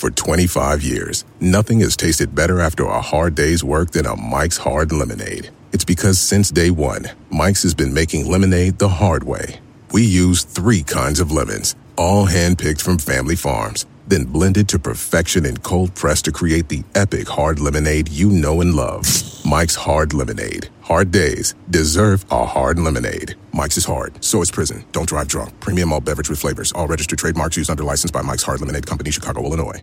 For 25 years, nothing has tasted better after a hard day's work than a Mike's Hard Lemonade. It's because since day one, Mike's has been making lemonade the hard way. We use three kinds of lemons, all handpicked from family farms, then blended to perfection and cold pressed to create the epic hard lemonade you know and love. Mike's Hard Lemonade. Hard days deserve a hard lemonade. Mike's is hard, so is prison. Don't drive drunk. Premium all beverage with flavors. All registered trademarks used under license by Mike's Hard Lemonade Company, Chicago, Illinois.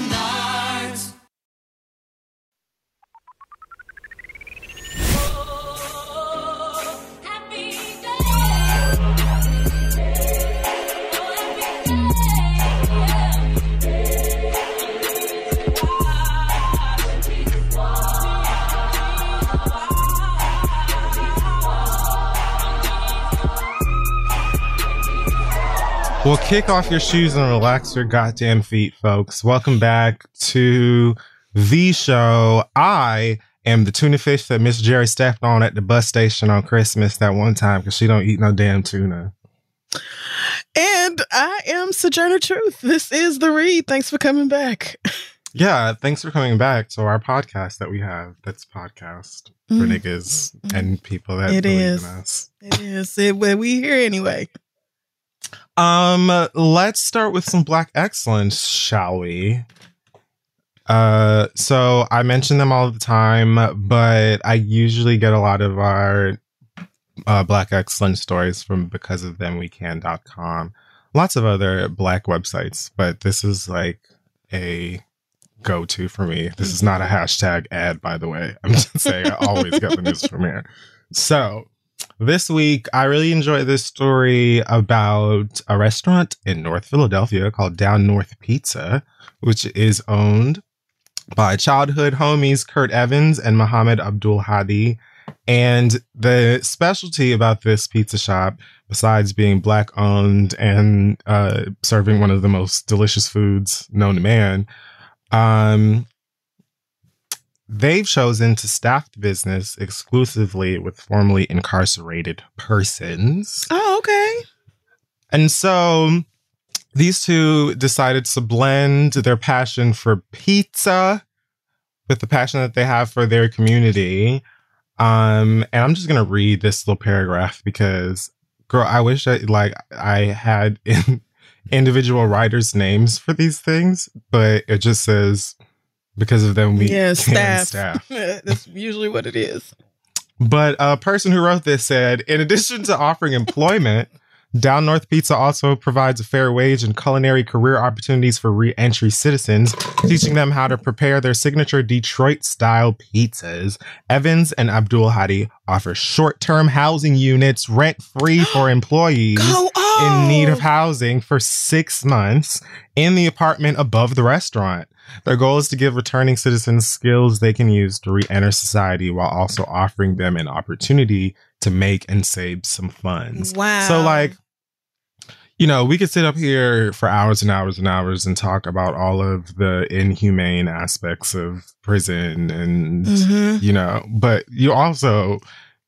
Well, kick off your shoes and relax your goddamn feet, folks. Welcome back to the show. I am the tuna fish that Miss Jerry stepped on at the bus station on Christmas that one time because she don't eat no damn tuna. And I am Sojourner Truth. This is the read. Thanks for coming back. Yeah, thanks for coming back to our podcast that we have. That's podcast for Mm. niggas and people that It believe is. in us. It is. It, we here anyway. Um, let's start with some black excellence, shall we? Uh, so I mention them all the time, but I usually get a lot of our uh, black excellence stories from because of them wecan.com. Lots of other black websites, but this is like a go to for me. This is not a hashtag ad, by the way. I'm just saying I always get the news from here. So this week, I really enjoyed this story about a restaurant in North Philadelphia called Down North Pizza, which is owned by childhood homies Kurt Evans and Mohammed Abdul Hadi. And the specialty about this pizza shop, besides being black owned and uh, serving one of the most delicious foods known to man, um, they've chosen to staff the business exclusively with formerly incarcerated persons. Oh, okay. And so these two decided to blend their passion for pizza with the passion that they have for their community. Um, and I'm just gonna read this little paragraph because, girl, I wish I like I had in, individual writers' names for these things, but it just says because of them we yeah, can staff. That's usually what it is. But a person who wrote this said, in addition to offering employment, Down North Pizza also provides a fair wage and culinary career opportunities for re-entry citizens, teaching them how to prepare their signature Detroit-style pizzas. Evans and Abdul Hadi offer short-term housing units rent-free for employees in need of housing for six months in the apartment above the restaurant. Their goal is to give returning citizens skills they can use to re enter society while also offering them an opportunity to make and save some funds. Wow. So, like, you know, we could sit up here for hours and hours and hours and talk about all of the inhumane aspects of prison and, Mhm. you know, but you also,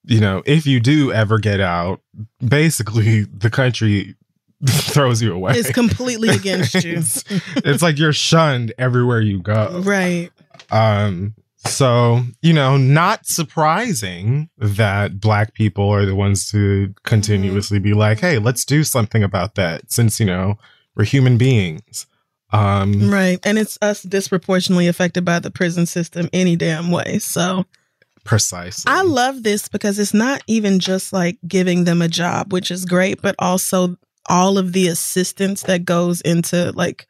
you know, if you do ever get out, basically the country throws you away. It's completely against you. it's, it's like you're shunned everywhere you go. right. Um, so, you know, not surprising that black people are the ones to continuously be like, hey, let's do something about that since, you know, we're human beings. Um, Right. And it's us disproportionately affected by the prison system any damn way. So precisely. I love this because it's not even just like giving them a job, which is great, but also all of the assistance that goes into like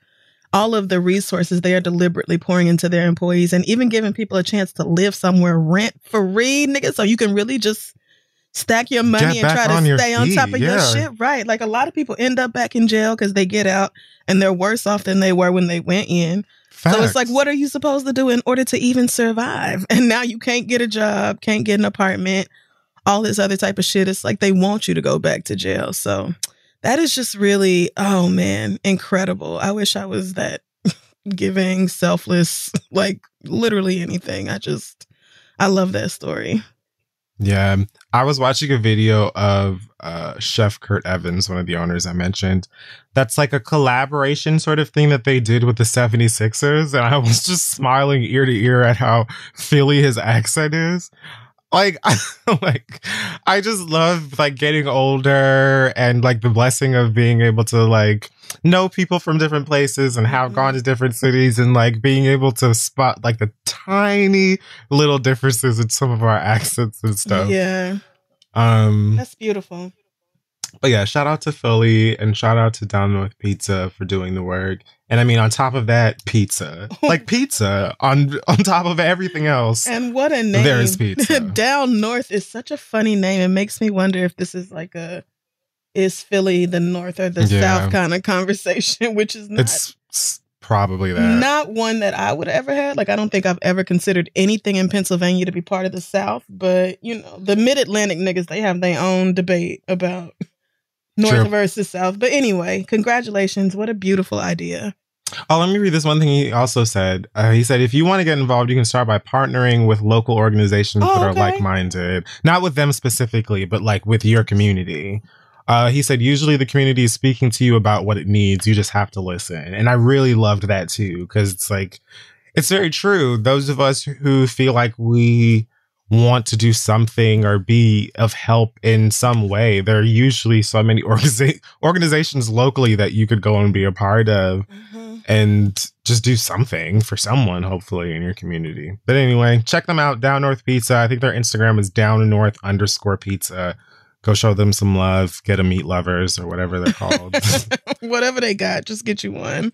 all of the resources they are deliberately pouring into their employees and even giving people a chance to live somewhere rent free, nigga. So you can really just stack your money Get and try to stay on top of your shit. Right. Like a lot of people end up back in jail because they get out and they're worse off than they were when they went in. So it's like, what are you supposed to do in order to even survive? And now you can't get a job, can't get an apartment, all this other type of shit. It's like they want you to go back to jail. So that is just really, oh man, incredible. I wish I was that giving, selfless, like literally anything. I just, I love that story. Yeah, I was watching a video of uh, Chef Kurt Evans, one of the owners I mentioned. That's like a collaboration sort of thing that they did with the 76ers. And I was just smiling ear to ear at how Philly his accent is. Like, like I just love like getting older and like the blessing of being able to like know people from different places and have Mhm. gone to different cities and like being able to spot like the tiny little differences in some of our accents and stuff. Yeah, Um, that's beautiful. but yeah, shout out to Philly and shout out to Down North Pizza for doing the work. And I mean, on top of that, pizza, like pizza on on top of everything else. And what a name. There is pizza. Down north is such a funny name. It makes me wonder if this is like a is Philly the north or the Yeah. south kind of conversation, which is not It's s- probably that. not one that I would ever had. Like I don't think I've ever considered anything in Pennsylvania to be part of the South. But you know, the mid Atlantic niggas, they have their own debate about North True. versus South. But anyway, congratulations. What a beautiful idea. Oh, let me read this one thing he also said. Uh, he said, if you want to get involved, you can start by partnering with local organizations Oh, that are okay. like minded. Not with them specifically, but like with your community. Uh, he said, usually the community is speaking to you about what it needs. You just have to listen. And I really loved that too, because it's like, it's very true. Those of us who feel like we want to do something or be of help in some way, there are usually so many organiza- organizations locally that you could go and be a part of and just do something for someone, hopefully, in your community. But anyway, check them out, Down North Pizza. I think their Instagram is down north underscore pizza. Go show them some love, get a meat lovers or whatever they're called. Whatever they got, just get you one.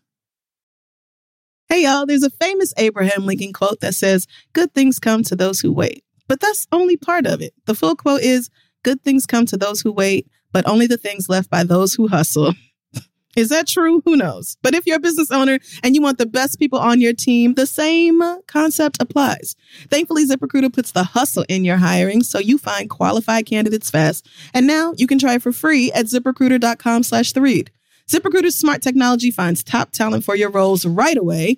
Hey y'all, there's a famous Abraham Lincoln quote that says, Good things come to those who wait. But that's only part of it. The full quote is, Good things come to those who wait, but only the things left by those who hustle. Is that true? Who knows? But if you're a business owner and you want the best people on your team, the same concept applies. Thankfully, ZipRecruiter puts the hustle in your hiring so you find qualified candidates fast. And now you can try for free at ziprecruiter.com slash the read. ZipRecruiter's smart technology finds top talent for your roles right away.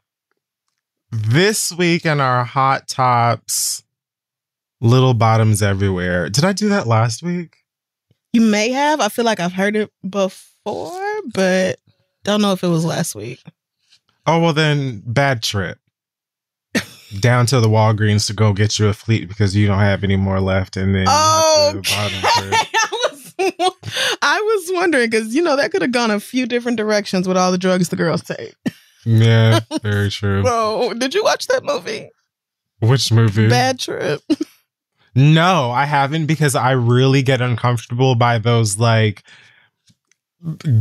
this week in our hot tops, little bottoms everywhere. Did I do that last week? You may have. I feel like I've heard it before, but don't know if it was last week. Oh, well, then bad trip. Down to the Walgreens to go get you a fleet because you don't have any more left. And then Oh. I was, I was wondering because you know that could have gone a few different directions with all the drugs the girls take. Yeah, very true. Bro, did you watch that movie? Which movie? Bad Trip. No, I haven't because I really get uncomfortable by those like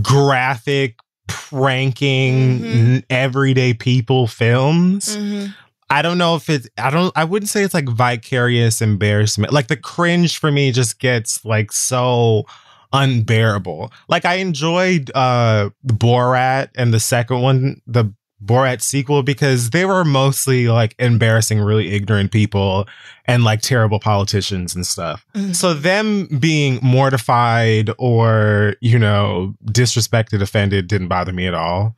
graphic pranking Mhm. everyday people films. Mm-hmm. I don't know if it's I don't I wouldn't say it's like vicarious embarrassment. Like the cringe for me just gets like so unbearable. Like I enjoyed uh Borat and the second one, the Borat sequel because they were mostly like embarrassing really ignorant people and like terrible politicians and stuff. Mhm. So them being mortified or, you know, disrespected, offended didn't bother me at all.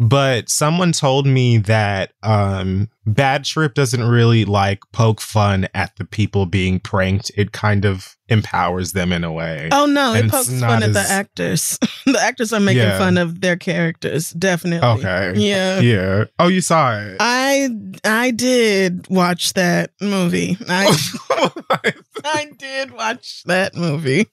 But someone told me that um Bad Trip doesn't really like poke fun at the people being pranked. It kind of empowers them in a way. Oh no, And it it's pokes fun at the as- actors. the actors are making Yeah. fun of their characters, definitely. Okay. Yeah. Yeah. Oh, you saw it. I I did watch that movie. I I did watch that movie.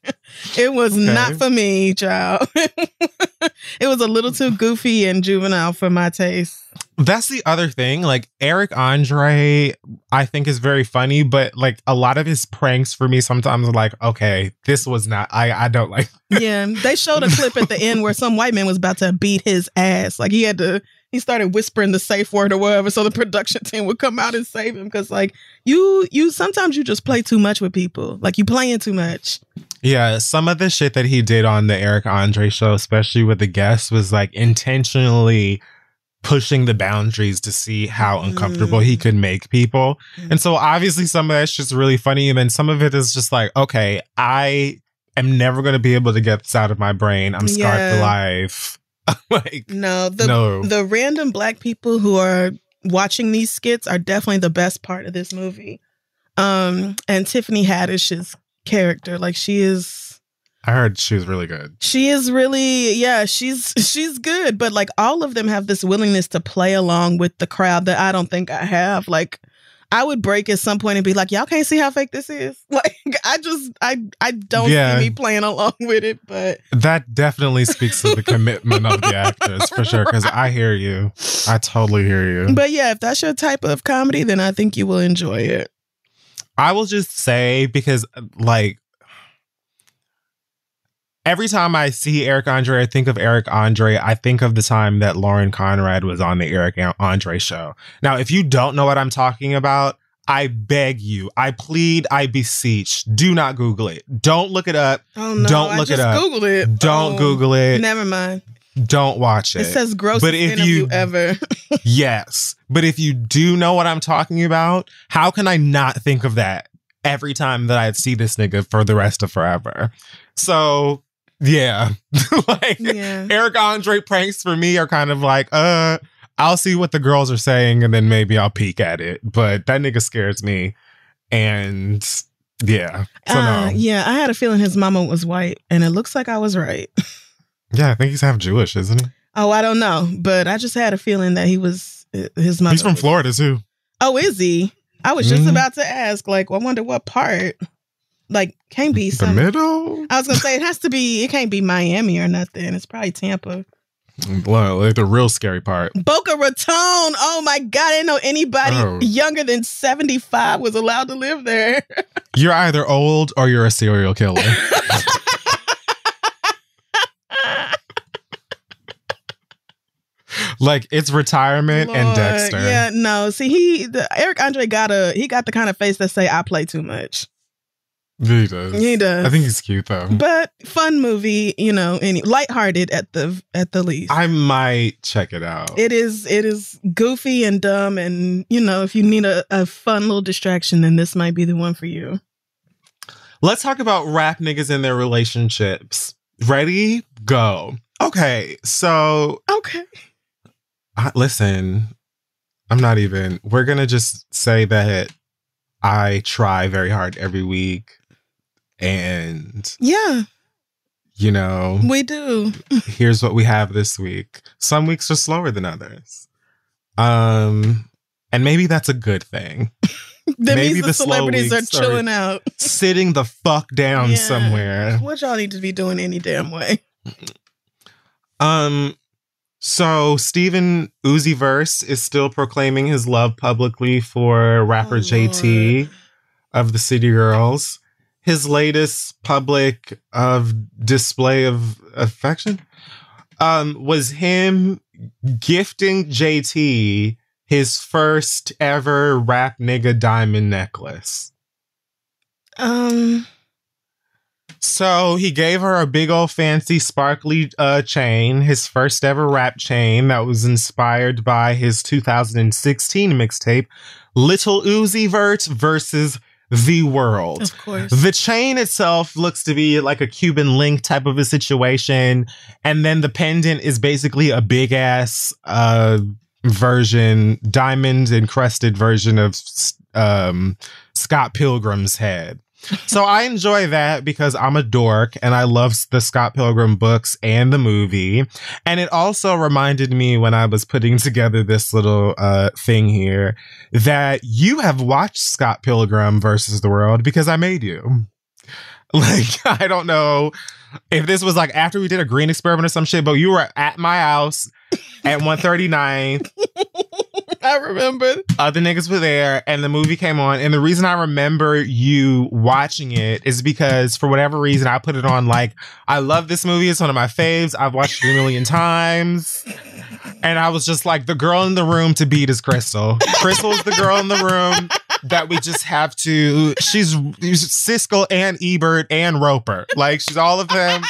It was Okay. not for me, child. it was a little too goofy and juvenile for my taste. That's the other thing. Like Eric Andre, I think is very funny, but like a lot of his pranks for me sometimes are like, okay, this was not. I I don't like. Yeah, they showed a clip at the end where some white man was about to beat his ass. Like he had to, he started whispering the safe word or whatever, so the production team would come out and save him. Because like you, you sometimes you just play too much with people. Like you playing too much. Yeah, some of the shit that he did on the Eric Andre show, especially with the guests, was like intentionally pushing the boundaries to see how uncomfortable he could make people. And so obviously some of that's just really funny. And then some of it is just like, okay, I am never going to be able to get this out of my brain. I'm scarred Yeah. for life. like, No, the no. the random black people who are watching these skits are definitely the best part of this movie. Um, and Tiffany Haddish's character, like she is I heard she was really good. she is really yeah she's she's good but like all of them have this willingness to play along with the crowd that i don't think i have like i would break at some point and be like y'all can't see how fake this is like i just i i don't Yeah. see me playing along with it but That definitely speaks to the commitment of the actors for sure. Because I hear you. I totally hear you. but yeah if that's your type of comedy then i think you will enjoy it I will just say because like every time I see Eric Andre, I think of Eric Andre. I think of the time that Lauren Conrad was on the Eric Andre show. Now, if you don't know what I'm talking about, I beg you, I plead, I beseech, do not Google it. Don't look it up. oh no Don't look it up. googled it Don't Oh, Google it. never mind Don't watch it. it says grossest But if interview you- ever Yes. But if you do know what I'm talking about, how can I not think of that every time that I see this nigga for the rest of forever? So, yeah. like yeah Eric Andre pranks for me are kind of like, uh, I'll see what the girls are saying and then maybe I'll peek at it. But that nigga scares me. And yeah. So Uh, no. yeah i had a feeling his mama was white and it looks like i was right Yeah, I think he's half Jewish, isn't he? Oh, I don't know, but I just had a feeling that he was uh, his mother. He's from Florida too. Oh, is he? I was just Mhm. about to ask. Like, I wonder what part. Like, can't be The some. middle? I was gonna say it has to be. It can't be Miami or nothing. It's probably Tampa. Well, like the real scary part. Boca Raton. Oh my God! I didn't know anybody Oh. younger than seventy five was allowed to live there. You're either old or you're a serial killer. like it's retirement and Dexter. Yeah, no. See, he the, Eric Andre got a he got the kind of face that say I play too much. He does. He does. I think he's cute though. but fun movie, you know, any lighthearted at the at the least. I might check it out. it is it is goofy and dumb, and you know, if you need a, a fun little distraction, then this might be the one for you. Let's talk about rap niggas and their relationships. Ready? Go. Okay, so Okay. I, listen, I'm not even. We're gonna just say that I try very hard every week, and Yeah, you know, we do. here's what we have this week. Some weeks are slower than others, um, and maybe that's a good thing. That Maybe means the the celebrities are weeks are- chilling out. Sitting the fuck down Yeah. somewhere. What y'all need to be doing any damn way. Um, so Stephen Uzi Vert is still proclaiming his love publicly for rapper Oh, JT of the City Girls. His latest public of display of affection um was him gifting JT his first ever rap nigga diamond necklace? Um, So he gave her a big old fancy sparkly uh, chain, his first ever rap chain that was inspired by his 2016 mixtape, Little Uzi Vert versus The World. of course. The chain itself looks to be like a Cuban link type of a situation. And then the pendant is basically a big ass uh, version, diamond encrusted version of um, Scott Pilgrim's head. So I enjoy that because I'm a dork and I love the Scott Pilgrim books and the movie. And it also reminded me when I was putting together this little uh, thing here that you have watched Scott Pilgrim versus the World because I made you. Like, I don't know if this was like after we did a green experiment or some shit, but you were at my house at 139 I remember. other niggas were there and the movie came on and the reason i remember you watching it is because for whatever reason i put it on like i love this movie it's one of my faves i've watched it a million times and i was just like the girl in the room to beat is crystal crystal's the girl in the room that we just have to she's, she's siskel and ebert and roper like she's all of them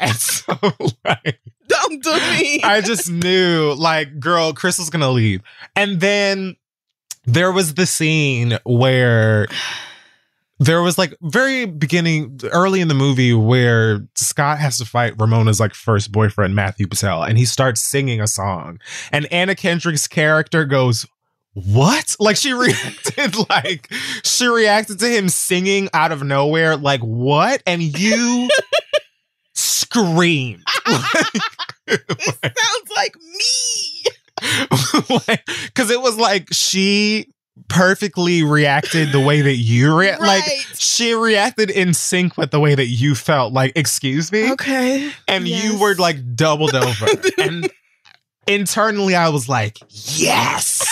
and so like Don't do me. I just knew, like, girl, Crystal's gonna leave. And then there was the scene where there was like very beginning, early in the movie, where Scott has to fight Ramona's like first boyfriend, Matthew Patel, and he starts singing a song. And Anna Kendrick's character goes, what? Like she reacted like she reacted to him singing out of nowhere, like what? And you screamed. This sounds like me. because it was like she perfectly reacted the way that you react. Like she reacted in sync with the way that you felt. Like, excuse me, Okay. and you were like doubled over, and internally I was like, yes.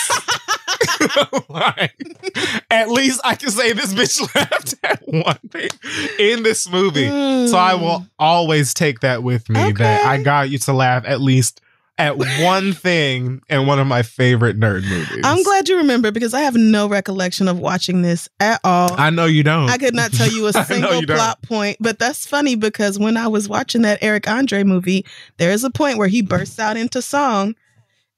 At least I can say this bitch laughed at one thing in this movie. So I will hmm. always take that with me that I got you to laugh at least at one thing in one of my favorite nerd movies. I'm glad you remember because I have no recollection of watching this at all. I know you don't. I could not tell you a single you don't. plot point, but that's funny because when I was watching that Eric Andre movie, there is a point where he bursts out into song,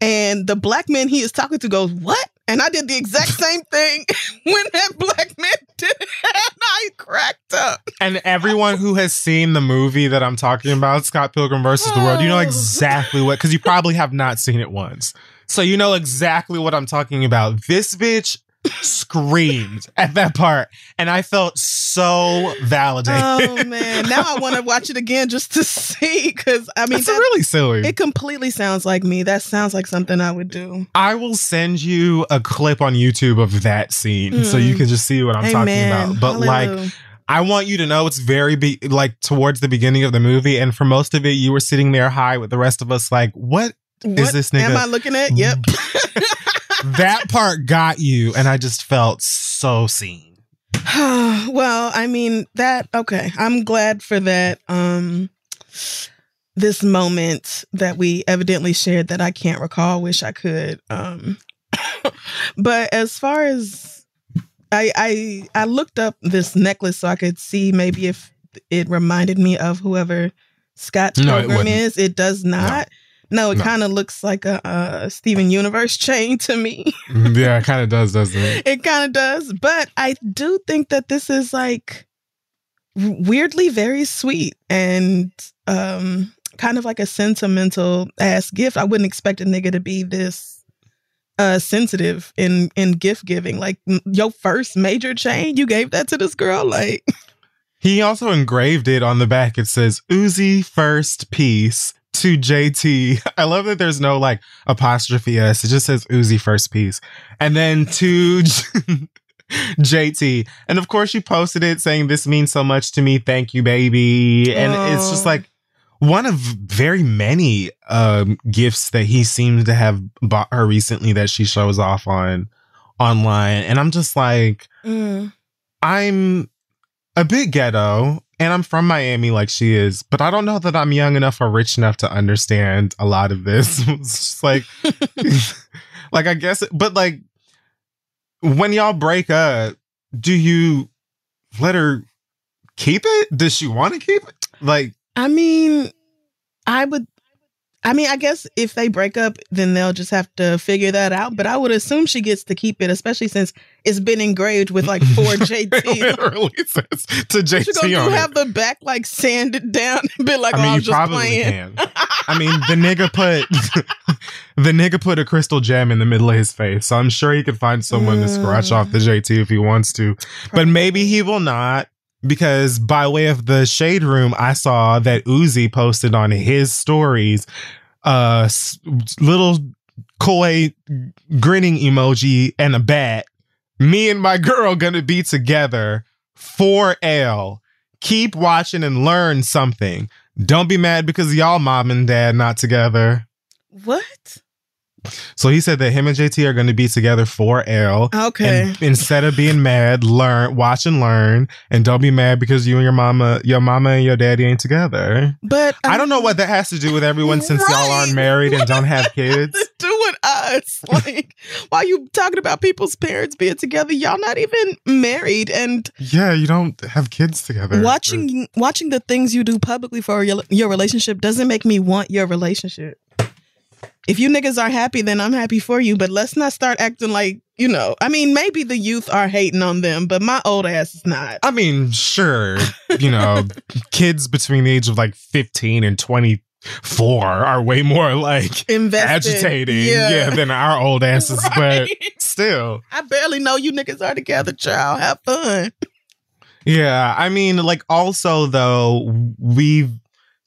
and the black man he is talking to goes, "What?" And I did the exact same thing when that black man did it, and I cracked up. and everyone who has seen the movie that I'm talking about, Scott Pilgrim versus the World, you know exactly what because you probably have not seen it once. So you know exactly what I'm talking about. This bitch screamed at that part, and I felt so validated. Oh man, now I want to watch it again just to see because I mean it's really silly. it completely sounds like me. That sounds like something I would do. I will send you a clip on YouTube of that scene so you Mm. can just see what I'm Amen. talking about. But like, I want you to know it's very be- like towards the beginning of the movie, and for most of it, you were sitting there high with the rest of us. Like, what? what this nigga- am I looking at? Yep. That part got you, and I just felt so seen. well, I mean that okay. I'm glad for that um this moment that we evidently shared that I can't recall, wish I could. Um but as far as I I I looked up this necklace so I could see maybe if it reminded me of whoever Scott No, it Pilgrim wouldn't. is. It does not. No, it No. kind of looks like a, a Steven Universe chain to me. yeah, it kind of does, doesn't it? It kind of does, but I do think that this is like weirdly very sweet and um kind of like a sentimental ass gift. I wouldn't expect a nigga to be this uh sensitive in in gift giving. Like your first major chain, you gave that to this girl like He also engraved it on the back. It says Uzi first piece to JT. I love that there's no like apostrophe S. It just says Uzi first piece. And then to JT. And of course you posted it saying this means so much to me. Thank you, baby. And it's just like one of very many um gifts that he seems to have bought her recently that she shows off on online. And I'm just like mm, I'm a bit ghetto and I'm from Miami like she is, but I don't know that I'm young enough or rich enough to understand a lot of this. it's just like like I guess, but like when y'all break up, do you let her keep it? Does she want to keep it? Like, I mean, I would. I mean, I guess if they break up, then they'll just have to figure that out. But I would assume she gets to keep it, especially since it's been engraved with like four JT. literally says to JT She gonna have it. the back like sanded down and be like, I oh, mean, I'm you just probably playing. can. I mean, the nigga put the nigga put a crystal gem in the middle of his face, so I'm sure he could find someone to scratch Mm. off the JT if he wants to. But maybe he will not because by way of the shade room, I saw that Uzi posted on his stories uh s- little coy grinning emoji and a bat. Me and my girl gonna be together for L. Keep watching and learn something. Don't be mad because y'all mom and dad not together. What? So he said that him and JT are going to be together for L. Okay. And instead of being mad, learn, watch and learn, and don't be mad because you and your mama, your mama and your daddy ain't together. but I don't um, know what that has to do with everyone since y'all aren't married and don't have kids. do with us. Like, while you talking about people's parents being together, y'all not even married and Yeah, you don't have kids together. watching watching the things you do publicly for your your relationship doesn't make me want your relationship. If you niggas are happy, then I'm happy for you. But let's not start acting like you know. I mean, maybe the youth are hating on them, but my old ass is not. I mean, sure, you know, kids between the age of like 15 and 24 are way more like Invested. agitating, yeah. than our old asses, but still. I barely know you niggas are together, child. Have fun. Yeah, I mean, like, also though, we've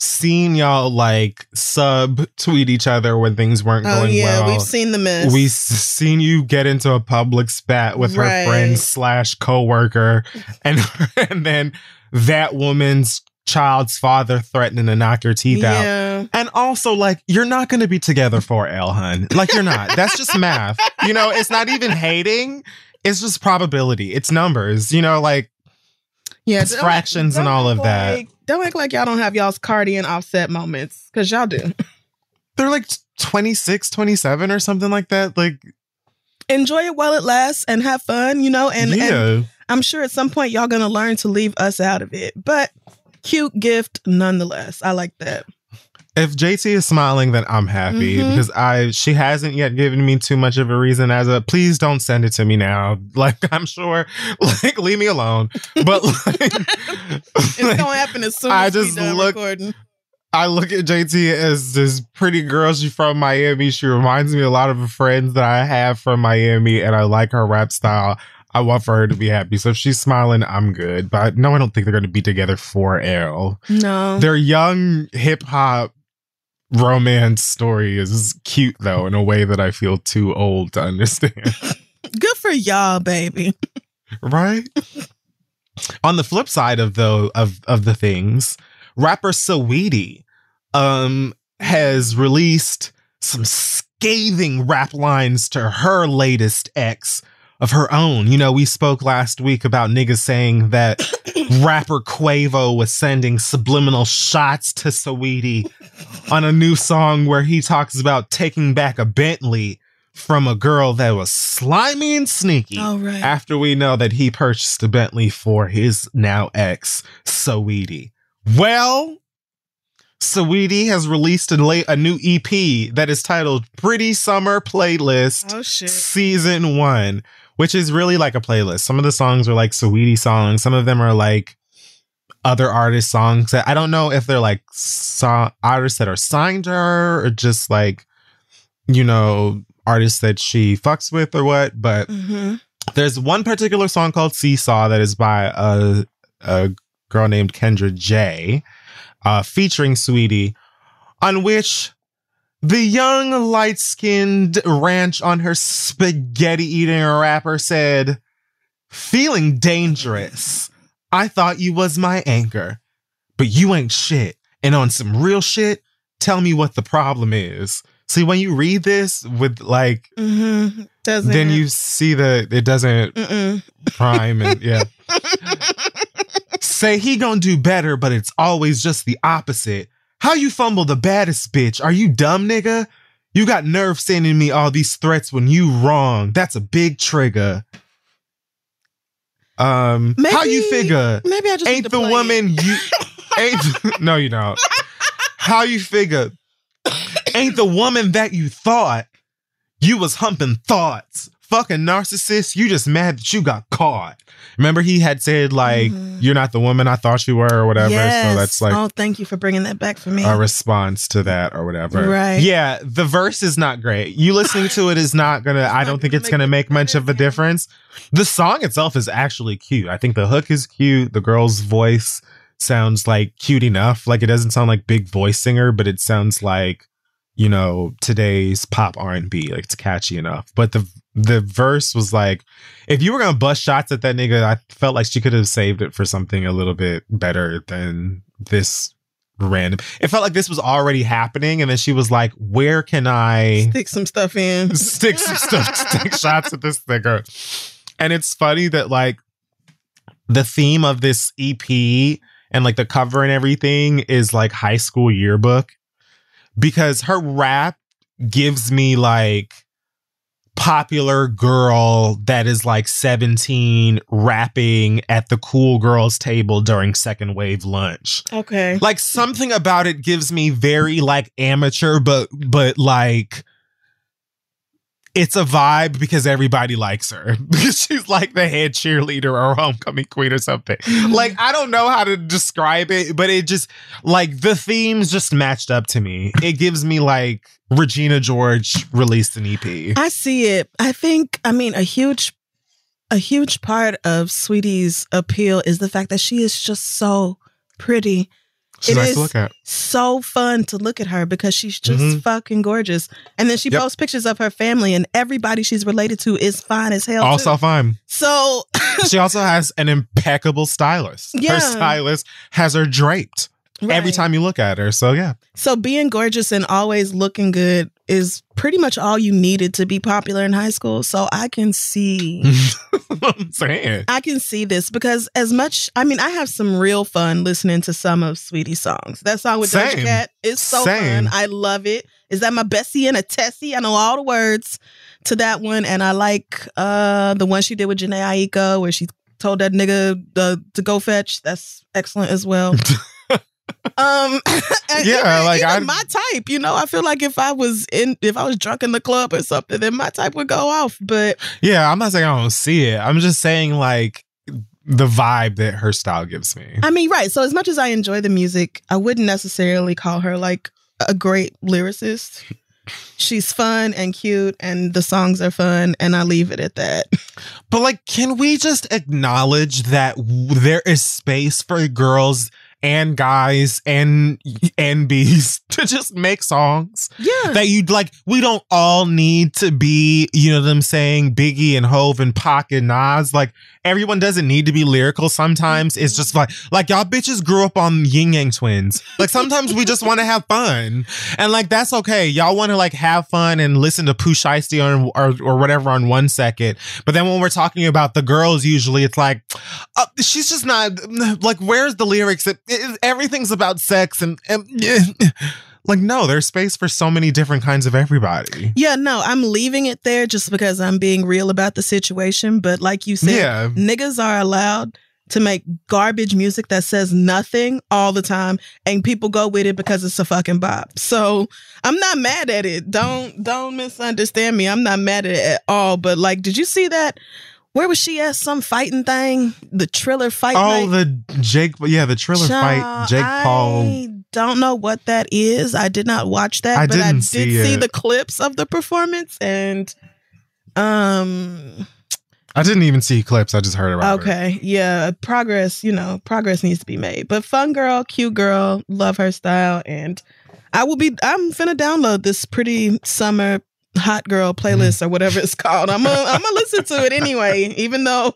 seen y'all like sub tweet each other when things weren't Oh going yeah, well. we've seen the mess. We've seen you get into a public spat with Right. her friend slash coworker, and and then that woman's child's father threatening to knock your teeth out. And also, like, you're not going to be together for L, hun. Like, you're not. That's just math. You know, it's not even hating. It's just probability. It's numbers. You know, like, Yeah, It's oh, fractions and all of that. Don't act like y'all don't have y'all's Cardi and Offset moments, because y'all do. they're like 26, 27 or something like that. Like, Enjoy it while it lasts and have fun, you know. And, yeah. and I'm sure at some point y'all gonna learn to leave us out of it. But cute gift nonetheless. I like that. If JT is smiling, then I'm happy Mhm. because I she hasn't yet given me too much of a reason as a please don't send it to me now. Like I'm sure, like leave me alone. But like, It's gonna happen as soon I as just look- recording. I look at JT as this pretty girl. She's from Miami. She reminds me a lot of the friends that I have from Miami, and I like her rap style. I want for her to be happy. So if she's smiling, I'm good. But no, I don't think they're going to be together for L. No. They're young hip hop romance story is cute though, in a way that I feel too old to understand. Good for y'all, baby. right? On the flip side of the of of the things, rapper Saweetie um has released some scathing rap lines to her latest ex of her own. You know, we spoke last week about niggas saying that rapper Quavo was sending subliminal shots to Saweetie on a new song where he talks about taking back a Bentley from a girl that was slimy and sneaky All right. after we know that he purchased a Bentley for his now ex, Saweetie. Well, Saweetie has released a, la- a new EP that is titled Pretty Summer Playlist Oh. Season 1, which is really like a playlist. Some of the songs are like Saweetie songs, some of them are like other artist songs that I don't know if they're like so- artists that are signed to her or just like, you know, artists that she fucks with or what, but hmm there's one particular song called Seesaw that is by a, a girl named Kendra J, uh, featuring Saweetie, on which the young light skinned ranch on her spaghetti eating rapper said, Feeling dangerous. I thought you was my anchor, but you ain't shit. And on some real shit, tell me what the problem is. See, when you read this with like hmm Doesn't then you see that it doesn't Mm-mm. prime and yeah say he gonna do better but it's always just the opposite how you fumble the baddest bitch are you dumb nigga You got nerve sending me all these threats when you wrong. That's a big trigger. Um, how you figure? Maybe I just Ain't the play it. woman you ain't? no, you don't. How you figure? Ain't the woman that you thought you was humping thoughts? Fucking narcissist. You just mad that you got caught. Remember he had said like Mhm. you're not the woman I thought you were or whatever. Yes. So that's like oh, thank you for bringing that back for me. a response to that or whatever. Right. Yeah, the verse is not great. You listening to it is not gonna. I don't think it's gonna make much of a difference. The song itself is actually cute. I think the hook is cute. The girl's voice sounds like cute enough. Like it doesn't sound like big voice singer, but it sounds like you know today's pop R and B. Like it's catchy enough. But the the verse was like, if you were gonna bust shots at that nigga, I felt like she could have saved it for something a little bit better than this random. It felt like this was already happening, and then she was like, "Where can I Stick some stuff in. stick some stuff, stick shots at this nigga?" And it's funny that like the theme of this EP and like the cover and everything is like high school yearbook because her rap gives me like popular girl that is like 17 rapping at the cool girls table during second wave lunch Okay. like something about it gives me very like amateur but but like it's a vibe because everybody likes her. Because she's like the head cheerleader or homecoming queen or something. Mm-hmm. Like i don't know how to describe it but it just like the themes just matched up to me. It gives me like regina george released an ep I see it. I think I mean a huge a huge part of Saweetie's appeal is the fact that she is just so pretty. She's it nice is- to look at So fun to look at her because she's just Mhm. fucking gorgeous. And then she Yep. posts pictures of her family and everybody she's related to is fine as hell. also too. fine So she also has an impeccable stylist Yeah. her stylist has her draped every time you look at her so yeah So being gorgeous and always looking good is pretty much all you needed to be popular in high school. So I can see I'm saying. I can see this because as much I mean I have some real fun listening to some of Saweetie's songs. That song with Doja Cat is so Same. fun. I love it. Is that my Bessie and a Tessie? I know all the words to that one and I like uh the one she did with Jhené Aiko where she told that nigga uh, to go fetch. That's excellent as well. um Yeah, even- like, even I- my type, you know, I feel like if I was in if I was drunk in the club or something, then my type would go off. But Yeah, I'm not saying I don't see it. I'm just saying like the vibe that her style gives me. I mean, right. So as much as I enjoy the music, I wouldn't necessarily call her like a great lyricist. She's fun and cute, and the songs are fun, and I leave it at that. But like, can we just acknowledge that w- there is space for girls and guys and and bees to just make songs Yeah. that you like? We don't all need to be, you know, them saying Biggie and Hov and Pac and Nas. Like everyone doesn't need to be lyrical. Sometimes it's just like like y'all bitches grew up on Yin Yang Twins. Like sometimes we just want to have fun, and like that's okay. Y'all want to like have fun and listen to Pooh Shiesty or, or or whatever on one second, but then when we're talking about the girls, usually it's like uh, she's just not like where's the lyrics? It, it- everything's about sex and, and like no, there's space for so many different kinds of everybody. yeah, no, I'm leaving it there just because I'm being real about the situation. But like you said, Yeah. niggas are allowed to make garbage music that says nothing all the time and people go with it because it's a fucking bop. So I'm not mad at it. Don't don't misunderstand me. I'm not mad at it at all. But like, did you see that? Where was she at? Some fighting thing? The Triller fight Oh, night? the Jake, yeah, the Triller fight, Child, Jake Paul. I don't know what that is. I did not watch that, I but I did see see the clips of the performance and um I didn't even see clips. I just heard about it. okay, yeah, progress, you know, progress needs to be made. But fun girl, cute girl, love her style and I will be I'm finna download this pretty summer hot girl playlist or whatever it's called. I'm gonna I'm gonna listen to it anyway, even though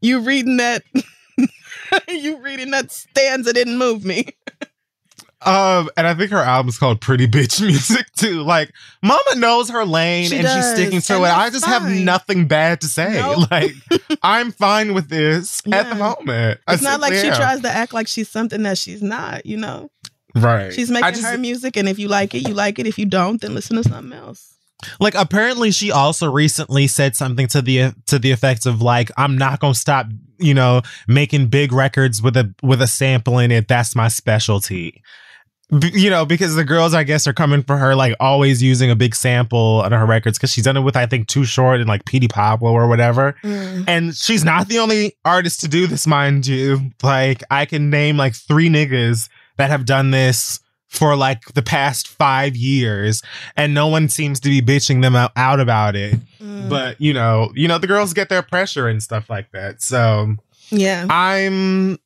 you reading that you reading that stanza didn't move me. Um, and I think her album is called Pretty Bitch Music too. Like, Mama knows her lane She and does, she's sticking to it. I just have nothing bad to say. Nope. Like, I'm fine with this at the Yeah. moment. It's not like simply she tries to act like she's something that she's not, you know? Right. She's making just- her music, and if you like it, you like it. If you don't, then listen to something else. Like apparently she also recently said something to the to the effects of like I'm not going to stop, you know, making big records with a with a sample in it. That's my specialty. B- you know, because the girls I guess are coming for her like always using a big sample on her records cuz she's done it with I think Too Short and like Petey Pablo or whatever. Mm. And she's not the only artist to do this, mind you. Like, I can name like three niggas that have done this for like the past five years, and no one seems to be bitching them out, out about it. Mm. But you know, you know, the girls get their pressure and stuff like that. So yeah, I'm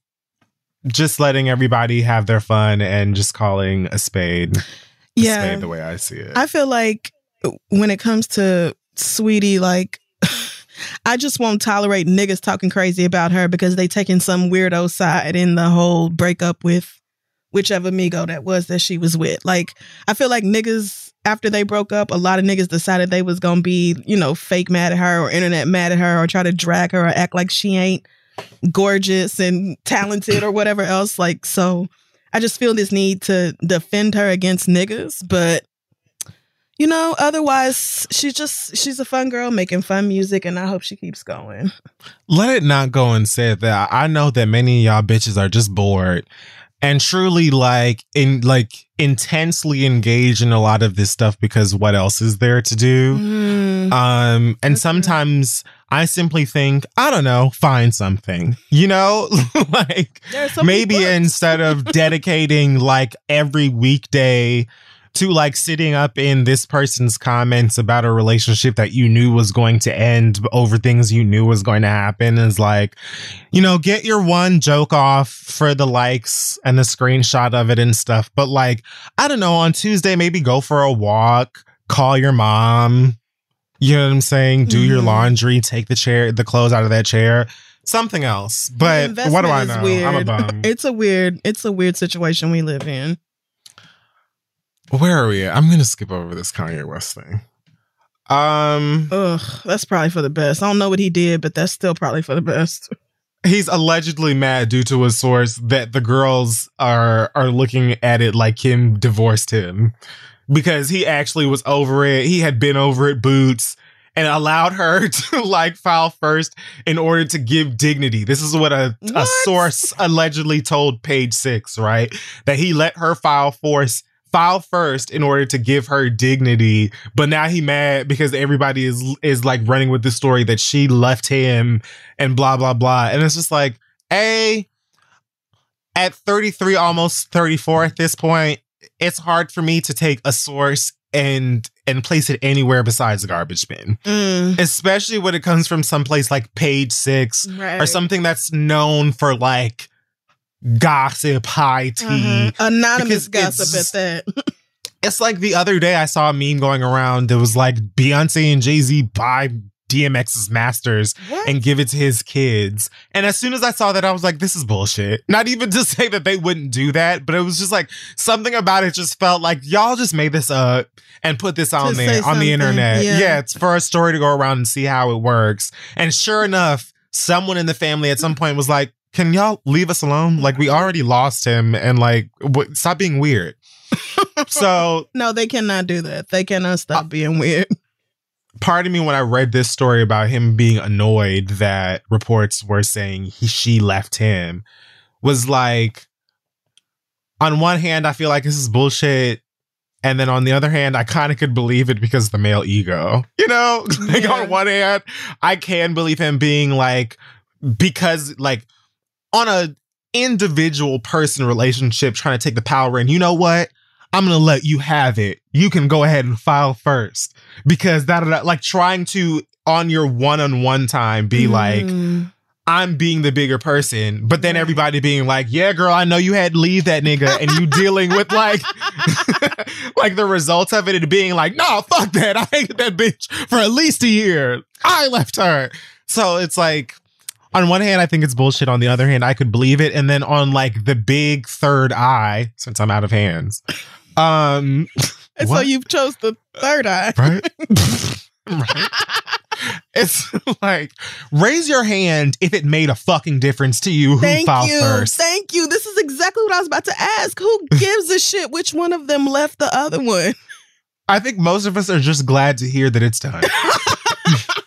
just letting everybody have their fun and just calling a spade a yeah. spade the way I see it. I feel like when it comes to Saweetie, like I just won't tolerate niggas talking crazy about her because they taking some weirdo side in the whole breakup with whichever Migo that was that she was with. Like I feel like niggas after they broke up, a lot of niggas decided they was gonna be, you know, fake mad at her or internet mad at her or try to drag her or act like she ain't gorgeous and talented or whatever else. Like so I just feel this need to defend her against niggas, but you know, otherwise she's just she's a fun girl making fun music and I hope she keeps going. let it not go and say that. I know that many of y'all bitches are just bored and truly like in like intensely engaged in a lot of this stuff because what else is there to do? Mm. Um, and Okay. sometimes I simply think, I don't know, find something, you know, like so maybe instead of dedicating like every weekday to like sitting up in this person's comments about a relationship that you knew was going to end over things you knew was going to happen is like you know get your one joke off for the likes and the screenshot of it and stuff. But like i don't know on tuesday maybe go for a walk call your mom. You know what i'm saying? Do your Mhm. laundry take the chair the clothes out of that chair. Something else. But what do i know? I'm a bum. It's a weird it's a weird situation we live in. Where are we at? I'm gonna skip over this Kanye West thing. Um, Ugh, that's probably for the best. I don't know what he did, but that's still probably for the best. he's allegedly mad due to a source that the girls are are looking at it like Kim divorced him because he actually was over it. He had been over it, boots, and allowed her to like file first in order to give dignity. This is what a, a source allegedly told Page Six, right? That he let her file force file first in order to give her dignity but now he mad because everybody is is like running with the story that she left him and blah blah blah. And it's just like a at 33 almost 34 at this point it's hard for me to take a source and and place it anywhere besides the garbage bin. Mm, especially when it comes from someplace like page six right. or something that's known for like gossip high tea Uh-huh. Anonymous gossip at that. it's like the other day I saw a meme going around that was like Beyonce and Jay Z buy DMX's masters what? and give it to his kids. And as soon as I saw that, I was like, this is bullshit. Not even to say that they wouldn't do that, but it was just like something about it just felt like y'all just made this up and put this on To there on the internet. yeah. Yeah. it's for a story to go around and see how it works. And sure enough, someone in the family at some point was like, can y'all leave us alone? Like we already lost him and like w- stop being weird. so no, they cannot do that. They cannot stop uh, being weird. part of me when I read this story about him being annoyed that reports were saying he she left him was like on one hand I feel like this is bullshit and then on the other hand I kind of could believe it because of the male ego. You know? like Yeah. on one hand I can believe him being like because like on a individual person relationship trying to take the power in. You know what? I'm gonna let you have it. You can go ahead and file first because that like trying to on your one-on-one time be like Mm. I'm being the bigger person, but then everybody being like, "Yeah, girl, I know you had to leave that nigga," and you dealing with like, like the results of it and being like, "No, fuck that. I hated that bitch for at least a year. I left her." So it's like, on one hand, I think it's bullshit. On the other hand, I could believe it. And then on like the big third eye, since I'm out of hands, um, And so you chose the third eye. right? right. It's like raise your hand if it made a fucking difference to you who Thank filed you. first. Thank you. This is exactly what I was about to ask. Who gives a shit which one of them left the other one? I think most of us are just glad to hear that it's done.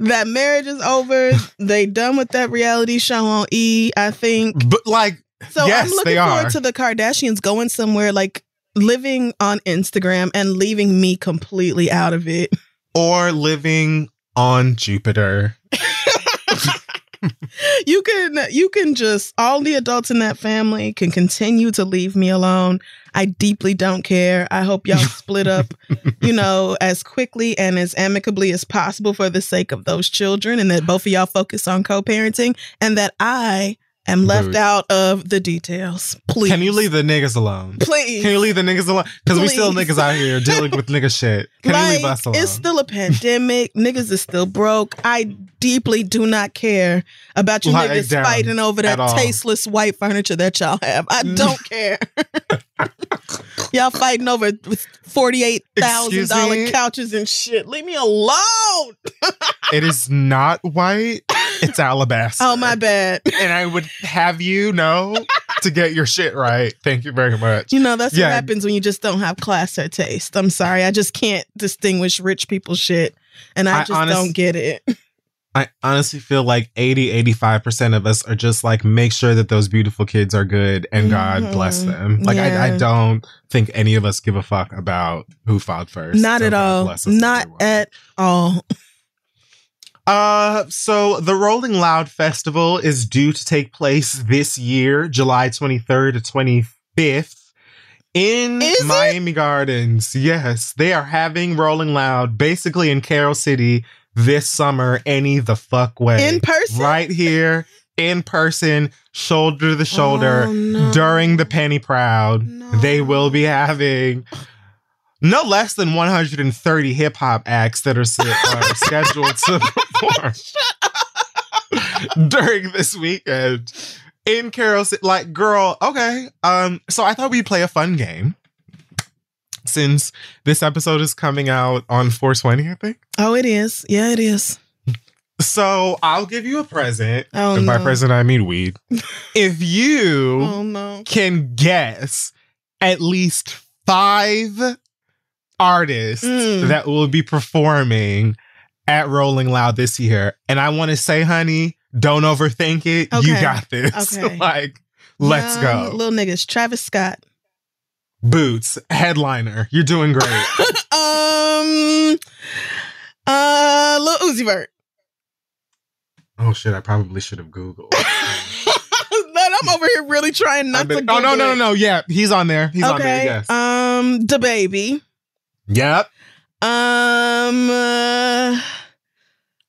that marriage is over. they done with that reality show on E, I think. but like, So Yes, I'm looking forward are. to the Kardashians going somewhere like living on Instagram and leaving me completely out of it. or living on Jupiter. You can you can just all the adults in that family can continue to leave me alone. I deeply don't care. I hope y'all split up, you know, as quickly and as amicably as possible for the sake of those children and that both of y'all focus on co-parenting and that I am left out of the details. Please. Can you leave the niggas alone? Please. Can you leave the niggas alone? Because we still niggas out here dealing with nigga shit. Can you leave us alone? It's still a pandemic. niggas is still broke. I deeply do not care about you Like, niggas fighting over that tasteless white furniture that y'all have. I don't care. y'all fighting over forty-eight thousand dollar couches and shit. Leave me alone. it is not white. It's alabaster. Oh my bad. and I would have you know to get your shit right. Thank you very much. You know that's Yeah. what happens when you just don't have class or taste. I'm sorry, I just can't distinguish rich people shit, and I, I just honest- don't get it. I honestly feel like 80, 85% of us are just like, make sure that those beautiful kids are good and God Mhm. bless them. Like, I, I don't think any of us give a fuck about who filed first. Not So at God all. Not everyone. at all. Uh, so the Rolling Loud Festival is due to take place this year, July 23rd to 25th in Is it? Miami Gardens. Yes, they are having Rolling Loud basically in Carol City this summer any the fuck way. In person? Right here in person, shoulder to shoulder Oh, no. during the Penny Proud. No. They will be having no less than 130 hip hop acts that are, scheduled to perform during this weekend in Carol City. Like, girl, okay. Um, so I thought we'd play a fun game. Since this episode is coming out on 420, I think. Oh, it is. Yeah, it is. So I'll give you a present. Oh, and by no. present, I mean weed. if you Oh no. can guess at least five artists Mm. that will be performing at Rolling Loud this year. And I want to say, honey, don't overthink it. You got this. Okay. like, let's Young go. Little niggas. Travis Scott. Boots, headliner. You're doing great. um uh Lil Uzi Vert. oh, shit. I probably should have Googled. Man, I'm over here really trying not been- to oh, no, no, no, no. Yeah, he's on there. He's on there. Yes. Um the baby. yep. Um uh,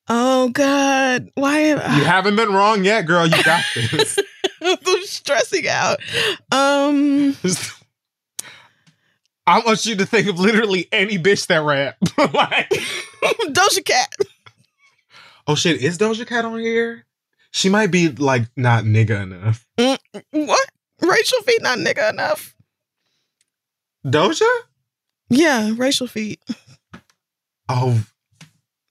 Oh God. Why am You haven't been wrong yet, girl. You got this. I'm stressing out. Um I want you to think of literally any bitch that rap. like, Doja Cat. oh shit, is Doja Cat on here? She might be like not nigga enough. What? Rachel feet not nigga enough. Doja? Yeah, racial feet. Oh,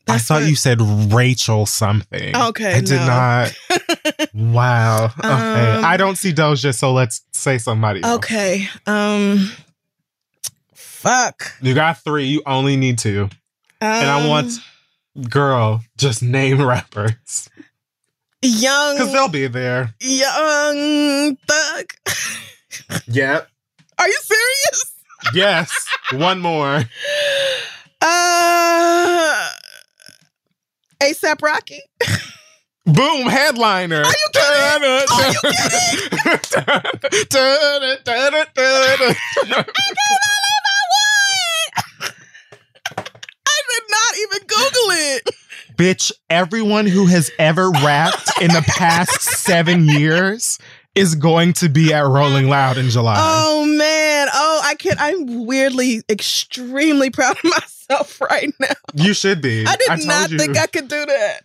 I That's thought what- you said Rachel something. Okay, I did no. not. wow. Okay. Um, I don't see Doja, so let's say somebody. else. Okay. Um fuck. You got three. You only need two. And I want Um, girl, just name rappers. young Because they'll be there. young thug. Yep. Are you serious? Yes. One more. Uh ASAP Rocky. Boom, headliner. Are you kidding? Are you I did not even Google it. Bitch, everyone who has ever rapped in the past seven years is going to be at Rolling Loud in July. Oh man. Oh, I can't. I'm weirdly extremely proud of myself right now. you should be. I did told not you. think I could do that.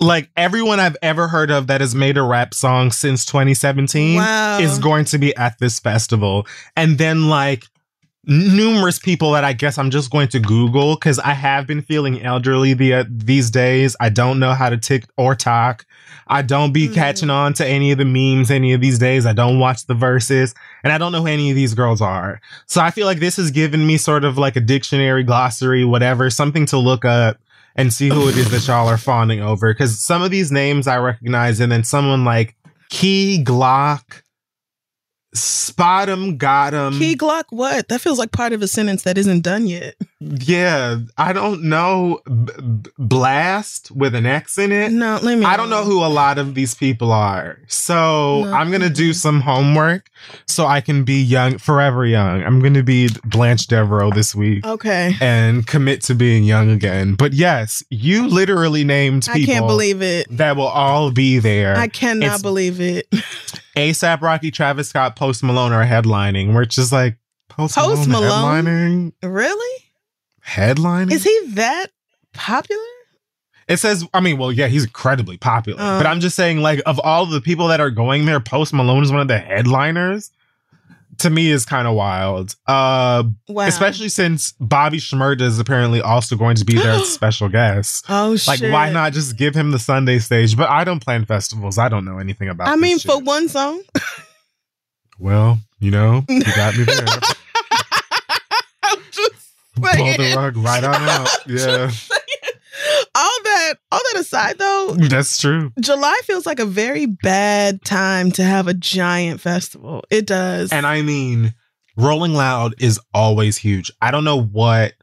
like everyone I've ever heard of that has made a rap song since 2017 Wow. is going to be at this festival. And then like numerous people that I guess I'm just going to Google because I have been feeling elderly the, uh, these days. I don't know how to tick or talk. I don't be Mhm. catching on to any of the memes any of these days. I don't watch the verses and I don't know who any of these girls are. So I feel like this has given me sort of like a dictionary, glossary, whatever, something to look up and see who it is that y'all are fawning over. Because some of these names I recognize, and then someone like Key Glock, Spot 'em, got 'em. Key Glock, what? That feels like part of a sentence that isn't done yet. Yeah, I don't know. B- b- blast with an X in it. No, let me. I don't know who a lot of these people are. So No. I'm going to do some homework so I can be young, forever young. I'm going to be Blanche Devereaux this week Okay. and commit to being young again. But yes, you literally named I can't believe it. that will all be there. I cannot It's- believe it. ASAP Rocky, Travis Scott, Post Malone are headlining. We're just like, Post, Post Malone, Malone? headlining? really? Headlining? Is he that popular? It says, I mean, well, yeah, he's incredibly popular. Uh. but I'm just saying, like, of all the people that are going there, Post Malone is one of the headliners. To me, is kind of wild. Uh, Wow. especially since Bobby Shmurda is apparently also going to be there as special guest. Oh Like, shit. why not just give him the Sunday stage? But I don't plan festivals. I don't know anything about. I mean, shit. for one song. well, you know, you got me there. I'm Pull the rug right on out. Yeah, all that, all that aside, though, that's true. July feels like a very bad time to have a giant festival. It does. And I mean, Rolling Loud is always huge. I don't know what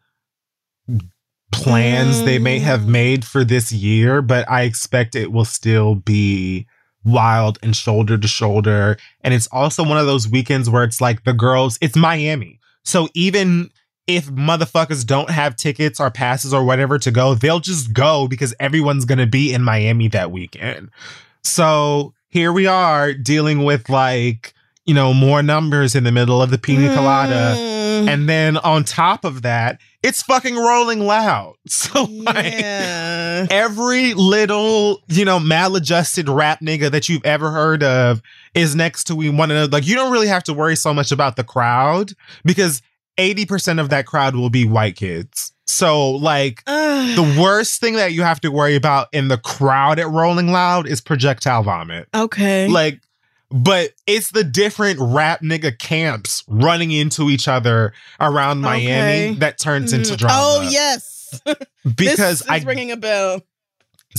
plans they may have Mm. made for this year, but I expect it will still be wild and shoulder to shoulder. And it's also one of those weekends where it's like the girls, it's Miami. So even if motherfuckers don't have tickets or passes or whatever to go, they'll just go because everyone's going to be in Miami that weekend. So here we are dealing with like, you know, more numbers in the middle of the pina colada. Mm. And then on top of that, it's fucking rolling loud. So like yeah. every little, you know, maladjusted rap nigga that you've ever heard of is next to one another. Like you don't really have to worry so much about the crowd because 80% of that crowd will be white kids. So like Ugh. the worst thing that you have to worry about in the crowd at Rolling Loud is projectile vomit. okay. Like, but it's the different rap nigga camps running into each other around Miami Okay. that turns into Mm. drama. Oh yes, because this is I ringing a bell.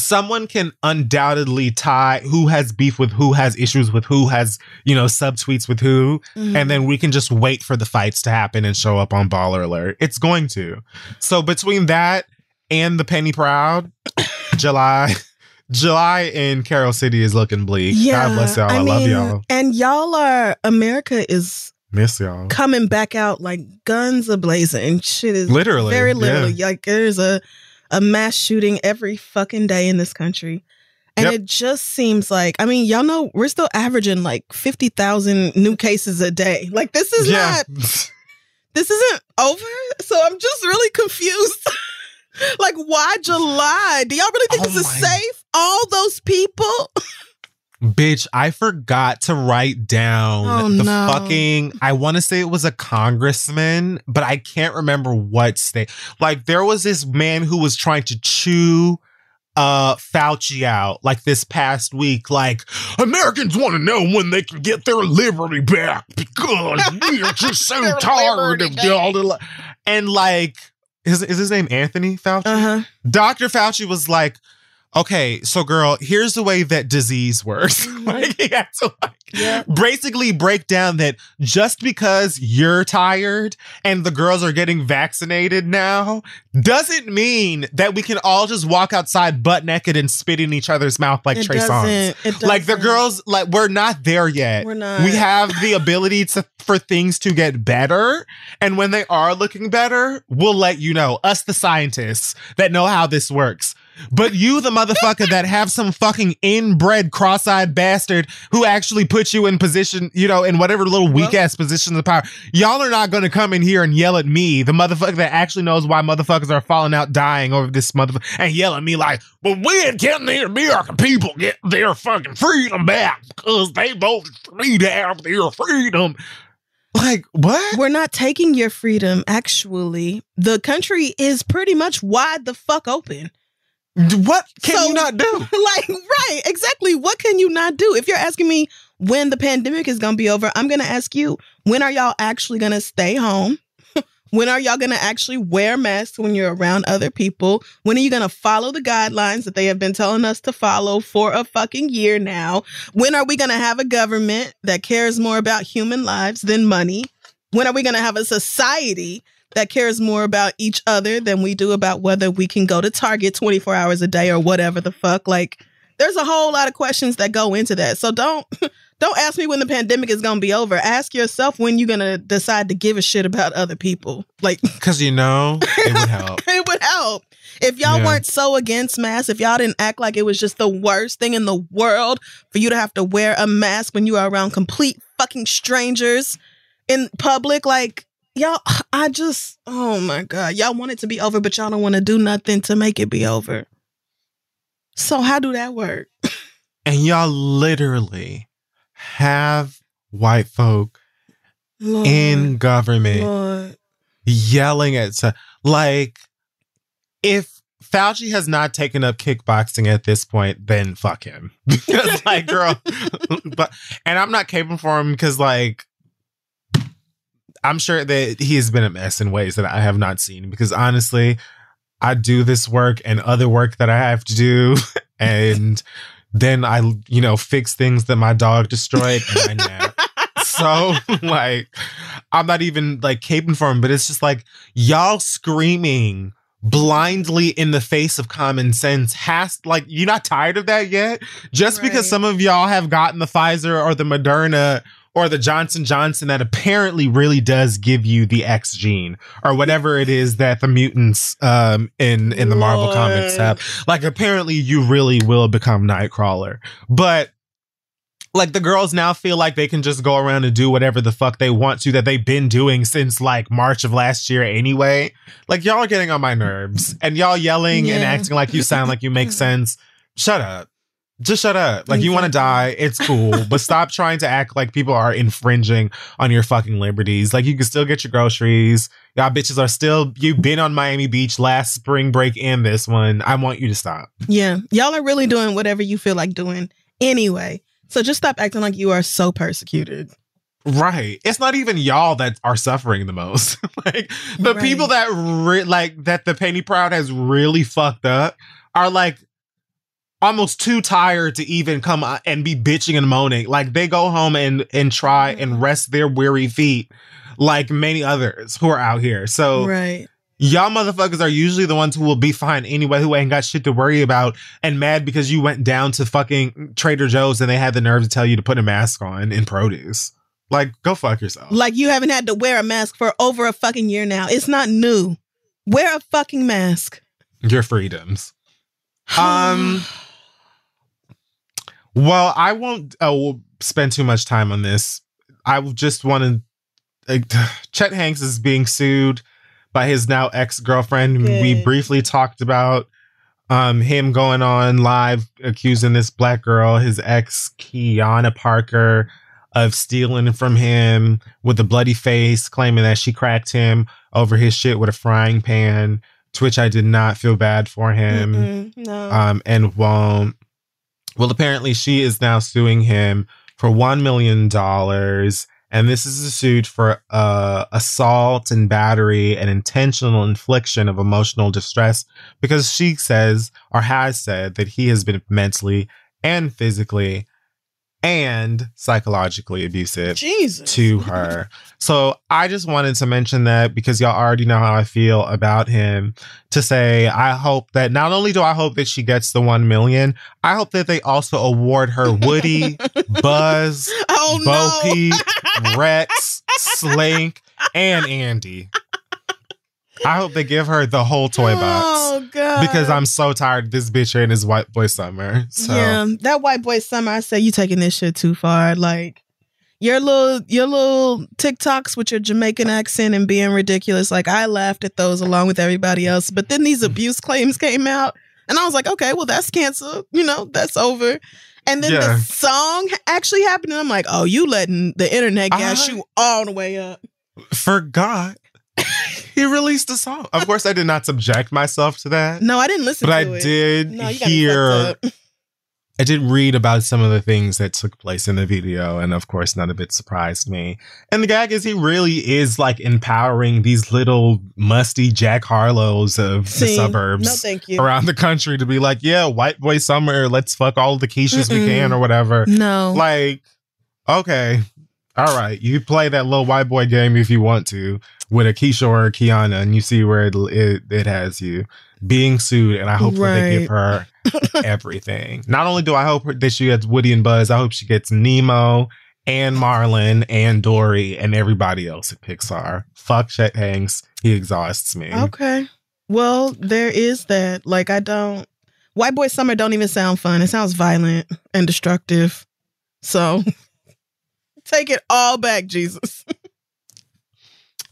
Someone can undoubtedly tie who has beef with who, has issues with who, has you know subtweets with who, Mm-hmm. and then we can just wait for the fights to happen and show up on Baller Alert. It's going to. So between that and the Penny Proud, July. July in Carol City is looking bleak. God bless y'all. I, love mean, y'all. And y'all are America is Miss y'all. coming back out like guns a blazing. Shit is Literally, very yeah. literally like there's a a mass shooting every fucking day in this country. And Yep. it just seems like I mean, y'all know we're still averaging like 50,000 new cases a day. Like this is yeah. not this isn't over. So I'm just really confused. like, why July? Do y'all really think Oh this is safe? All those people? Bitch, I forgot to write down Oh, the no. fucking I want to say it was a congressman, but I can't remember what state. Like there was this man who was trying to chew uh Fauci out like this past week like Americans want to know when they can get their liberty back because we are just so tired of all the li-" and like is, is his name Anthony Fauci? Uh-huh. Dr. Fauci was like, okay, so girl, here's the way that disease works. Mm-hmm. like he had to like Yeah. basically break down that just because you're tired and the girls are getting vaccinated now doesn't mean that we can all just walk outside butt naked and spit in each other's mouth like It Trey Songz. doesn't. Like the girls, like we're not there yet. We're not. We have the ability to for things to get better, and when they are looking better, we'll let you know. Us, the scientists that know how this works. But you, the motherfucker that have some fucking inbred cross-eyed bastard who actually put you in position, you know, in whatever little weak ass position of power, y'all are not going to come in here and yell at me, the motherfucker that actually knows why motherfuckers are falling out dying over this motherfucker, and yell at me like, "Well, when can the American people get their fucking freedom back because they voted for me to have their freedom?" Like what? We're not taking your freedom, actually. The country is pretty much wide the fuck open. What can So- you not do? like, right, exactly. What can you not do? If you're asking me when the pandemic is going to be over, I'm going to ask you, when are y'all actually going to stay home? when are y'all going to actually wear masks when you're around other people? When are you going to follow the guidelines that they have been telling us to follow for a fucking year now? When are we going to have a government that cares more about human lives than money? When are we going to have a society that cares more about each other than we do about whether we can go to Target 24 hours a day or whatever the fuck. Like there's a whole lot of questions that go into that. So don't don't ask me when the pandemic is going to be over. Ask yourself when you're going to decide to give a shit about other people. Like Because you know it would help. it would help. If y'all Yeah. weren't so against masks, if y'all didn't act like it was just the worst thing in the world for you to have to wear a mask when you are around complete fucking strangers in public, like y'all, I just, oh my God, y'all want it to be over, but y'all don't want to do nothing to make it be over. So, how do that work? and y'all literally have white folk Lord, in government Lord. yelling at so- like if Fauci has not taken up kickboxing at this point, then fuck him. because like girl but and I'm not caping for him because like I'm sure that he has been a mess in ways that I have not seen because honestly, I do this work and other work that I have to do and then I you know fix things that my dog destroyed and I nap so like I'm not even like caping for him, but it's just like y'all screaming blindly in the face of common sense has like you're not tired of that yet? Just because some of y'all have gotten the Pfizer or the Moderna or the Johnson Johnson that apparently really does give you the X gene or whatever it is that the mutants um in in the Marvel comics have like apparently you really will become Nightcrawler but like the girls now feel like they can just go around and do whatever the fuck they want to that they've been doing since like March of last year anyway. Like y'all are getting on my nerves and y'all yelling and acting like you sound like you make sense. Shut up. Just shut up. Like you want to die, it's cool, but stop trying to act like people are infringing on your fucking liberties. Like you can still get your groceries. Y'all bitches are still you've been on Miami Beach last spring break and this one. I want you to stop. Yeah, y'all are really doing whatever you feel like doing anyway. So just stop acting like you are so persecuted. Right. It's not even y'all that are suffering the most. like the Right. people that re- like that the penny proud has really fucked up are like almost too tired to even come and be bitching and moaning. Like they go home and and try and rest their weary feet like many others who are out here. So Right. y'all motherfuckers are usually the ones who will be fine anyway, who ain't got shit to worry about and mad because you went down to fucking Trader Joe's and they had the nerve to tell you to put a mask on in produce. Like, go fuck yourself. Like you haven't had to wear a mask for over a fucking year now. It's not new. Wear a fucking mask. Your freedoms. Um, Well, I won't uh, will spend too much time on this. I just want to. Like, Chet Hanks is being sued by his now ex girlfriend. We briefly talked about um, him going on live accusing this black girl, his ex Kiana Parker, of stealing from him with a bloody face, claiming that she cracked him over his shit with a frying pan. To which I did not feel bad for him Mm-mm, no. um, and won't. Well, apparently, she is now suing him for one million dollars, and this is a suit for uh, assault and battery and intentional infliction of emotional distress because she says or has said that he has been mentally and physically and psychologically abusive Jesus. to her. So I just wanted to mention that because y'all already know how I feel about him. To say, I hope that not only do I hope that she gets the one million, I hope that they also award her Woody, Buzz, Oh Bo no. Peep, Rex, Slink, and Andy. I hope they give her the whole toy oh, box Oh god. because I'm so tired of this bitch and his white boy summer. So Yeah, that white boy summer. I say you taking this shit too far. Like your little your little TikToks with your Jamaican accent and being ridiculous. Like I laughed at those along with everybody else. But then these abuse claims came out, and I was like, okay, well that's canceled. You know, that's over. And then Yeah. the song actually happened, and I'm like, oh, you letting the internet gas I- you all the way up. Forgot. He released a song. Of course, I did not subject myself to that, No, I didn't listen but to I it. did No, hear. I did read about some of the things that took place in the video, and of course, none of it surprised me. And the gag is he really is like empowering these little musty Jack Harlows of the suburbs No, thank you. around the country to be like, yeah, white boy summer, let's fuck all the Keishas we can or whatever. No. Like, okay, all right, you play that little white boy game if you want to with a Keisha or a Kiana, and you see where it it, it has you being sued. And I hope that they give her everything. Not only do I hope that she gets Woody and Buzz, I hope she gets Nemo and Marlin and Dory and everybody else at Pixar. Fuck Chet Hanks, he exhausts me. Okay. Well, there is that. Like, I don't. White Boy Summer don't even sound fun. It sounds violent and destructive. So, take it all back, Jesus.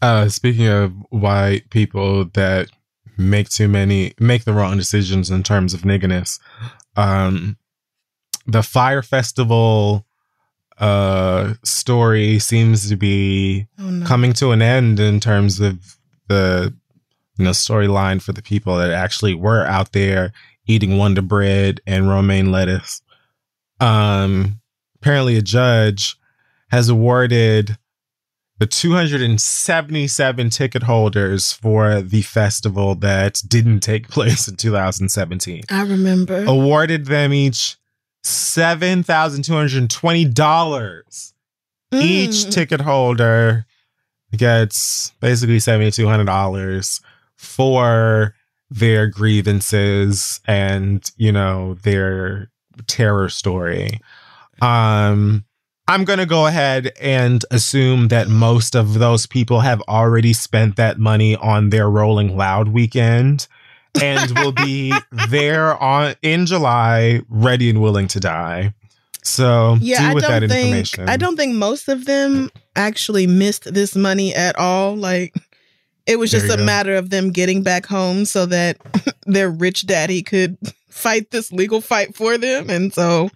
Uh, speaking of white people that make too many, make the wrong decisions in terms of nigginess, um, the Fyre Festival uh story seems to be Oh no. coming to an end in terms of the you know storyline for the people that actually were out there eating Wonder Bread and romaine lettuce. Um, apparently, a judge has awarded the 277 ticket holders for the festival that didn't take place in 2017 I remember. awarded them each $7,220 each Mm. ticket holder gets basically $7,200 for their grievances and, you know, their terror story. Um, I'm going to go ahead and assume that most of those people have already spent that money on their Rolling Loud weekend and will be there on in July, ready and willing to die. So yeah, do I with that don't think information. I don't think most of them actually missed this money at all. Like it was just a go. matter of them getting back home so that their rich daddy could fight this legal fight for them. And so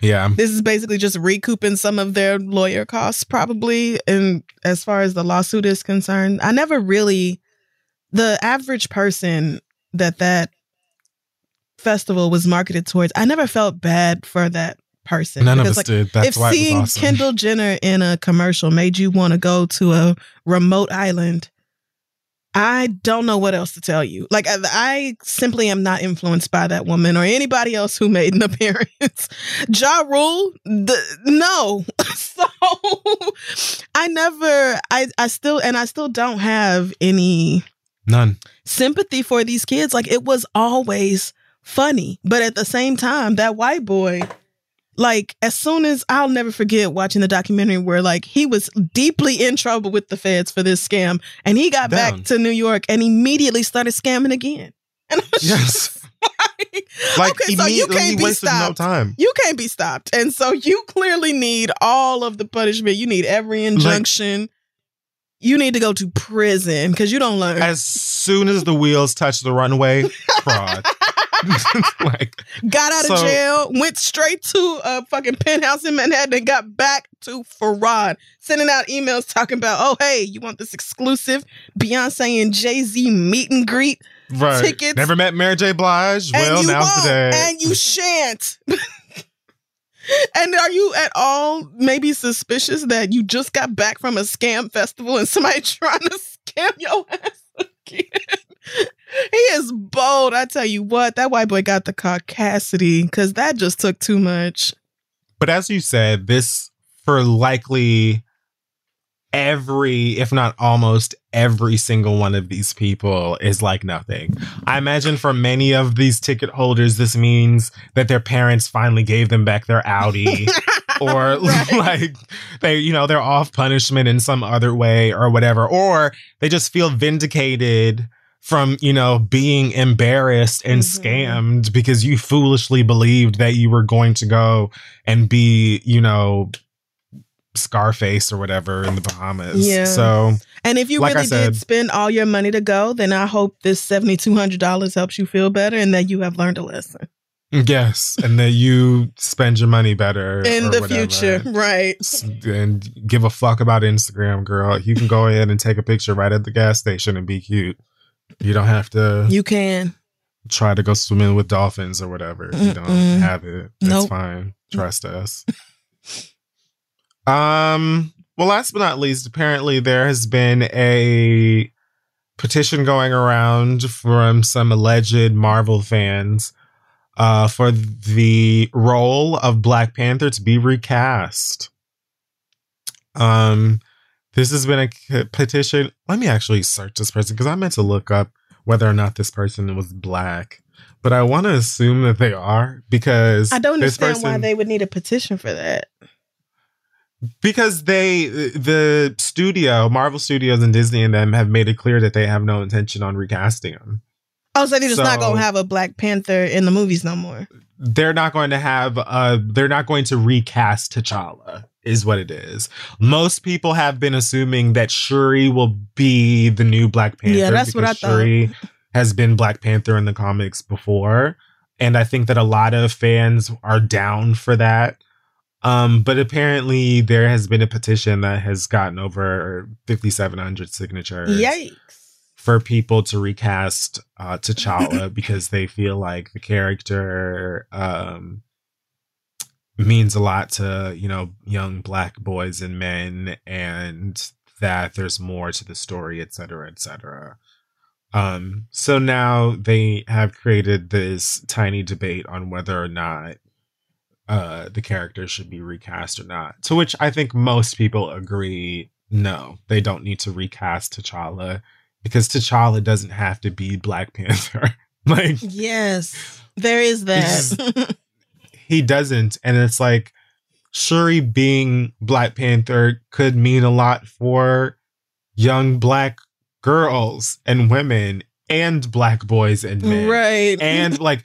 Yeah. this is basically just recouping some of their lawyer costs, probably. And as far as the lawsuit is concerned, I never really, the average person that that festival was marketed towards, I never felt bad for that person. None of Because, us did. That's if why seeing was awesome. Kendall Jenner in a commercial made you want to go to a remote island, I don't know what else to tell you. Like I, I simply am not influenced by that woman or anybody else who made an appearance. Ja Rule, the, no. so I never, I, I still, and I still don't have any None. sympathy for these kids. Like it was always funny, but at the same time, that white boy, like as soon as I'll never forget watching the documentary where like he was deeply in trouble with the feds for this scam, and he got Down. back to New York and immediately started scamming again. And I was Yes. just like, Like okay, so you can't be wasted no stopped. time. You can't be stopped. And so you clearly need all of the punishment. You need every injunction. you need to go to prison because you don't learn. As soon as the wheels touch the runway, fraud. like got out of jail, went straight to a fucking penthouse in Manhattan, and got back to fraud, sending out emails talking about, oh hey, you want this exclusive Beyonce and Jay Z meet and greet, right. Tickets. Never met Mary J. Blige. and well, now's the day. and you shan't. and are you at all maybe suspicious that you just got back from a scam festival and somebody trying to scam your ass again? He is bold. I tell you what, that white boy got the caucasity because that just took too much. But as you said, this for likely every, if not almost every single one of these people is like nothing. I imagine for many of these ticket holders, this means that their parents finally gave them back their Audi. or Right. like they you know they're off punishment in some other way or whatever or they just feel vindicated from you know being embarrassed and Mhm. scammed because you foolishly believed that you were going to go and be you know Scarface or whatever in the Bahamas. Yeah. So And if you Like really said- did spend all your money to go, then I hope this $7,200 helps you feel better and that you have learned a lesson. Yes, and that you spend your money better In the whatever. future, right? And give a fuck about Instagram, girl. You can go ahead and take a picture right at the gas station and be cute. You don't have to You can. try to go swimming with dolphins or whatever. You don't have it. That's Nope. fine. Trust us. um. Well, last but not least, apparently there has been a petition going around from some alleged Marvel fans uh, for the role of Black Panther to be recast. Um, this has been a petition. Let me actually search this person because I meant to look up whether or not this person was black, but I want to assume that they are because I don't this understand why they would need a petition for that. because they the studio marvel studios and disney and them have made it clear that they have no intention on recasting him Oh, so they're just not gonna have a Black Panther in the movies no more. they're not going to have uh they're not going to recast t'challa is what it is. Most people have been assuming that shuri will be the new black panther Yeah, that's what I shuri has been black panther in the comics before and i think that a lot of fans are down for that. Um but apparently there has been a petition that has gotten over 5700 signatures Yikes! for people to recast uh, T'Challa because they feel like the character um, means a lot to you know young black boys and men, and that there's more to the story, et cetera, et cetera. Um, so now they have created this tiny debate on whether or not uh, the character should be recast or not. To which I think most people agree, no, they don't need to recast T'Challa because T'Challa doesn't have to be Black Panther. like Yes, there is that. he doesn't, and it's like Shuri being Black Panther could mean a lot for young black girls and women and black boys and men. right. And like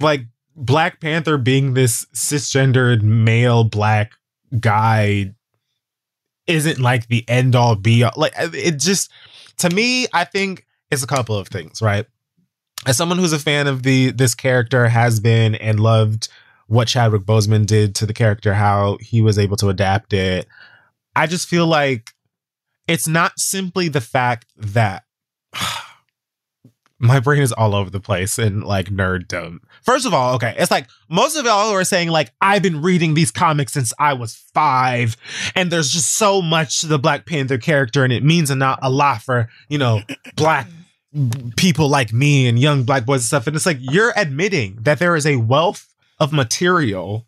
like Black Panther being this cisgendered male black guy isn't like the end all be all. Like it just to me, I think it's a couple of things, right? As someone who's a fan of the this character has been and loved what Chadwick Boseman did to the character, how he was able to adapt it. I just feel like it's not simply the fact that my brain is all over the place and like nerddom. First of all, okay, it's like most of y'all are saying like I've been reading these comics since I was five, and there's just so much to the Black Panther character, and it means a a lot for you know black people like me and young black boys and stuff. And it's like you're admitting that there is a wealth of material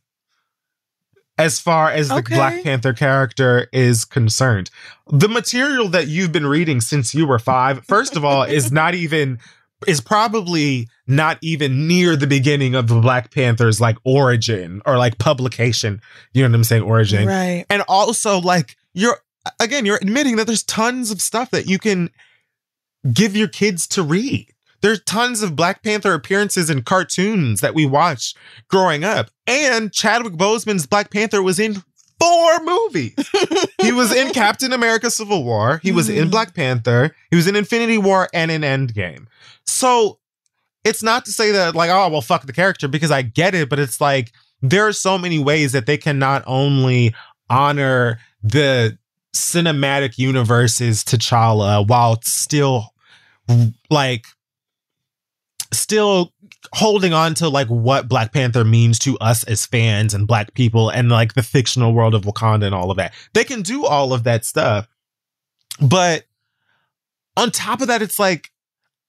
as far as the Okay. Black Panther character is concerned. The material that you've been reading since you were five, first of all, is not even is probably not even near the beginning of the Black Panther's like origin or like publication. You know what I'm saying? Origin right. and also like you're again you're admitting that there's tons of stuff that you can give your kids to read. There's tons of black panther appearances in cartoons that we watched growing up and chadwick boseman's black panther was in four movies. He was in captain america civil war he was in Mhm. black panther he was in infinity war and in endgame. So it's not to say that like oh well fuck the character because i get it but it's like there are so many ways that they can not only honor the cinematic universes T'Challa while still like still holding on to like what Black Panther means to us as fans and black people and like the fictional world of Wakanda and all of that. They can do all of that stuff. But on top of that it's like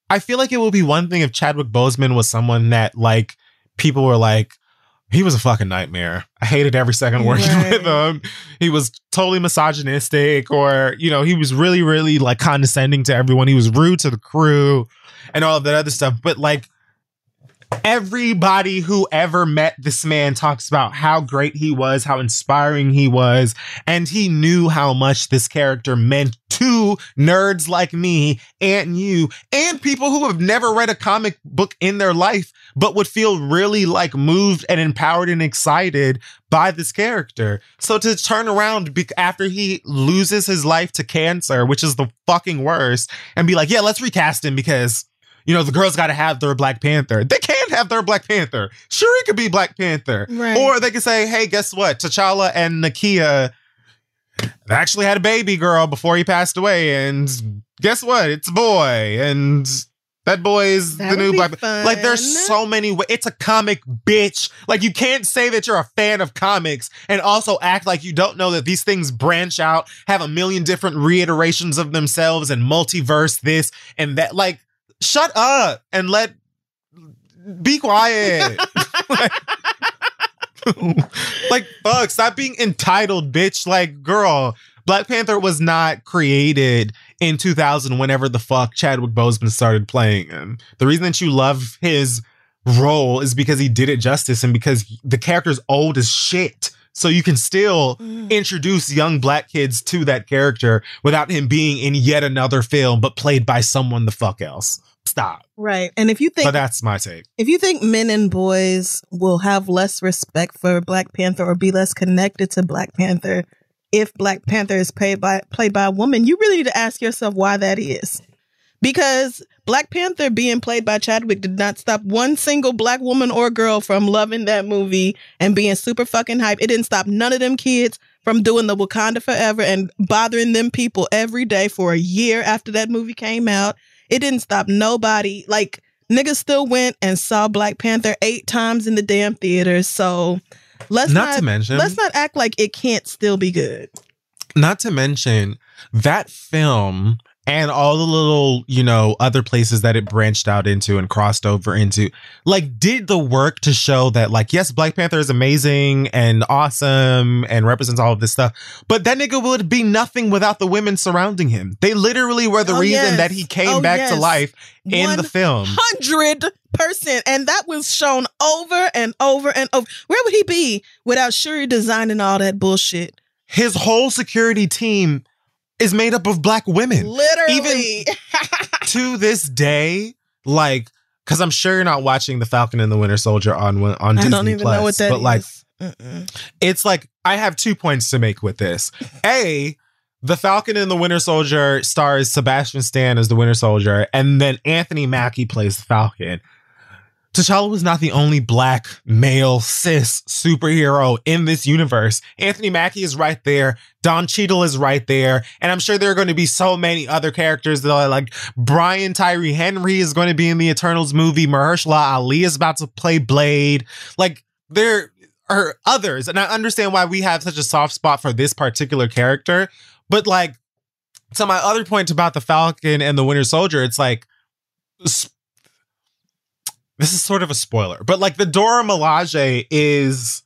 I feel like it would be one thing if Chadwick Boseman was someone that like people were like he was a fucking nightmare. I hated every second working Right. with him. He was totally misogynistic, or you know, he was really, really like condescending to everyone. He was rude to the crew and all of that other stuff. But like everybody who ever met this man talks about how great he was, how inspiring he was, and he knew how much this character meant to nerds like me and you and people who have never read a comic book in their life but would feel really like moved and empowered and excited by this character. So to turn around be- after he loses his life to cancer, which is the fucking worst, and be like, "Yeah, let's recast him because you know the girls got to have their Black Panther." They can't can't have their Black Panther. Shuri could be Black Panther. Right. Or they could say, hey, guess what? T'Challa and Nakia actually had a baby girl before he passed away. And guess what? It's a boy. And that boy is That the new Black Like, there's so many ways. It's a comic, bitch. Like, you can't say that you're a fan of comics and also act like you don't know that these things branch out, have a million different reiterations of themselves and multiverse this and that. Like, shut up and let be quiet. like, like, fuck, stop being entitled, bitch. Like, girl, Black Panther was not created in 2000 whenever the fuck Chadwick Boseman started playing him. The reason that you love his role is because he did it justice and because the character's old as shit. So you can still Mm. introduce young black kids to that character without him being in yet another film, but played by someone the fuck else. Stop. Right. And if you think But that's my take. if you think men and boys will have less respect for Black Panther or be less connected to Black Panther if Black Panther is played by played by a woman, you really need to ask yourself why that is. Because Black Panther being played by Chadwick did not stop one single black woman or girl from loving that movie and being super fucking hype. It didn't stop none of them kids from doing the Wakanda Forever and bothering them people every day for a year after that movie came out. It didn't stop nobody. Like niggas still went and saw Black Panther eight times in the damn theater. So let's Not not, to mention- let's not act like it can't still be good. Not to mention that film and all the little, you know, other places that it branched out into and crossed over into, like, did the work to show that, like, yes, Black Panther is amazing and awesome and represents all of this stuff, but that nigga would be nothing without the women surrounding him. They literally were the Oh, reason yes. that he came Oh, back to life in the film. Hundred percent, and that was shown over and over and over. Where would he be without Shuri designing all that bullshit? His whole security team is made up of black women. Literally, Even to this day, like, because I'm sure you're not watching The Falcon and the Winter Soldier on on I Disney don't even Plus, know what that is. but like, Mm-mm. it's like I have two points to make with this. A, The Falcon and the Winter Soldier stars Sebastian Stan as the Winter Soldier, and then Anthony Mackie plays the Falcon. T'Challa was not the only black male cis superhero in this universe. Anthony Mackie is right there. Don Cheadle is right there. And I'm sure there are going to be so many other characters that are like Brian Tyree Henry is going to be in the Eternals movie. Mahershala Ali is about to play Blade. Like there are others. And I understand why we have such a soft spot for this particular character. But like to my other point about the Falcon and the Winter Soldier, it's like this is sort of a spoiler, but like the Dora Milaje is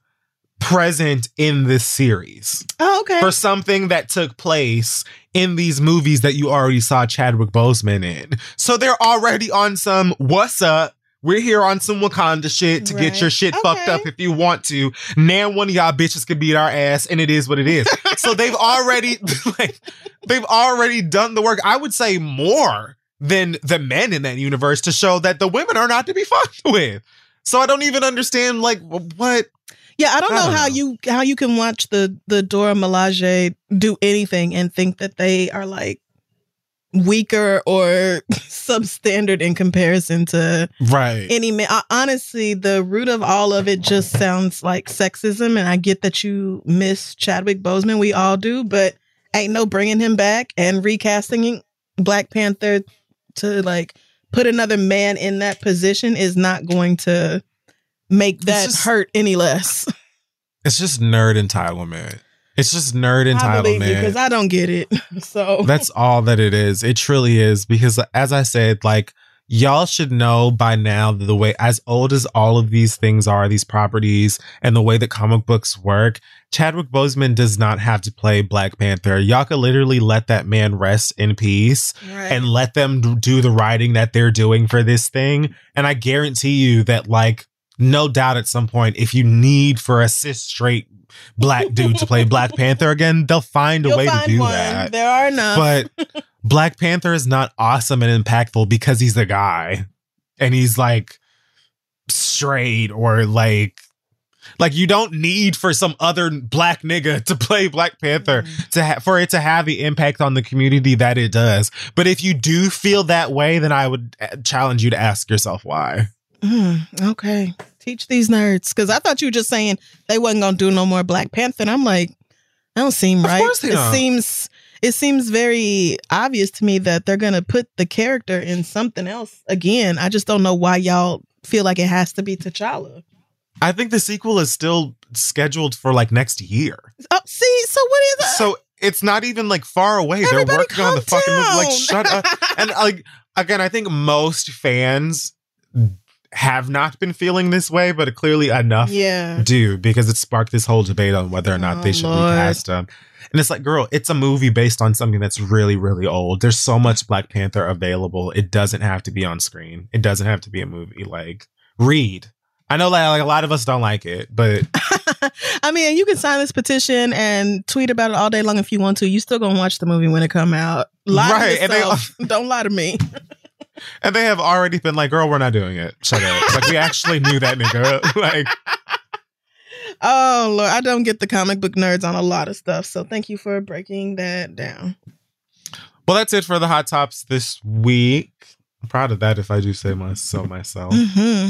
present in this series Oh, okay. for something that took place in these movies that you already saw Chadwick Boseman in. So they're already on some what's up. We're here on some Wakanda shit to get your shit fucked up if you want to. Now one of y'all bitches could beat our ass, and it is what it is. so they've already like they've already done the work. I would say more than the men in that universe to show that the women are not to be fucked with. So I don't even understand like what yeah, I don't I know don't how know. you how you can watch the the Dora Milaje do anything and think that they are like weaker or substandard in comparison to right. any man. I, honestly, the root of all of it just sounds like sexism, and I get that you miss Chadwick Boseman. We all do, but ain't no bringing him back and recasting Black Panther to like put another man in that position is not going to make that just- hurt any less. It's just nerd entitlement. It's just nerd believe because. I don't get it. So That's all that it is. It truly is. Because as I said, like y'all should know by now that the way as old as all of these things are, these properties and the way that comic books work, Chadwick Boseman does not have to play Black Panther. Y'all could literally let that man rest in peace right. and let them do the writing that they're doing for this thing. And I guarantee you that, like, no doubt at some point, if you need for a cis straight black dude to play Black Panther again, they'll find a You'll way to do one. that. There are enough. But Black Panther is not awesome and impactful because he's a guy and he's like straight or like. Like you don't need for some other black nigga to play Black Panther Mm-hmm. to ha- for it to have the impact on the community that it does. But if you do feel that way, then I would uh, challenge you to ask yourself why. Mm, okay. Teach these nerds. Because I thought you were just saying they wasn't gonna do no more Black Panther. And I'm like, that don't seem Of right. course they it don't. seems it seems very obvious to me that they're gonna put the character in something else again. I just don't know why y'all feel like it has to be T'Challa. I think the sequel is still scheduled for like next year. Oh, see, so what is that? So it's not even like far away. They're working on the calm fucking movie. Like, shut up. And like again, I think most fans have not been feeling this way, but clearly enough yeah. do because it sparked this whole debate on whether or not Oh, they should oh, Lord. recast him. Um, and it's like, girl, it's a movie based on something that's really, really old. There's so much Black Panther available. It doesn't have to be on screen. It doesn't have to be a movie. Like, read. I know that like a lot of us don't like it, but I mean, you can sign this petition and tweet about it all day long if you want to. You still gonna watch the movie when it come out. Lie Right, and they-. Don't lie to me. and they have already been like, girl, we're not doing it. Shut up. like we actually knew that nigga. like Oh Lord, I don't get the comic book nerds on a lot of stuff. So thank you for breaking that down. Well, that's it for the hot tops this week. I'm proud of that if I do say my so myself. hmm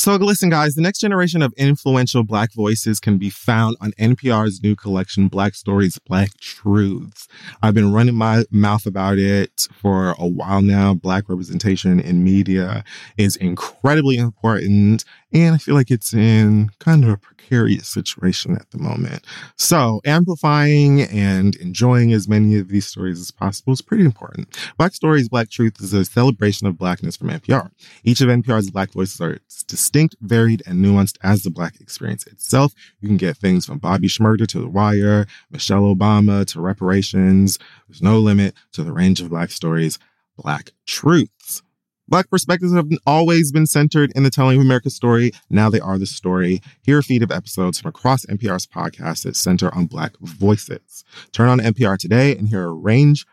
So, listen, guys, the next generation of influential Black voices can be found on NPR's new collection, Black Stories, Black Truths. I've been running my mouth about it for a while now. Black representation in media is incredibly important, and I feel like it's in kind of a precarious situation at the moment. So, amplifying and enjoying as many of these stories as possible is pretty important. Black Stories, Black Truth is a celebration of Blackness from NPR. Each of NPR's Black voices are distinct, varied, and nuanced as the Black experience itself. You can get things from Bobby Shmurda to The Wire, Michelle Obama to reparations. There's no limit to the range of Black stories, Black truths. Black perspectives have always been centered in the telling of America's story. Now they are the story. Hear a feed of episodes from across NPR's podcasts that center on Black voices. Turn on NPR today and hear a range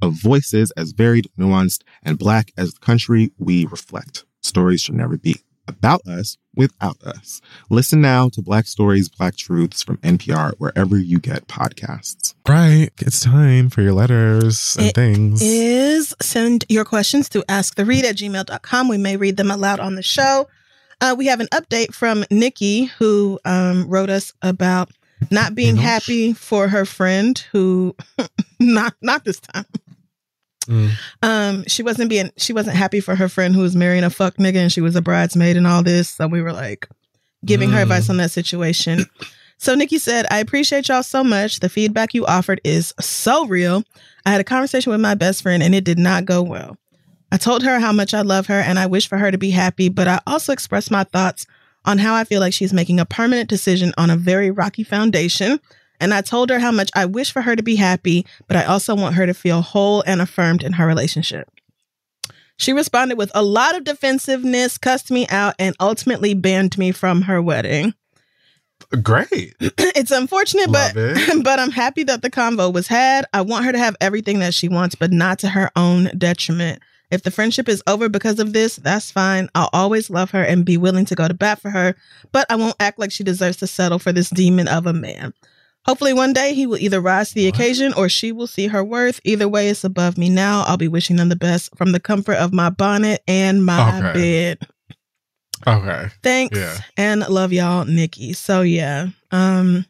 of voices as varied, nuanced, and Black as the country we reflect. Stories should never be about us without us. Listen now to Black Stories, Black Truths from NPR wherever you get podcasts. Right. It's time for your letters and It things. Is send your questions to asktheread at gmail.com. We may read them aloud on the show. Uh, we have an update from Nikki who um, wrote us about not being happy for her friend who not not this time. Mm. Um, she wasn't being she wasn't happy for her friend who was marrying a fuck nigga and she was a bridesmaid and all this. So we were like giving her Mm. advice on that situation. So Nikki said, I appreciate y'all so much. The feedback you offered is so real. I had a conversation with my best friend and it did not go well. I told her how much I love her and I wish for her to be happy, but I also expressed my thoughts on how I feel like she's making a permanent decision on a very rocky foundation. And I told her how much I wish for her to be happy, but I also want her to feel whole and affirmed in her relationship. She responded with a lot of defensiveness, cussed me out, and ultimately banned me from her wedding. Great. it's unfortunate, Love but it. but I'm happy that the convo was had. I want her to have everything that she wants, but not to her own detriment. If the friendship is over because of this, that's fine. I'll always love her and be willing to go to bat for her, but I won't act like she deserves to settle for this demon of a man. Hopefully, one day he will either rise to the occasion or she will see her worth. Either way, it's above me now. I'll be wishing them the best from the comfort of my bonnet and my Okay. bed. Okay. Thanks Yeah. and love y'all, Nikki. So yeah, um,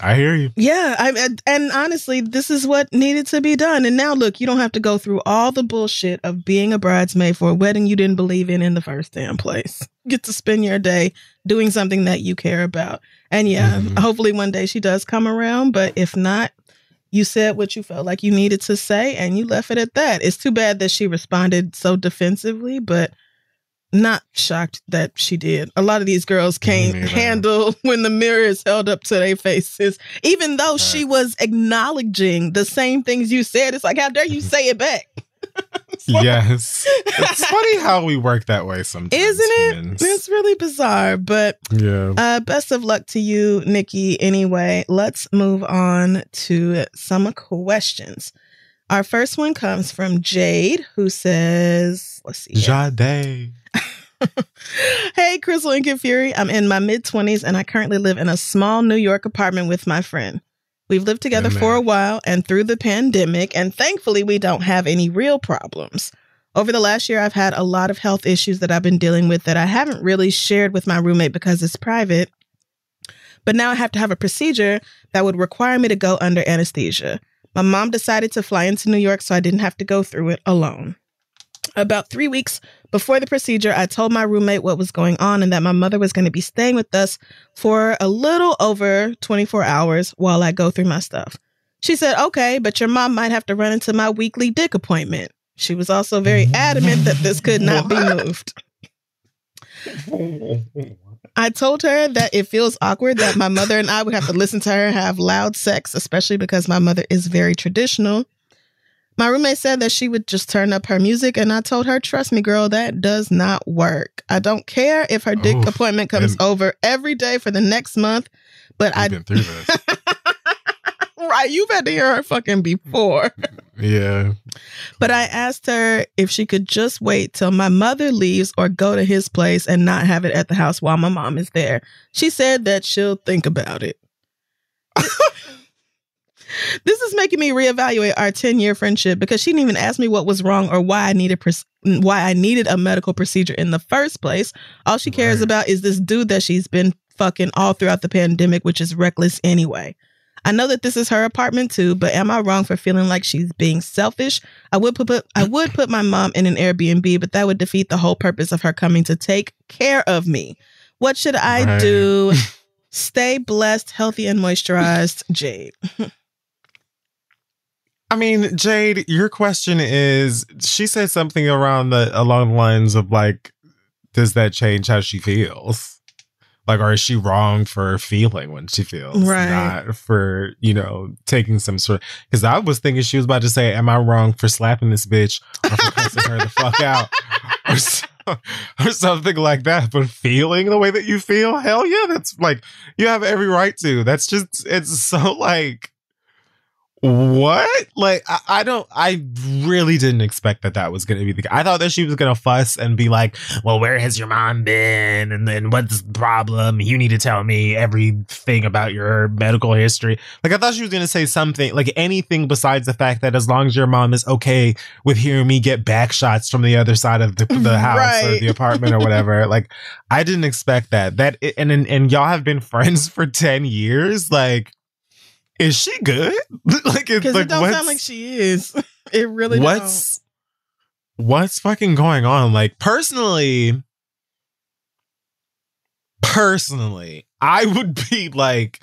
I hear you. yeah, I and- and honestly, this is what needed to be done. And now, look, you don't have to go through all the bullshit of being a bridesmaid for a wedding you didn't believe in in the first damn place. Get to spend your day doing something that you care about. And yeah, Mhm. hopefully one day she does come around. But if not, you said what you felt like you needed to say, and you left it at that. It's too bad that she responded so defensively, but. Not shocked that she did. A lot of these girls can't handle when the mirror is held up to their faces, even though she was acknowledging the same things you said. It's like, how dare you say it back? Like- Yes. It's funny how we work that way sometimes. Isn't it? humans. It's really bizarre, but Yeah. uh, best of luck to you, Nikki. Anyway, let's move on to some questions. Our first one comes from Jade, who says, let's see. here. Jade. hey, Crissle and Kid Fury. I'm in my mid 20s and I currently live in a small New York apartment with my friend. We've lived together Amen. for a while and through the pandemic, and thankfully, we don't have any real problems. Over the last year, I've had a lot of health issues that I've been dealing with that I haven't really shared with my roommate because it's private. But now I have to have a procedure that would require me to go under anesthesia. My mom decided to fly into New York so I didn't have to go through it alone. About three weeks before the procedure, I told my roommate what was going on and that my mother was going to be staying with us for a little over 24 hours while I go through my stuff. She said, okay, but your mom might have to run into my weekly dick appointment. She was also very adamant that this could not be moved. I told her that it feels awkward that my mother and I would have to listen to her have loud sex, especially because my mother is very traditional. My roommate said that she would just turn up her music, and I told her, Trust me, girl, that does not work. I don't care if her dick Oof. appointment comes And- over every day for the next month, but I. I've been through this. right, you've had to hear her fucking before. Yeah. But I asked her if she could just wait till my mother leaves or go to his place and not have it at the house while my mom is there. She said that she'll think about it. this is making me reevaluate our 10 year friendship because she didn't even ask me what was wrong or why I needed why I needed a medical procedure in the first place. All she cares Right. about is this dude that she's been fucking all throughout the pandemic, which is reckless anyway. I know that this is her apartment too, but am I wrong for feeling like she's being selfish? I would put, put I would put my mom in an Airbnb, but that would defeat the whole purpose of her coming to take care of me. What should I Right. do? Stay blessed, healthy, and moisturized, Jade. I mean, Jade, your question is she said something around the along the lines of like, does that change how she feels? Like, or is she wrong for feeling when she feels Right. not for, you know, taking some sort because I was thinking she was about to say, Am I wrong for slapping this bitch or for cussing her the fuck out? Or, so, or something like that. But feeling the way that you feel, hell yeah, that's like you have every right to. That's just it's so like what? Like, I, I don't, I really didn't expect that that was going to be the I thought that she was going to fuss and be like, well, where has your mom been? And then what's the problem? You need to tell me everything about your medical history. Like, I thought she was going to say something, like anything besides the fact that as long as your mom is okay with hearing me get back shots from the other side of the, the house or the apartment or whatever, like, I didn't expect that. That, and, and, and y'all have been friends for 10 years. Like, is she good? like, it's like, it don't sound like she is. It really what's what's fucking going on? Like, personally, personally, I would be like,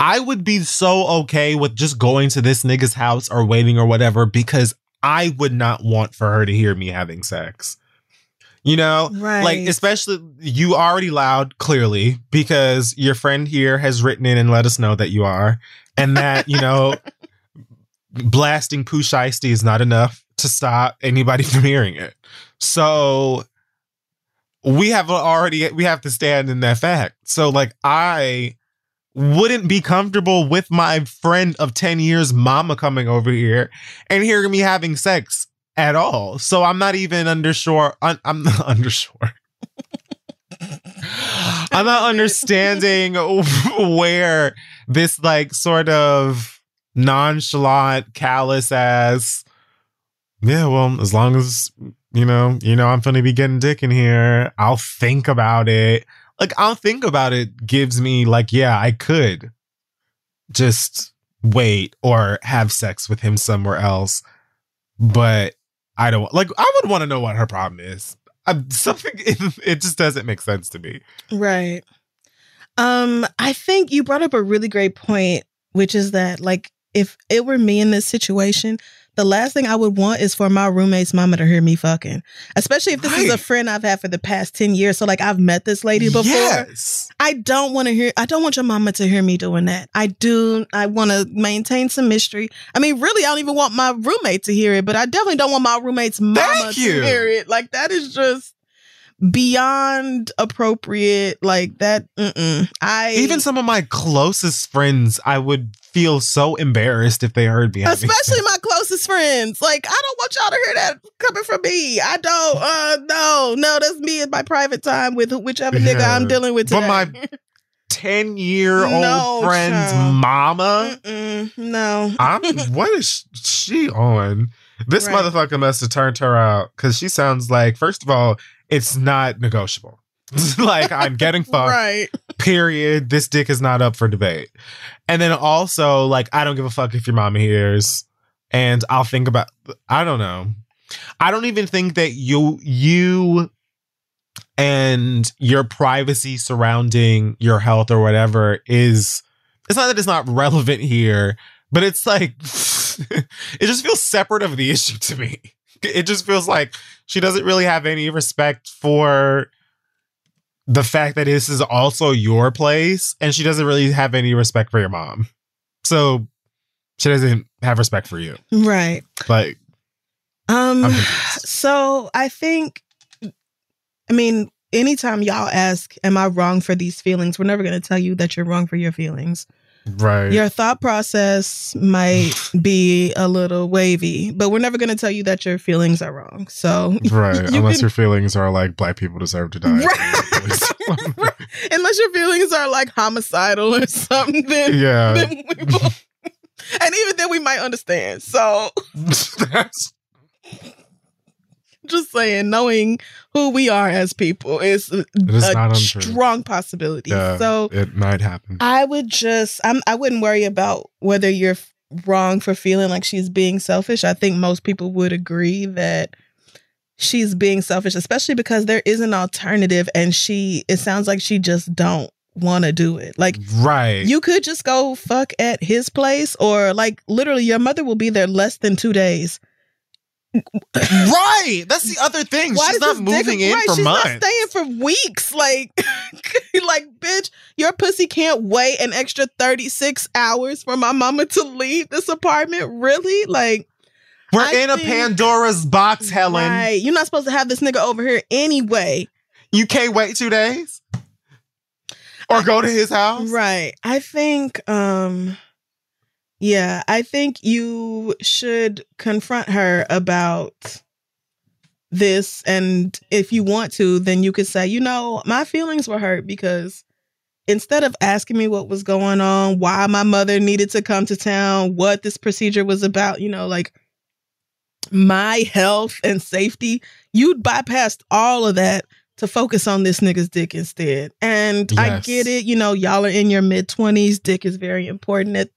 I would be so okay with just going to this nigga's house or waiting or whatever because I would not want for her to hear me having sex. You know. Right. like especially you already loud clearly because your friend here has written in and let us know that you are and that you know blasting Pooh Shiesty is not enough to stop anybody from hearing it so we have already we have to stand in that fact. So like I wouldn't be comfortable with my friend of 10 years mama coming over here and hearing me having sex at all. So I'm not even undersure un, I'm not undersure. I'm not understanding where this like sort of nonchalant, callous ass. Yeah, well, as long as you know, you know, I'm gonna be getting dick in here. I'll think about it. Like I'll think about it gives me like, yeah, I could just wait or have sex with him somewhere else. But I don't like I would want to know what her problem is. I'm, something it, it just doesn't make sense to me. Right. Um, I think you brought up a really great point, which is that like if it were me in this situation, the last thing I would want is for my roommate's mama to hear me fucking. Especially if this is a friend I've had for the past 10 years. So like I've met this lady before. Yes. I don't want to hear I don't want your mama to hear me doing that. I do I want to maintain some mystery. I mean, really I don't even want my roommate to hear it, but I definitely don't want my roommate's mama to hear it. Like that is just beyond appropriate like that mm-mm. I Even some of my closest friends, I would feel so embarrassed if they heard me. especially my closest friends. Like, I don't want y'all to hear that coming from me. I don't. Uh, no, no, that's me in my private time with whichever nigga I'm dealing with today. But my 10 year old No, friend's child. mama. Mm-mm, no. I'm what is she on? This Right. motherfucker must have turned her out because she sounds like, first of all, it's not negotiable. like I'm getting fucked. right. Period. This dick is not up for debate. And then also, like, I don't give a fuck if your mama hears. And I'll think about I don't know. I don't even think that you you and your privacy surrounding your health or whatever is it's not that it's not relevant here, but it's like it just feels separate of the issue to me. It just feels like she doesn't really have any respect for the fact that this is also your place and she doesn't really have any respect for your mom. So she doesn't have respect for you. Right. Like Um. So I think, I mean, anytime y'all ask, "Am I wrong for these feelings?" We're never going to tell you that you're wrong for your feelings. Right. Your thought process might be a little wavy, but we're never going to tell you that your feelings are wrong. So, Right. You Unless can- your feelings are like black people deserve to die. Right. unless your feelings are like homicidal or something, then, yeah. then we will. And even then, we might understand. So, That's- just saying, knowing who we are as people is a, a strong possibility. yeah, So, it might happen. I would just I'm I wouldn't worry about whether you're wrong for feeling like she's being selfish. I think most people would agree that she's being selfish, especially because there is an alternative and she it sounds like she just don't want to do it. Like right. you could just go fuck at his place or like literally your mother will be there less than 2 days. Right. That's the other thing. Why She's not this dick- moving in right, for she's months. not staying for weeks. Like, like, bitch, your pussy can't wait an extra 36 hours for my mama to leave this apartment. Really? Like, We're I in a Pandora's box, Helen. right. You're not supposed to have this nigga over here anyway. You can't wait two days? Or go to his house? Right. I think, um, yeah, I think you should confront her about this. And if you want to, then you could say, you know, my feelings were hurt because instead of asking me what was going on, why my mother needed to come to town, what this procedure was about, you know, like my health and safety, you'd bypassed all of that to focus on this nigga's dick instead. And I get it, you know, y'all are in your mid 20s, dick is very important at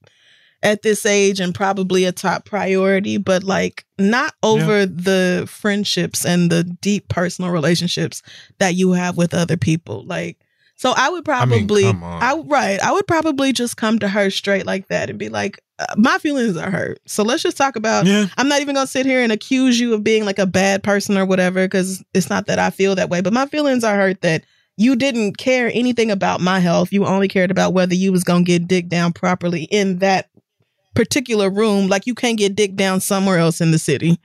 at this age and probably a top priority, but like not over the friendships and the deep personal relationships that you have with other people. Like so I would I mean, probably. I right, I would probably just come to her straight like that and be like uh, my feelings are hurt. So let's just talk about Yeah. I'm not even gonna sit here and accuse you of being like a bad person or whatever, because it's not that I feel that way. But my feelings are hurt that you didn't care anything about my health. You only cared about whether you was gonna get dick down properly in that particular room. Like you can't get dick down somewhere else in the city.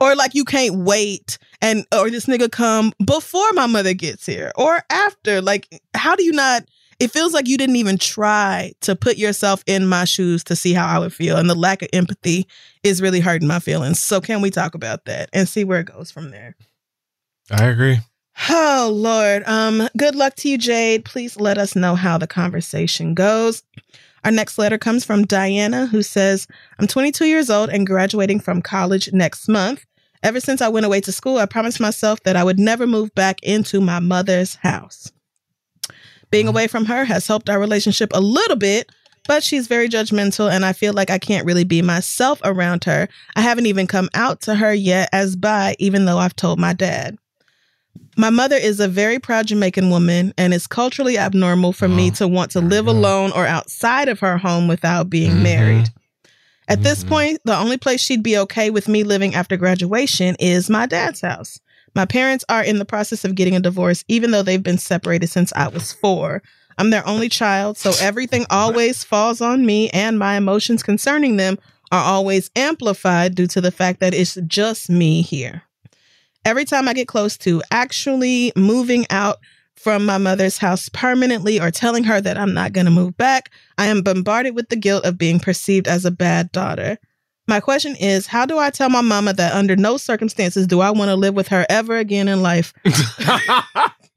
Or like you can't wait and or this nigga come before my mother gets here or after. Like, how do you not? It feels like you didn't even try to put yourself in my shoes to see how I would feel. And the lack of empathy is really hurting my feelings. So can we talk about that and see where it goes from there? I agree. Oh Lord. Um, good luck to you, Jade. Please let us know how the conversation goes. Our next letter comes from Diana, who says, I'm 22 years old and graduating from college next month. Ever since I went away to school, I promised myself that I would never move back into my mother's house. Being away from her has helped our relationship a little bit, but she's very judgmental and I feel like I can't really be myself around her. I haven't even come out to her yet as bi, even though I've told my dad. My mother is a very proud Jamaican woman, and it's culturally abnormal for me to want to live alone or outside of her home without being Mhm. married. At this Mhm. point, the only place she'd be okay with me living after graduation is my dad's house. My parents are in the process of getting a divorce, even though they've been separated since I was four. I'm their only child, so everything always falls on me, and my emotions concerning them are always amplified due to the fact that it's just me here. Every time I get close to actually moving out from my mother's house permanently or telling her that I'm not going to move back, I am bombarded with the guilt of being perceived as a bad daughter. My question is how do I tell my mama that under no circumstances do I want to live with her ever again in life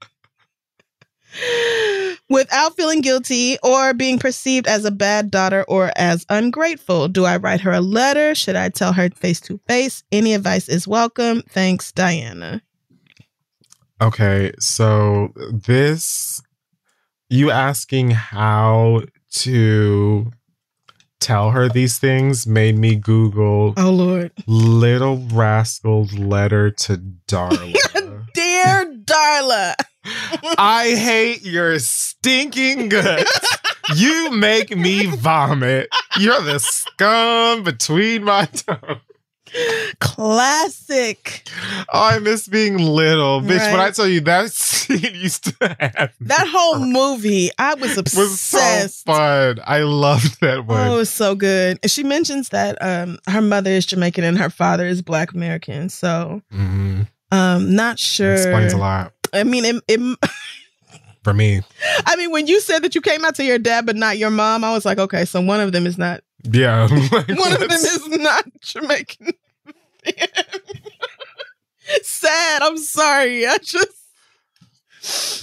without feeling guilty or being perceived as a bad daughter or as ungrateful? Do I write her a letter? Should I tell her face to face? Any advice is welcome. Thanks, Diana. Okay, so this you asking how to tell her these things made me Google Oh, Lord. Little Rascal's letter to Darla. Dear Darla. I hate your stinking guts. You make me vomit. You're the scum between my toes. Classic. Oh, I miss being little. Bitch, when I tell you that scene used to have That whole movie, I was was so obsessed. fun. I loved that one. Oh, it was so good. And she mentions that um her mother is Jamaican and her father is Black American. So Mhm. um not sure. Explains a lot I mean it, it for me. I mean when you said that you came out to your dad but not your mom, I was like, okay, so one of them is not Yeah. like, one of them is not Jamaican. Sad. I'm sorry. I just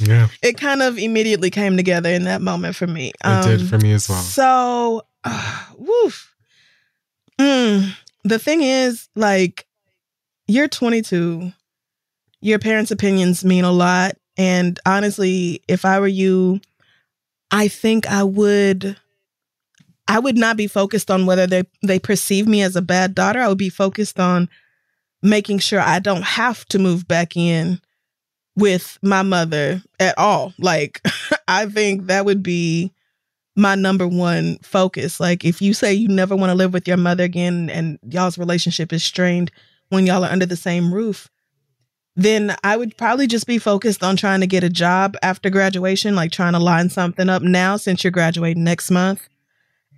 Yeah, it kind of immediately came together in that moment for me. it did Um, for me as well. So, uh, woof. Mm, the thing is, like, you're 22. Your parents' opinions mean a lot. And honestly, if I were you, I think I would. I would not be focused on whether they they perceive me as a bad daughter. I would be focused on making sure I don't have to move back in with my mother at all. Like, I think that would be my number one focus. Like, if you say you never want to live with your mother again and y'all's relationship is strained when y'all are under the same roof, then I would probably just be focused on trying to get a job after graduation, like trying to line something up now since you're graduating next month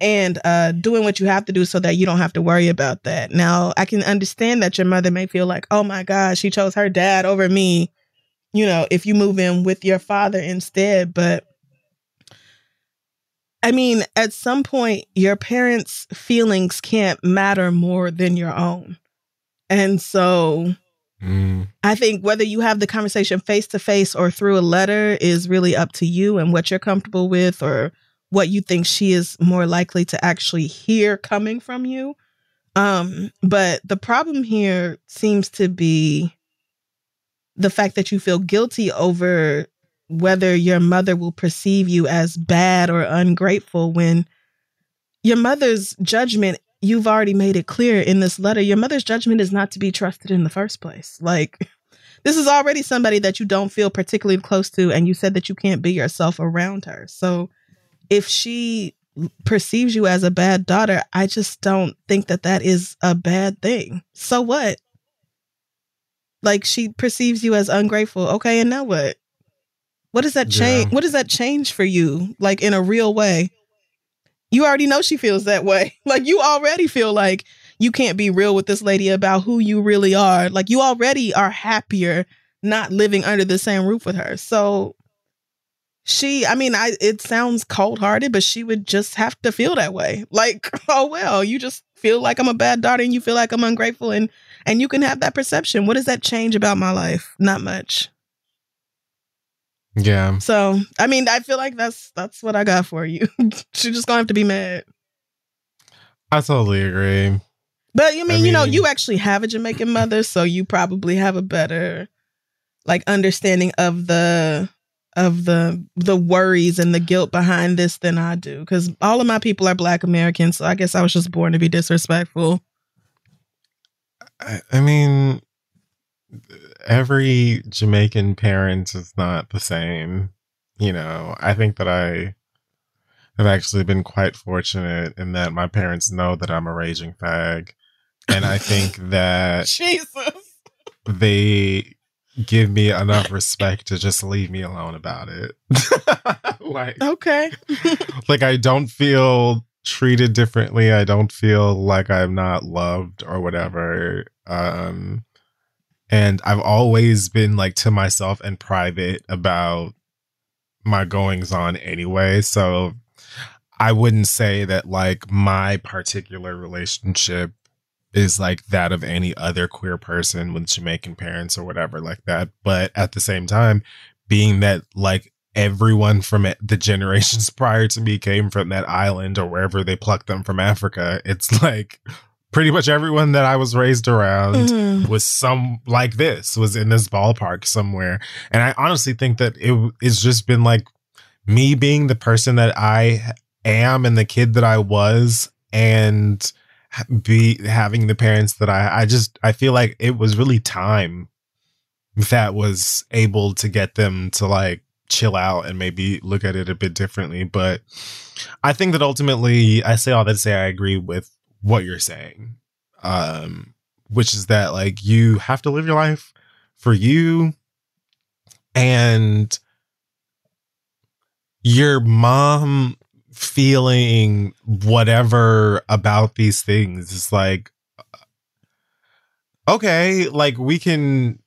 and uh, doing what you have to do so that you don't have to worry about that. Now, I can understand that your mother may feel like, oh my gosh, she chose her dad over me, you know, if you move in with your father instead. But I mean, at some point, your parents' feelings can't matter more than your own. And so Mm, I think whether you have the conversation face to face or through a letter is really up to you and what you're comfortable with or what you think she is more likely to actually hear coming from you. Um, but the problem here seems to be the fact that you feel guilty over whether your mother will perceive you as bad or ungrateful when your mother's judgment you've already made it clear in this letter your mother's judgment is not to be trusted in the first place. Like this is already somebody that you don't feel particularly close to and you said that you can't be yourself around her. So if she perceives you as a bad daughter i just don't think that that is a bad thing. So what? Like she perceives you as ungrateful. Okay and now what? What does that change Yeah. what does that change for you like in a real way you already know she feels that way like you already feel like you can't be real with this lady about who you really are. Like you already are happier not living under the same roof with her. So she, I mean, I it sounds cold hearted, but she would just have to feel that way. Like, oh well, you just feel like I'm a bad daughter and you feel like I'm ungrateful and and you can have that perception. What does that change about my life? Not much. Yeah. So I mean, I feel like that's that's what I got for you. She's just gonna have to be mad. I totally agree. But you mean, you know, you actually have a Jamaican mother, so you probably have a better like understanding of the of the the worries and the guilt behind this than I do. Cause all of my people are black Americans, so I guess I was just born to be disrespectful. I, I mean, every Jamaican parent is not the same. You know, I think that I have actually been quite fortunate in that my parents know that I'm a raging fag. And I think that Jesus. they give me enough respect to just leave me alone about it. like, Okay. like I don't feel treated differently. I don't feel like I'm not loved or whatever. Um and I've always been like to myself and private about my goings on anyway. So I wouldn't say that like my particular relationship is like that of any other queer person with Jamaican parents or whatever like that. But at the same time, being that like everyone from the generations prior to me came from that island or wherever they plucked them from Africa, it's like pretty much everyone that I was raised around Mhm. was some like this was in this ballpark somewhere and i honestly think that it, it's just been like me being the person that i am and the kid that i was and be having the parents that i i just i feel like it was really time that was able to get them to like chill out and maybe look at it a bit differently but i think that ultimately i say all that to say i agree with what you're saying um which is that like you have to live your life for you and your mom feeling whatever about these things is like okay like we can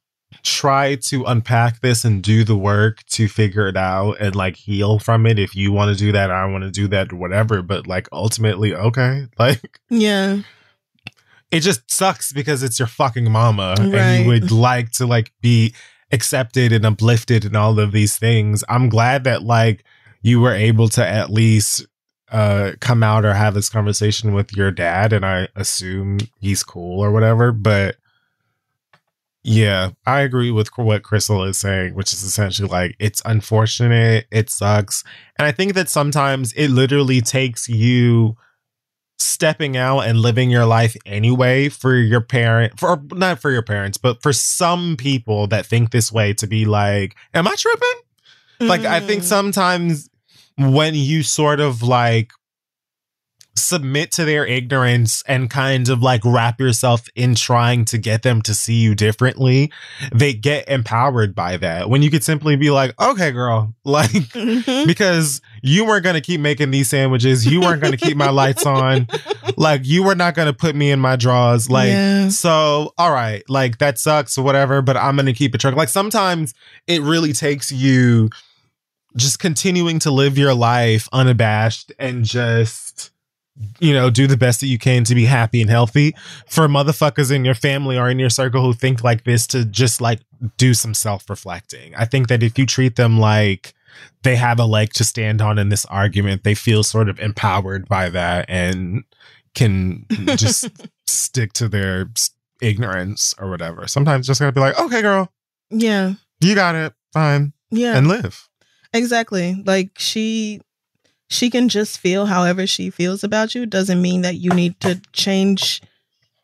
try to unpack this and do the work to figure it out and like heal from it. If you want to do that i want to do that whatever. But like ultimately okay. Like Yeah. it just sucks because it's your fucking mama and you would like to like be accepted and uplifted and all of these things. I'm glad that like you were able to at least uh come out or have this conversation with your dad and i assume he's cool or whatever but yeah i agree with what crissle is saying which is essentially like it's unfortunate it sucks and i think that sometimes it literally takes you stepping out and living your life anyway for your parent for not for your parents but for some people that think this way to be like am i tripping like i think Mm. sometimes when you sort of like submit to their ignorance and kind of like wrap yourself in trying to get them to see you differently they get empowered by that when you could simply be like okay girl like Mhm. because you weren't going to keep making these sandwiches. You weren't going to keep my lights on. Like, you were not going to put me in my drawers. Like, Yeah. so, all right, like that sucks or whatever, but I'm going to keep it truck. Like, sometimes it really takes you just continuing to live your life unabashed and just. You know, do the best that you can to be happy and healthy for motherfuckers in your family or in your circle who think like this to just like do some self reflecting. I think that if you treat them like, they have a leg to stand on in this argument. They feel sort of empowered by that and can just stick to their ignorance or whatever. Sometimes just gotta be like, okay, girl, Yeah. you got it, fine, Yeah. and live. Exactly. Like she she can just feel however she feels about you. Doesn't mean that you need to change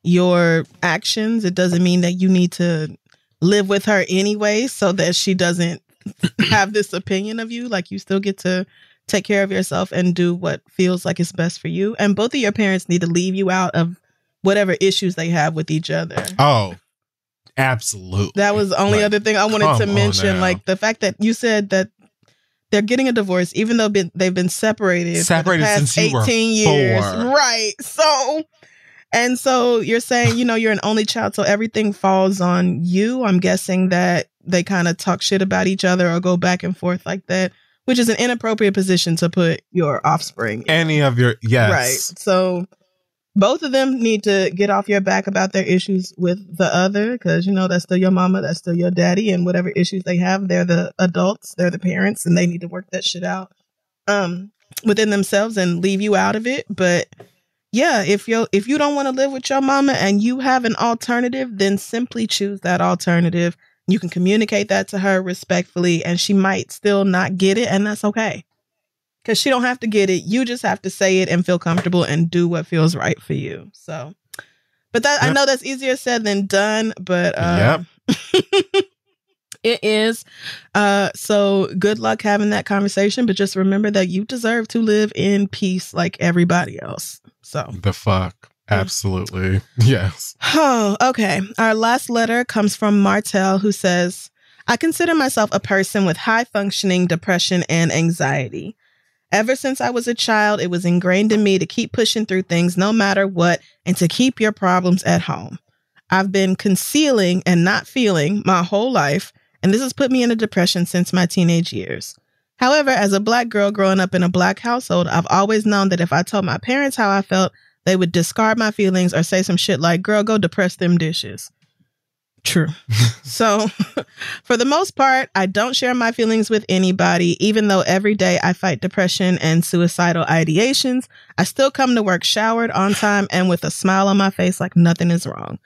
your actions. It doesn't mean that you need to live with her anyway so that she doesn't have this opinion of you. Like you still get to take care of yourself and do what feels like is best for you. And both of your parents need to leave you out of whatever issues they have with each other. Oh, absolutely. That was the only Like, other thing I wanted to mention. Like the fact that you said that they're getting a divorce, even though been, they've been separated, Separated for the past since 18 years. four. Right. So And so you're saying, you know, you're an only child, so everything falls on you. I'm guessing that they kind of talk shit about each other or go back and forth like that, which is an inappropriate position to put your offspring in. Any of your yes. Right. So both of them need to get off your back about their issues with the other because, you know, that's still your mama, that's still your daddy, and whatever issues they have, they're the adults, they're the parents, and they need to work that shit out um, within themselves and leave you out of it. But yeah, if you if you don't want to live with your mama and you have an alternative, then simply choose that alternative. You can communicate that to her respectfully, and she might still not get it, and that's okay because she don't have to get it. You just have to say it and feel comfortable and do what feels right for you. So, but that I know that's easier said than done. But uh, it is. Uh, so good luck having that conversation. But just remember that you deserve to live in peace like everybody else. So. The fuck. Absolutely. Yes. Oh, okay. Our last letter comes from Martel, who says, I consider myself a person with high functioning depression and anxiety. Ever since I was a child, it was ingrained in me to keep pushing through things no matter what and to keep your problems at home. I've been concealing and not feeling my whole life, and this has put me in a depression since my teenage years. However, as a black girl growing up in a black household, I've always known that if I told my parents how I felt, they would discard my feelings or say some shit like, girl, go depress them dishes. True. so, for the most part, I don't share my feelings with anybody, even though every day I fight depression and suicidal ideations. I still come to work showered on time and with a smile on my face like nothing is wrong.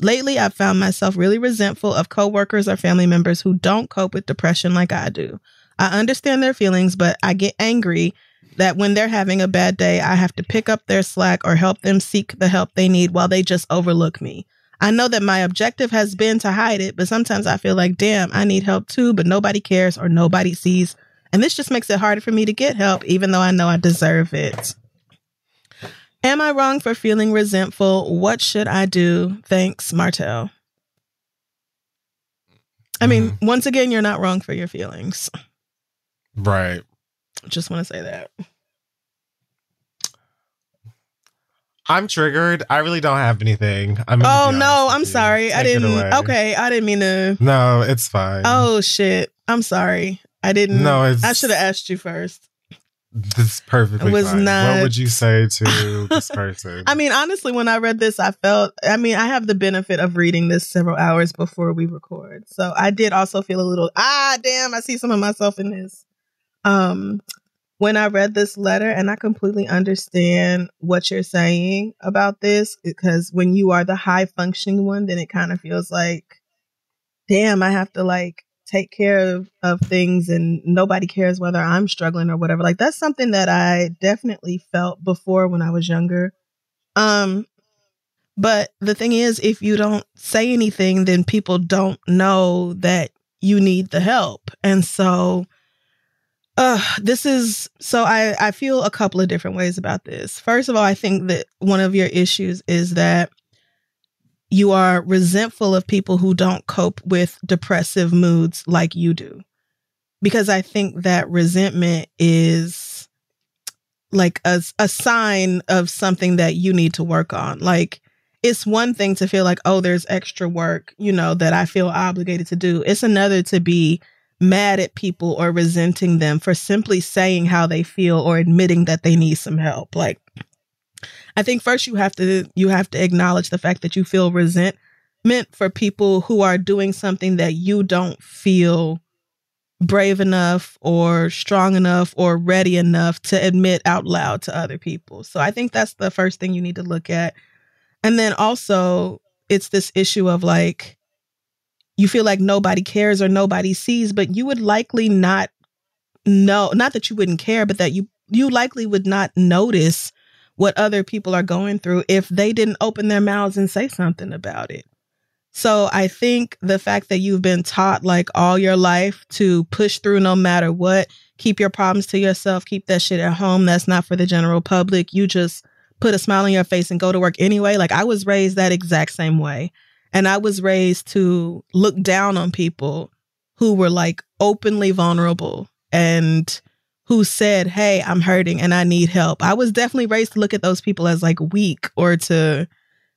Lately, I've found myself really resentful of coworkers or family members who don't cope with depression like I do. I understand their feelings, but I get angry that when they're having a bad day, I have to pick up their slack or help them seek the help they need while they just overlook me. I know that my objective has been to hide it, but sometimes I feel like, damn, I need help too, but nobody cares or nobody sees. And this just makes it harder for me to get help, even though I know I deserve it. Am I wrong for feeling resentful? What should I do? Thanks, Martel. I mean, mm-hmm. once again, you're not wrong for your feelings. Right. Just want to say that. I'm triggered. I really don't have anything. I'm Oh no, I'm sorry. I didn't. Okay, I didn't mean to. No, it's fine. Oh shit. I'm sorry. I didn't. no, it's I should have asked you first. This is perfectly was fine. not- What would you say to this person? I mean, honestly, when I read this, I felt. I mean, I have the benefit of reading this several hours before we record, so I did also feel a little. Ah, damn! I see some of myself in this. Um, when I read this letter, and I completely understand what you're saying about this, because when you are the high functioning one, then it kind of feels like, damn, I have to like take care of, of things and nobody cares whether I'm struggling or whatever. Like that's something that I definitely felt before when I was younger. Um but the thing is if you don't say anything then people don't know that you need the help. And so uh this is so I I feel a couple of different ways about this. First of all, I think that one of your issues is that you are resentful of people who don't cope with depressive moods like you do. Because I think that resentment is like a, a sign of something that you need to work on. Like, it's one thing to feel like, oh, there's extra work, you know, that I feel obligated to do. It's another to be mad at people or resenting them for simply saying how they feel or admitting that they need some help. Like, I think first you have to you have to acknowledge the fact that you feel resentment for people who are doing something that you don't feel brave enough or strong enough or ready enough to admit out loud to other people. So I think that's the first thing you need to look at. And then also it's this issue of like you feel like nobody cares or nobody sees, but you would likely not know not that you wouldn't care, but that you you likely would not notice what other people are going through if they didn't open their mouths and say something about it. So I think the fact that you've been taught like all your life to push through no matter what, keep your problems to yourself, keep that shit at home. That's not for the general public. You just put a smile on your face and go to work anyway. Like I was raised that exact same way. And I was raised to look down on people who were like openly vulnerable and who said, Hey, I'm hurting and I need help. I was definitely raised to look at those people as like weak or to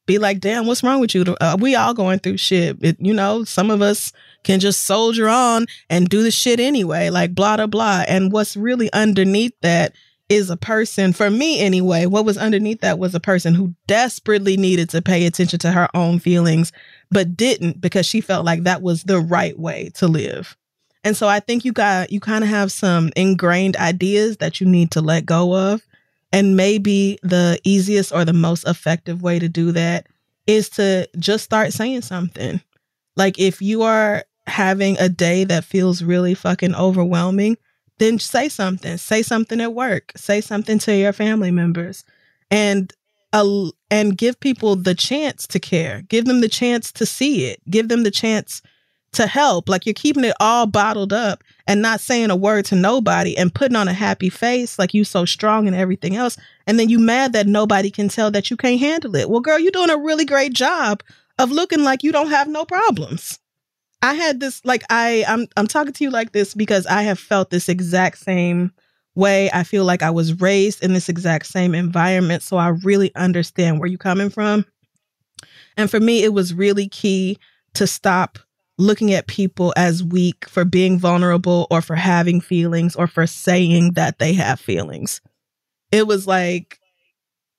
be like, damn, what's wrong with you? Uh, we all going through shit. It, you know, some of us can just soldier on and do the shit anyway, like blah, blah, blah. And what's really underneath that is a person, for me anyway, what was underneath that was a person who desperately needed to pay attention to her own feelings, but didn't because she felt like that was the right way to live. And so I think you got, you kind of have some ingrained ideas that you need to let go of. And maybe the easiest or the most effective way to do that is to just start saying something. Like if you are having a day that feels really fucking overwhelming, then say something. Say something at work. Say something to your family members, and uh, and give people the chance to care. Give them the chance to see it. Give them the chance to help. Like you're keeping it all bottled up and not saying a word to nobody and putting on a happy face like you so strong and everything else. And then you mad that nobody can tell that you can't handle it. Well, girl, you're doing a really great job of looking like you don't have no problems. I had this like I I'm I'm talking to you like this because I have felt this exact same way. I feel like I was raised in this exact same environment, so I really understand where you're coming from. And for me, it was really key to stop looking at people as weak for being vulnerable or for having feelings or for saying that they have feelings. It was like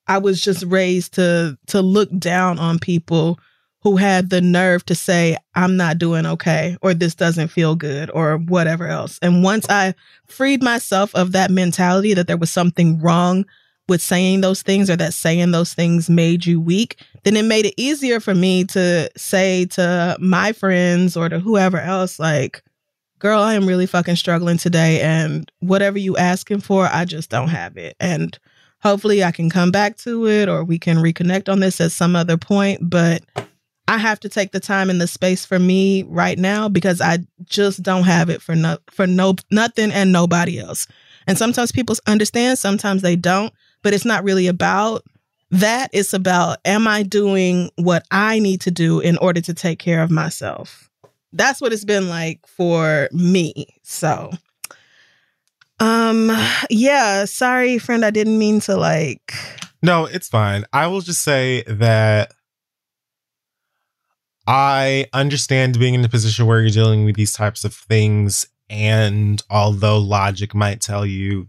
I was just raised to to look down on people who had the nerve to say, I'm not doing okay, or this doesn't feel good, or whatever else. And once I freed myself of that mentality that there was something wrong with saying those things or that saying those things made you weak, then it made it easier for me to say to my friends or to whoever else, like, girl, I am really fucking struggling today. And whatever you asking for, I just don't have it. And hopefully I can come back to it or we can reconnect on this at some other point. But I have to take the time and the space for me right now because I just don't have it for no for no nothing and nobody else. And sometimes people understand, sometimes they don't, but it's not really about that. It's about am I doing what I need to do in order to take care of myself? That's what it's been like for me. So um yeah, sorry friend, I didn't mean to like No, it's fine. I will just say that I understand being in a position where you're dealing with these types of things. And although logic might tell you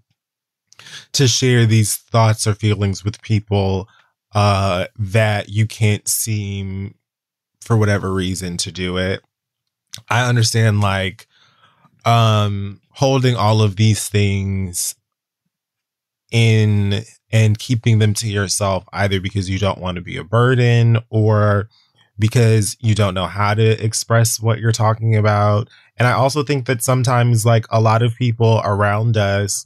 to share these thoughts or feelings with people uh, that you can't seem, for whatever reason, to do it, I understand like um, holding all of these things in and keeping them to yourself either because you don't want to be a burden or because you don't know how to express what you're talking about. And I also think that sometimes like a lot of people around us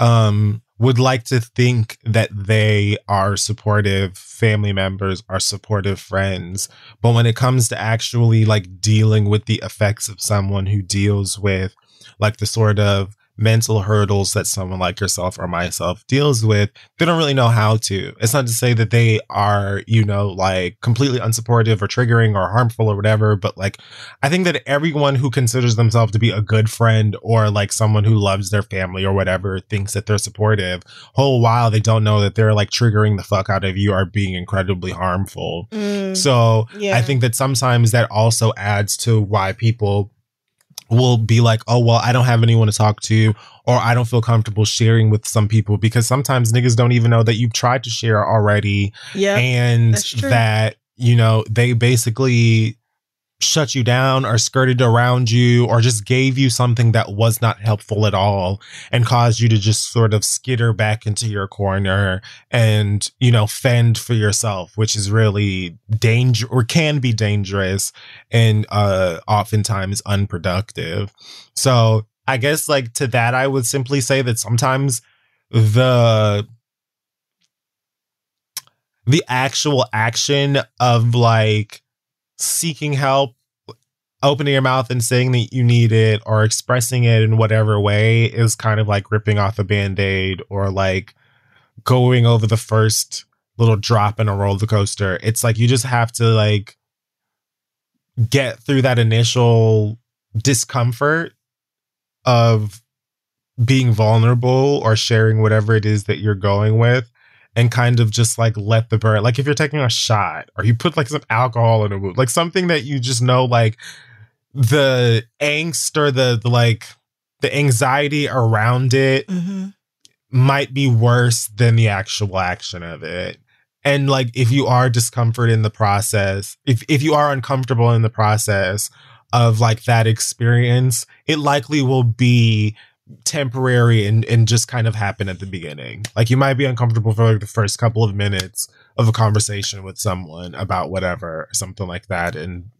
um would like to think that they are supportive family members are supportive friends but when it comes to actually like dealing with the effects of someone who deals with like the sort of mental hurdles that someone like yourself or myself deals with, they don't really know how to. It's not to say that they are, you know, like completely unsupportive or triggering or harmful or whatever, but like I think that everyone who considers themselves to be a good friend or like someone who loves their family or whatever thinks that they're supportive, whole while they don't know that they're like triggering the fuck out of you or being incredibly harmful. mm, So yeah. I think that sometimes that also adds to why people will be like, oh, well, I don't have anyone to talk to, or I don't feel comfortable sharing with some people because sometimes niggas don't even know that you've tried to share already yeah. and that, you know, they basically shut you down or skirted around you or just gave you something that was not helpful at all and caused you to just sort of skitter back into your corner and you know fend for yourself which is really danger or can be dangerous and uh oftentimes unproductive. So i guess like to that i would simply say that sometimes the the actual action of like seeking help opening your mouth and saying that you need it or expressing it in whatever way is kind of like ripping off a band-aid or like going over the first little drop in a roller coaster. It's like you just have to like get through that initial discomfort of being vulnerable or sharing whatever it is that you're going with and kind of just like let the bird like if you're taking a shot or you put like some alcohol in a wound like something that you just know like the angst or the, the like the anxiety around it Mhm. might be worse than the actual action of it and like if you are discomfort in the process if if you are uncomfortable in the process of like that experience it likely will be temporary and and just kind of happen at the beginning. Like you might be uncomfortable for like the first couple of minutes of a conversation with someone about whatever something like that. And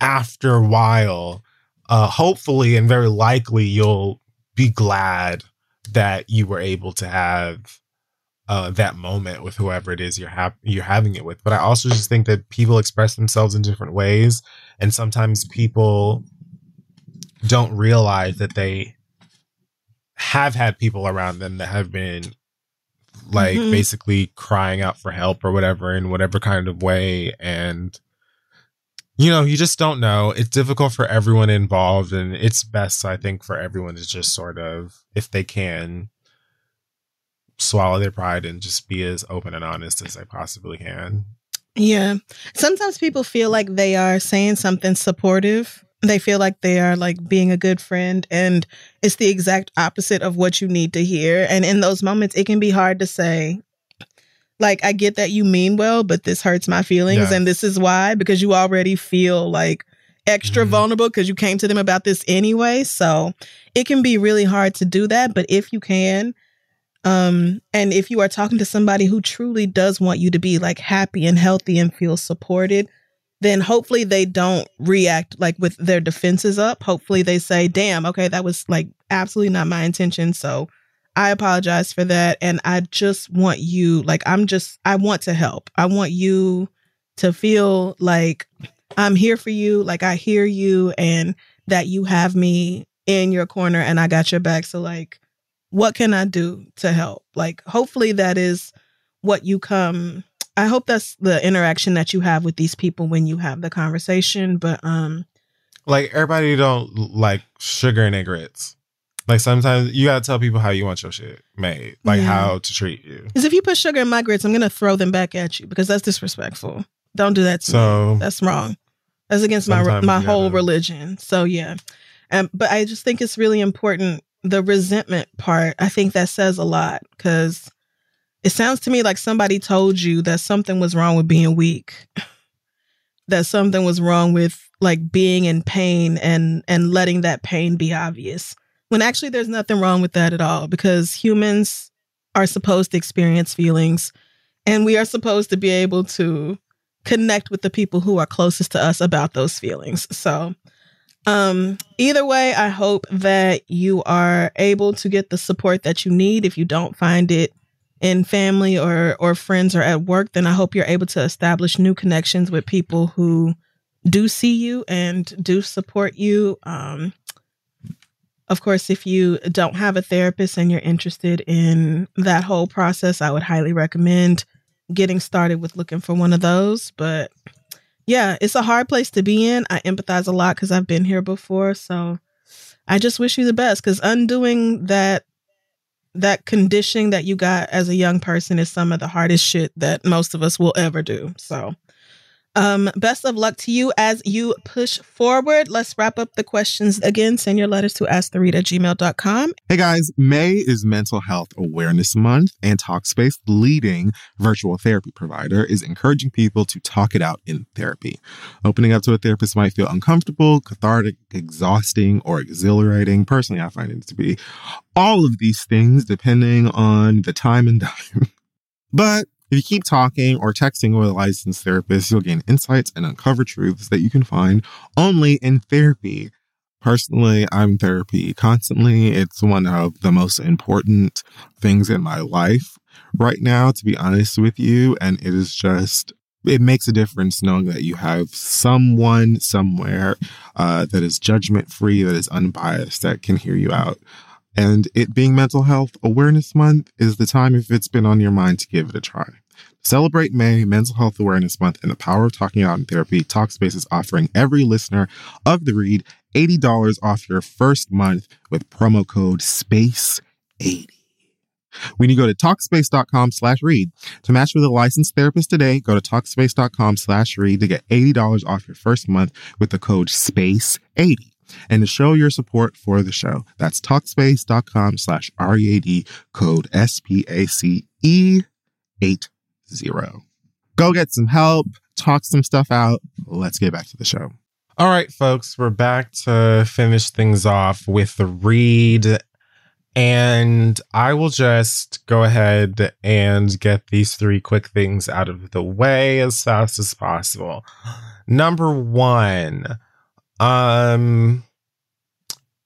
after a while uh hopefully and very likely you'll be glad that you were able to have uh, that moment with whoever it is you're ha- you're having it with. But I also just think that people express themselves in different ways, and sometimes people don't realize that they have had people around them that have been like Mhm. basically crying out for help or whatever in whatever kind of way and you know you just don't know it's difficult for everyone involved and it's best i think for everyone to just sort of if they can swallow their pride and just be as open and honest as they possibly can Yeah. Sometimes people feel like they are saying something supportive. They feel like they are like being a good friend and it's the exact opposite of what you need to hear. And in those moments it can be hard to say like I get that you mean well, but this hurts my feelings Yeah. and this is why because you already feel like extra Mhm. vulnerable because you came to them about this anyway. So it can be really hard to do that, but if you can um and if you are talking to somebody who truly does want you to be like happy and healthy and feel supported then hopefully they don't react like with their defenses up hopefully they say damn okay that was like absolutely not my intention so i apologize for that and i just want you like i'm just i want to help i want you to feel like i'm here for you like i hear you and that you have me in your corner and i got your back so like what can I do to help? Like, hopefully, that is what you come. I hope that's the interaction that you have with these people when you have the conversation. But, um, like everybody don't like sugar and their grits like sometimes you gotta tell people how you want your shit made like Yeah. how to treat you because if you put sugar in my grits, I'm going to throw them back at you because that's disrespectful. Don't do that to me. That's wrong. That's against my my whole gotta- religion. So yeah, um, but I just think it's really important. The resentment part, I think that says a lot because it sounds to me like somebody told you that something was wrong with being weak, that something was wrong with like being in pain and and letting that pain be obvious. When actually there's nothing wrong with that at all because humans are supposed to experience feelings and we are supposed to be able to connect with the people who are closest to us about those feelings. So, um, either way, I hope that you are able to get the support that you need. If you don't find it in family or or friends or at work, then I hope you're able to establish new connections with people who do see you and do support you. Um, of course, if you don't have a therapist and you're interested in that whole process, I would highly recommend getting started with looking for one of those. But yeah, it's a hard place to be in. I empathize a lot because I've been here before. So I just wish you the best because undoing that that conditioning that you got as a young person is some of the hardest shit that most of us will ever do. So um best of luck to you as you push forward. Let's wrap up the questions again. Send your letters to asktheread at gmail.com. Hey guys, May is Mental Health Awareness Month, and Talkspace, leading virtual therapy provider, is encouraging people to talk it out in therapy. Opening up to a therapist might feel uncomfortable, cathartic, exhausting, or exhilarating. Personally, I find it to be all of these things depending on the time and dime. But if you keep talking or texting with a licensed therapist, you'll gain insights and uncover truths that you can find only in therapy. Personally, I'm therapy constantly. It's one of the most important things in my life right now, to be honest with you. And it is just, it makes a difference knowing that you have someone somewhere uh, that is judgment free, that is unbiased, that can hear you out. And it being Mental Health Awareness Month is the time, if it's been on your mind, to give it a try. Celebrate May, Mental Health Awareness Month, and the power of talking out in therapy. Talkspace is offering every listener of the read $80 off your first month with promo code SPACE80. When you go to Talkspace.com slash read to match with a licensed therapist today, go to Talkspace.com slash read to get $80 off your first month with the code SPACE80 and to show your support for the show. That's Talkspace.com slash READ code SPACE80 zero. Go get some help, talk some stuff out. Let's get back to the show. All right, folks, we're back to finish things off with the read. And I will just go ahead and get these three quick things out of the way as fast as possible. Number one, um,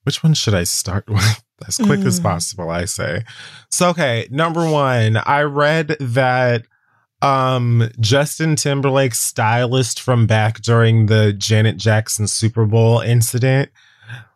which one should I start with? as quick mm. as hmm. possible, I say. So, okay, number one, I read that um Justin Timberlake's stylist from back during the Janet Jackson Super Bowl incident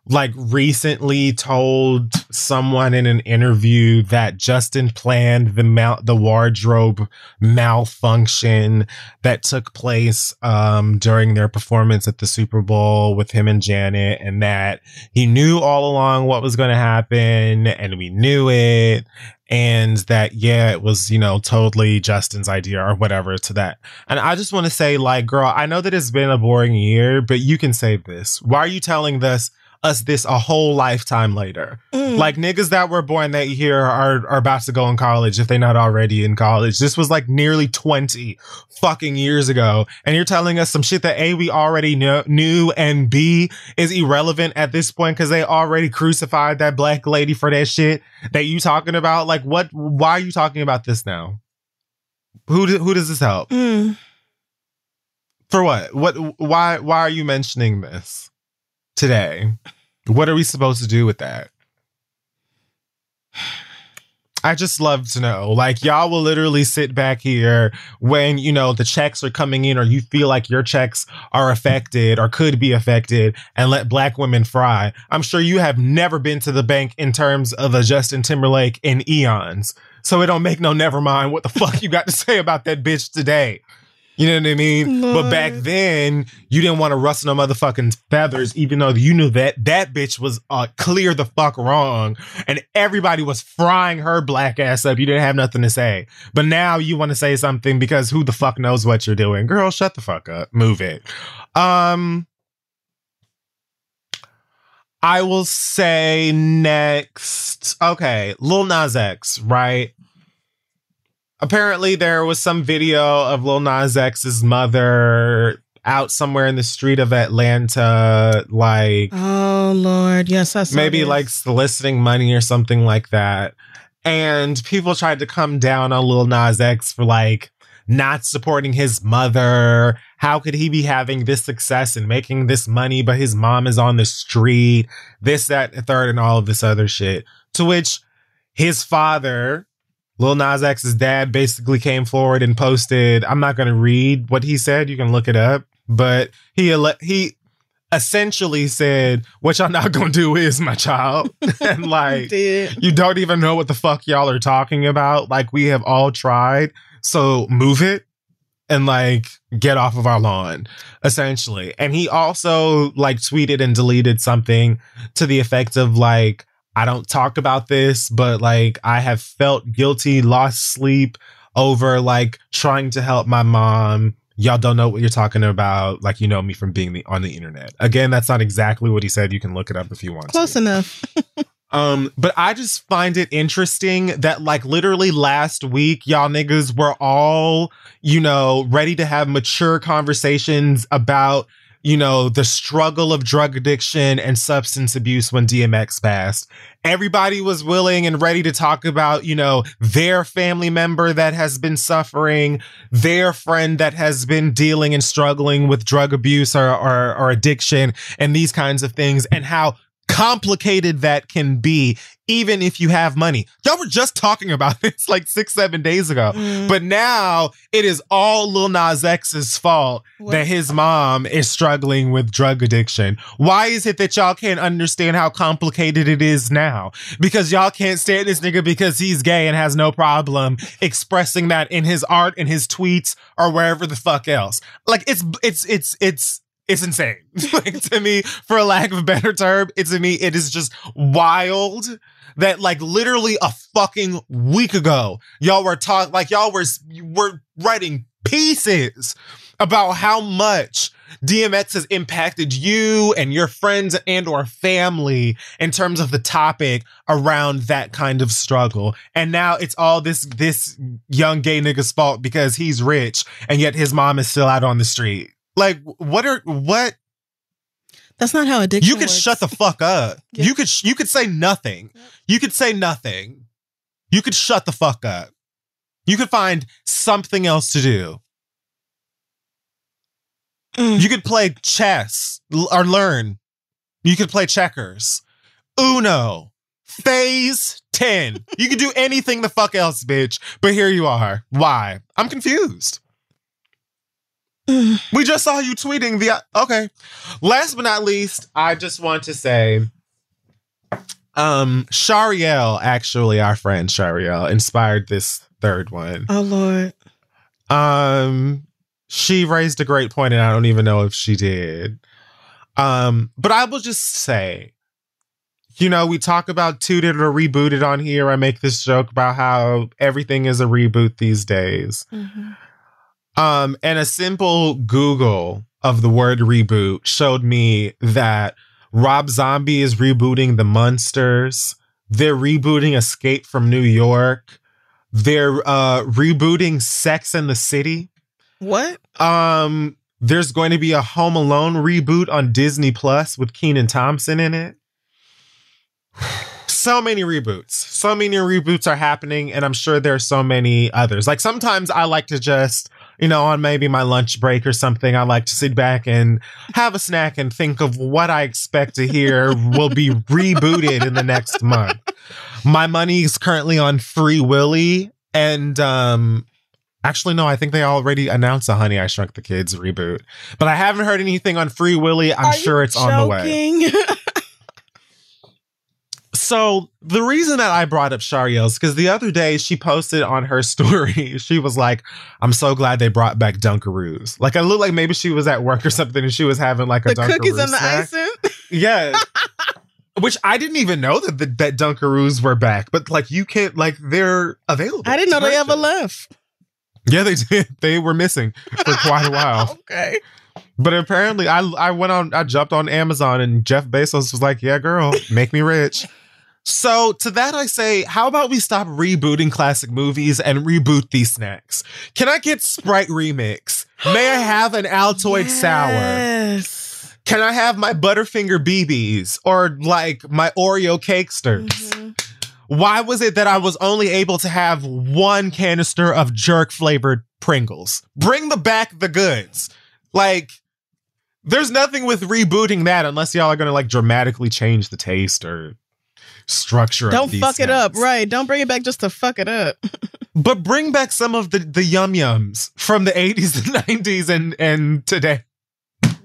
like recently told someone in an interview that Justin planned the mount the wardrobe malfunction that took place um during their performance at the Super Bowl with him and Janet and that he knew all along what was going to happen and we knew it and that yeah it was you know totally justin's idea or whatever to that. And i just want to say like girl i know that it's been a boring year but you can say this. Why are you telling this us this a whole lifetime later. Mm. like niggas that were born that year are are about to go in college if they're not already in college. This was like nearly 20 fucking years ago and you're telling us some shit that a we already knew, knew and b is irrelevant at this point because they already crucified that black lady for that shit that you talking about? Like what why are you talking about this now? Who do, who does this help? Mm. for what? What why why are you mentioning this today what are we supposed to do with that I just love to know. Like, y'all will literally sit back here when, you know, the checks are coming in or you feel like your checks are affected or could be affected and let black women fry. I'm sure you have never been to the bank in terms of a Justin Timberlake in eons. So it don't make no never mind what the fuck you got to say about that bitch today. You know what I mean? But back then, you didn't want to rustle no motherfucking feathers, even though you knew that that bitch was uh, clear the fuck wrong, and everybody was frying her black ass up. You didn't have nothing to say, but now you want to say something because who the fuck knows what you're doing, girl? Shut the fuck up, move it. Um, I will say next. Okay, Lil Nas X, right? Apparently, there was some video of Lil Nas X's mother out somewhere in the street of Atlanta, like Oh Lord, yes, I maybe this. like soliciting money or something like that. And people tried to come down on Lil Nas X for like not supporting his mother. How could he be having this success and making this money, but his mom is on the street? This, that, third, and all of this other shit. To which his father, Lil Nas X's dad, basically came forward and posted. I'm not going to read what he said. You can look it up. But he ele- he essentially said, "What y'all not gonna do is my child," and like you don't even know what the fuck y'all are talking about. Like we have all tried. So move it and like get off of our lawn, essentially. And he also like tweeted and deleted something to the effect of like, I don't talk about this, but like I have felt guilty, lost sleep over like trying to help my mom. Y'all don't know what you're talking about. Like you know me from being the, on the internet. Again, that's not exactly what he said. You can look it up if you want. Close to. enough. Um, but I just find it interesting that like literally last week, y'all niggas were all, you know, ready to have mature conversations about, you know, the struggle of drug addiction and substance abuse when DMX passed. Everybody was willing and ready to talk about, you know, their family member that has been suffering, their friend that has been dealing and struggling with drug abuse or, or, or addiction and these kinds of things and how complicated that can be, even if you have money. Y'all were just talking about this like six, seven days ago. Mm. But now it is all Lil Nas X's fault What? that his mom is struggling with drug addiction. Why is it that y'all can't understand how complicated it is now? Because y'all can't stand this nigga because he's gay and has no problem expressing that in his art, in his tweets, or wherever the fuck else. Like it's it's it's it's it's insane. like to me, for lack of a better term, it's to me, it is just wild that like literally a fucking week ago, y'all were talking like y'all were were writing pieces about how much DMX has impacted you and your friends and or family in terms of the topic around that kind of struggle. And now it's all this this young gay nigga's fault because he's rich and yet his mom is still out on the street. Like what are what That's not how addiction you could works. shut the fuck up. Yeah. You could sh- you could say nothing. You could say nothing. You could shut the fuck up. You could find something else to do. Mm. You could play chess or learn. You could play checkers. Uno. Phase 10. You could do anything the fuck else, bitch. But here you are. Why? I'm confused. We just saw you tweeting the okay. Last but not least, I just want to say um Shariel, actually our friend Shariel inspired this third one. Oh Lord. Um she raised a great point and I don't even know if she did. Um but I will just say you know, we talk about tooted or rebooted on here. I make this joke about how everything is a reboot these days. Um, and a simple Google of the word reboot showed me that Rob Zombie is rebooting The Munsters. They're rebooting Escape from New York. They're uh rebooting Sex and the City. What? Um, there's going to be a Home Alone reboot on Disney Plus with Kenan Thompson in it. So many reboots. So many reboots are happening, and I'm sure there's so many others. Like sometimes I like to just, you know, on maybe my lunch break or something, I like to sit back and have a snack and think of what I expect to hear will be rebooted in the next month. My money is currently on Free Willy, and um Actually, no, I think they already announced a Honey I Shrunk the Kids reboot. But I haven't heard anything on Free Willy. I'm Are sure it's on the way. So the reason that I brought up Shariel is because the other day she posted on her story, she was like, I'm so glad they brought back Dunkaroos. Like I looked like maybe she was at work or something and she was having like a the Dunkaroo cookies and the icing. Yeah. Which I didn't even know that the, that Dunkaroos were back, but like you can't like they're available. I didn't know they ever left. Yeah, they did. They were missing for quite a while. Okay. But apparently, I I went on, I jumped on Amazon, and Jeff Bezos was like, "Yeah, girl, make me rich." So to that, I say, how about we stop rebooting classic movies and reboot these snacks? Can I get Sprite remix? May I have an Altoid sour? Yes. Can I have my Butterfinger BBs or like my Oreo cakesters? Mhm. Why was it that I was only able to have one canister of jerk flavored Pringles? Bring the back the goods. Like, there's nothing with rebooting that unless y'all are gonna like dramatically change the taste or structure. Don't these fuck it up, right? Don't bring it back just to fuck it up. But bring back some of the the yum yums from the 80s and 90s and and today.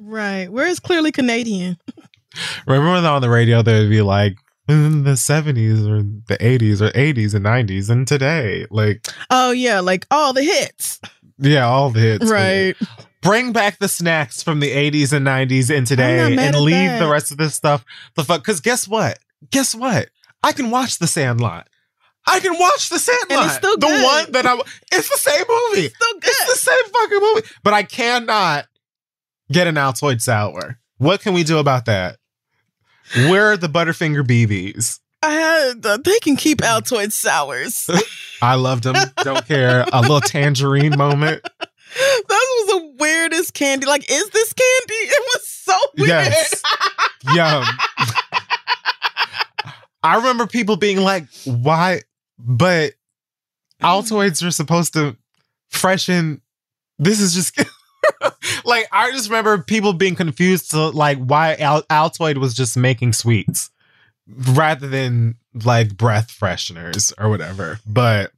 Right. Where is clearly Canadian? Remember when on the radio they'd be like in the 70s or the 80s or 80s and 90s and today, like Oh yeah, like all the hits. yeah, all the hits. right. bring back the snacks from the 80s and 90s and today and leave that. the rest of this stuff the fuck because guess what guess what i can watch the sandlot i can watch the sandlot it's still the good. one that i it's the same movie Still good. it's the same fucking movie but i cannot get an altoid sour what can we do about that where are the butterfinger bbs I had uh, they can keep Altoid sours. i loved them don't care a little tangerine moment that was the weirdest candy. Like, is this candy? It was so weird. Yes. Yum. I remember people being like, why? But Altoids mm. are supposed to freshen. This is just like, I just remember people being confused to like why Al- Altoid was just making sweets rather than like breath fresheners or whatever. But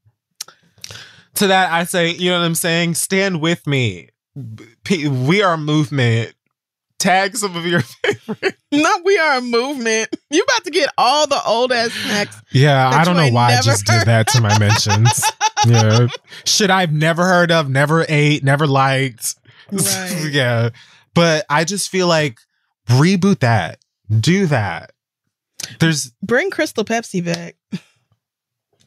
to that, I say, you know what I'm saying? Stand with me. P- we are a movement. Tag some of your favorite. No, we are a movement. You about to get all the old ass snacks. Yeah, I don't know why I just heard did that to my mentions. yeah. Shit I've never heard of, never ate, never liked. Right. yeah. But I just feel like reboot that. Do that. There's Bring Crystal Pepsi back.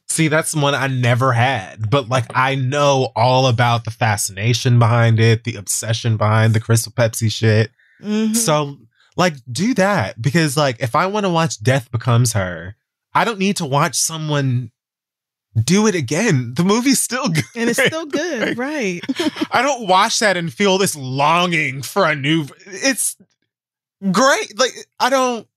see that's one I never had, but like I know all about the fascination behind it, the obsession behind the Crystal Pepsi shit. Mhm. So like do that because like if I want to watch Death Becomes Her, I don't need to watch someone do it again. The movie's still good. and it's still good, right? I don't watch that and feel this longing for a new it's great. Like I don't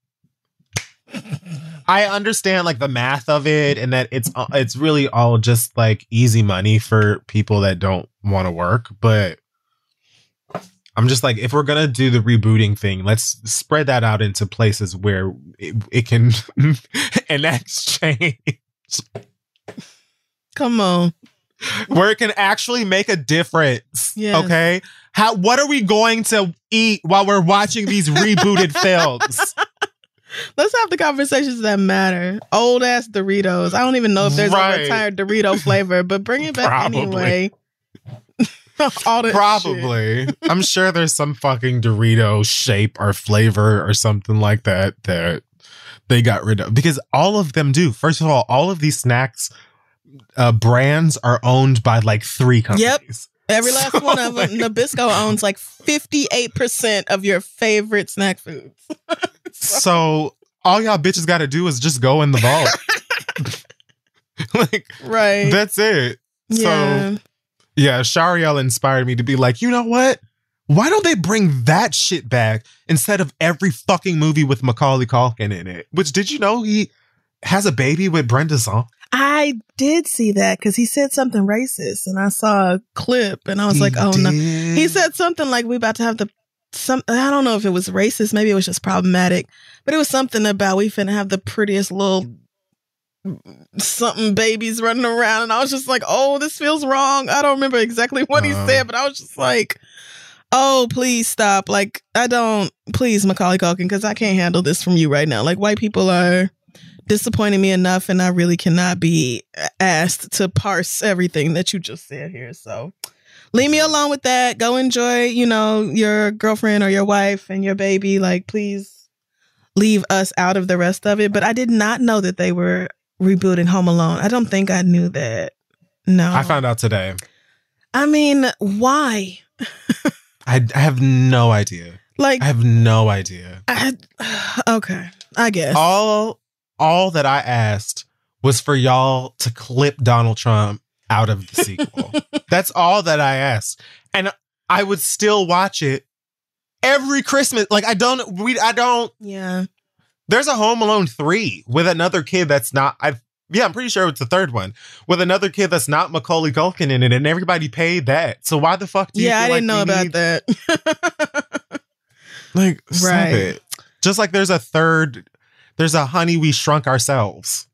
I understand like the math of it and that it's uh, it's really all just like easy money for people that don't want to work, but I'm just like if we're going to do the rebooting thing, let's spread that out into places where it, it can enact change. Come on. where it can actually make a difference. Yes. Okay. How what are we going to eat while we're watching these rebooted films? Let's have the conversations that matter. Old ass Doritos. I don't even know if there's Right. a retired Dorito flavor, but bring it back Probably. anyway. All that shit. Probably. I'm sure there's some fucking Dorito shape or flavor or something like that that they got rid of because all of them do. First of all, all of these snacks uh, brands are owned by like three companies. Yep. Every last So, one of them. like- Nabisco owns like 58% of your favorite snack foods. So all y'all bitches got to do is just go in the vault. like Right. that's it. yeah. So yeah, Shariel inspired me to be like, you know what? Why don't they bring that shit back instead of every fucking movie with Macaulay Culkin in it? Which did you know he has a baby with Brenda Song? I did see that because he said something racist and I saw a clip and I was like, oh no. He said something like we about to have the some I don't know if it was racist, maybe it was just problematic, but it was something about we finna have the prettiest little something babies running around and I was just like, "Oh, this feels wrong." I don't remember exactly what he Uh. said, but I was just like, "Oh, please stop. Like I don't please Macaulay Culkin cuz I can't handle this from you right now. Like white people are disappointing me enough and I really cannot be asked to parse everything that you just said here." So, leave me alone with that. Go enjoy, you know, your girlfriend or your wife and your baby. Like, please leave us out of the rest of it. But I did not know that they were rebooting Home Alone. I don't think I knew that. No. I found out today. I mean, why? I, I have no idea. Like, I have no idea. I, okay, I guess. All all that I asked was for y'all to clip Donald Trump out of the sequel. That's all that I asked. And I would still watch it every Christmas. Like I don't we I don't yeah. There's a Home Alone 3 with another kid that's not I yeah, I'm pretty sure it's the third one with another kid that's not Macaulay Culkin in it, and everybody paid that. So why the fuck do you Yeah, I didn't know like we about need- that. Like, stop Right. it. Just like there's a third, there's a Honey We Shrunk Ourselves.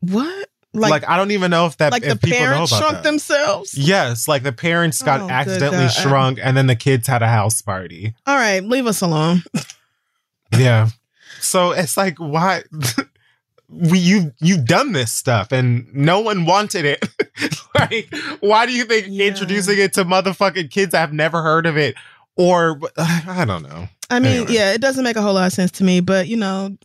what? Like, Like, I don't even know if that like, if the people parents shrunk that. themselves? Yes, like the parents got Oh, accidentally shrunk, and then the kids had a house party. All right, leave us alone. Yeah. So it's like, why? we you you've done this stuff and no one wanted it. like, why do you think Yeah. introducing it to motherfucking kids that have never heard of it or I don't know. I mean, Anyway. yeah, it doesn't make a whole lot of sense to me, but you know,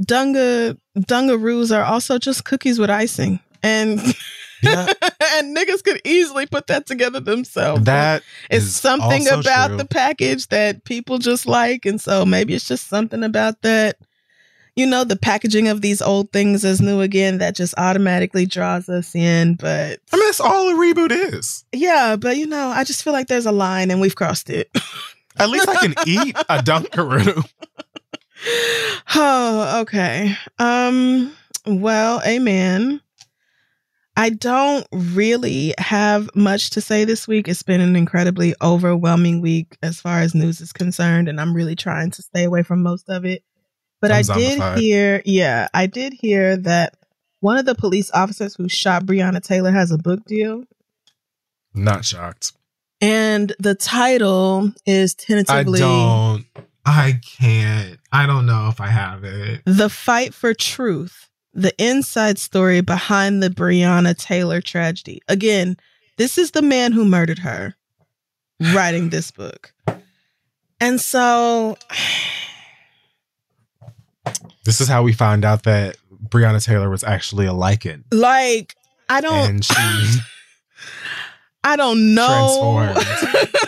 dunga dungaroos are also just cookies with icing. And Yeah. and niggas could easily put that together themselves. That it's is something about true. the package that people just like. And so maybe it's just something about that, you know, the packaging of these old things as new again that just automatically draws us in. But I mean, that's all a reboot is. yeah, but you know, I just feel like there's a line and we've crossed it. At least I can eat a Dunkaroo. oh, okay. Um, well, amen. I don't really have much to say this week. It's been an incredibly overwhelming week as far as news is concerned, and I'm really trying to stay away from most of it. But I'm I did zombified. hear, yeah, I did hear that one of the police officers who shot Breonna Taylor has a book deal, Not shocked. and the title is tentatively. I don't. I can't. I don't know if I have it. The Fight for Truth, the inside story behind the Breonna Taylor tragedy. Again, this is the man who murdered her writing this book. And so This is how we found out that Breonna Taylor was actually a Lycan. Like, I don't And she I don't know.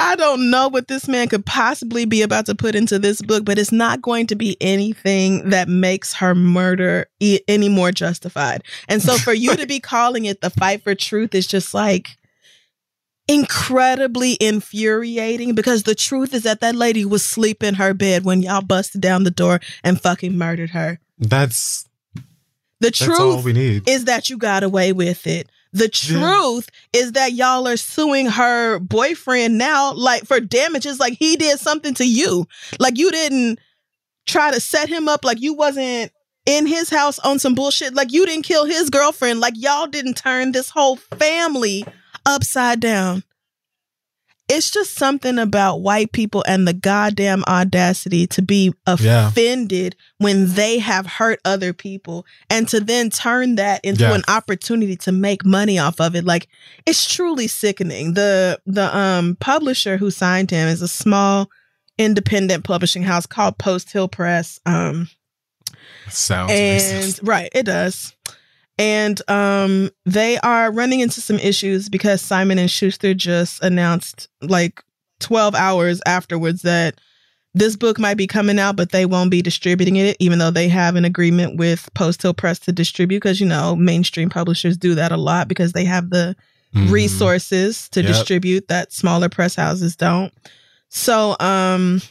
I don't know what this man could possibly be about to put into this book, but it's not going to be anything that makes her murder e- any more justified. And so for you to be calling it the fight for truth is just like incredibly infuriating because the truth is that that lady was asleep in her bed when y'all busted down the door and fucking murdered her. That's The that's all we need. is that you got away with it. The truth is that y'all are suing her boyfriend now, like for damages, like he did something to you. Like you didn't try to set him up, like you wasn't in his house on some bullshit. Like you didn't kill his girlfriend. Like y'all didn't turn this whole family upside down. It's just something about white people and the goddamn audacity to be Yeah. offended when they have hurt other people and to then turn that into Yeah. an opportunity to make money off of it. Like it's truly sickening. The the um publisher who signed him is a small independent publishing house called Post Hill Press. Um Sounds and racist. right it does and um they are running into some issues because simon and schuster just announced like 12 hours afterwards that this book might be coming out but they won't be distributing it even though they have an agreement with post hill press to distribute because you know mainstream publishers do that a lot because they have the Mhm. resources to Yep. distribute that smaller press houses don't. So, um,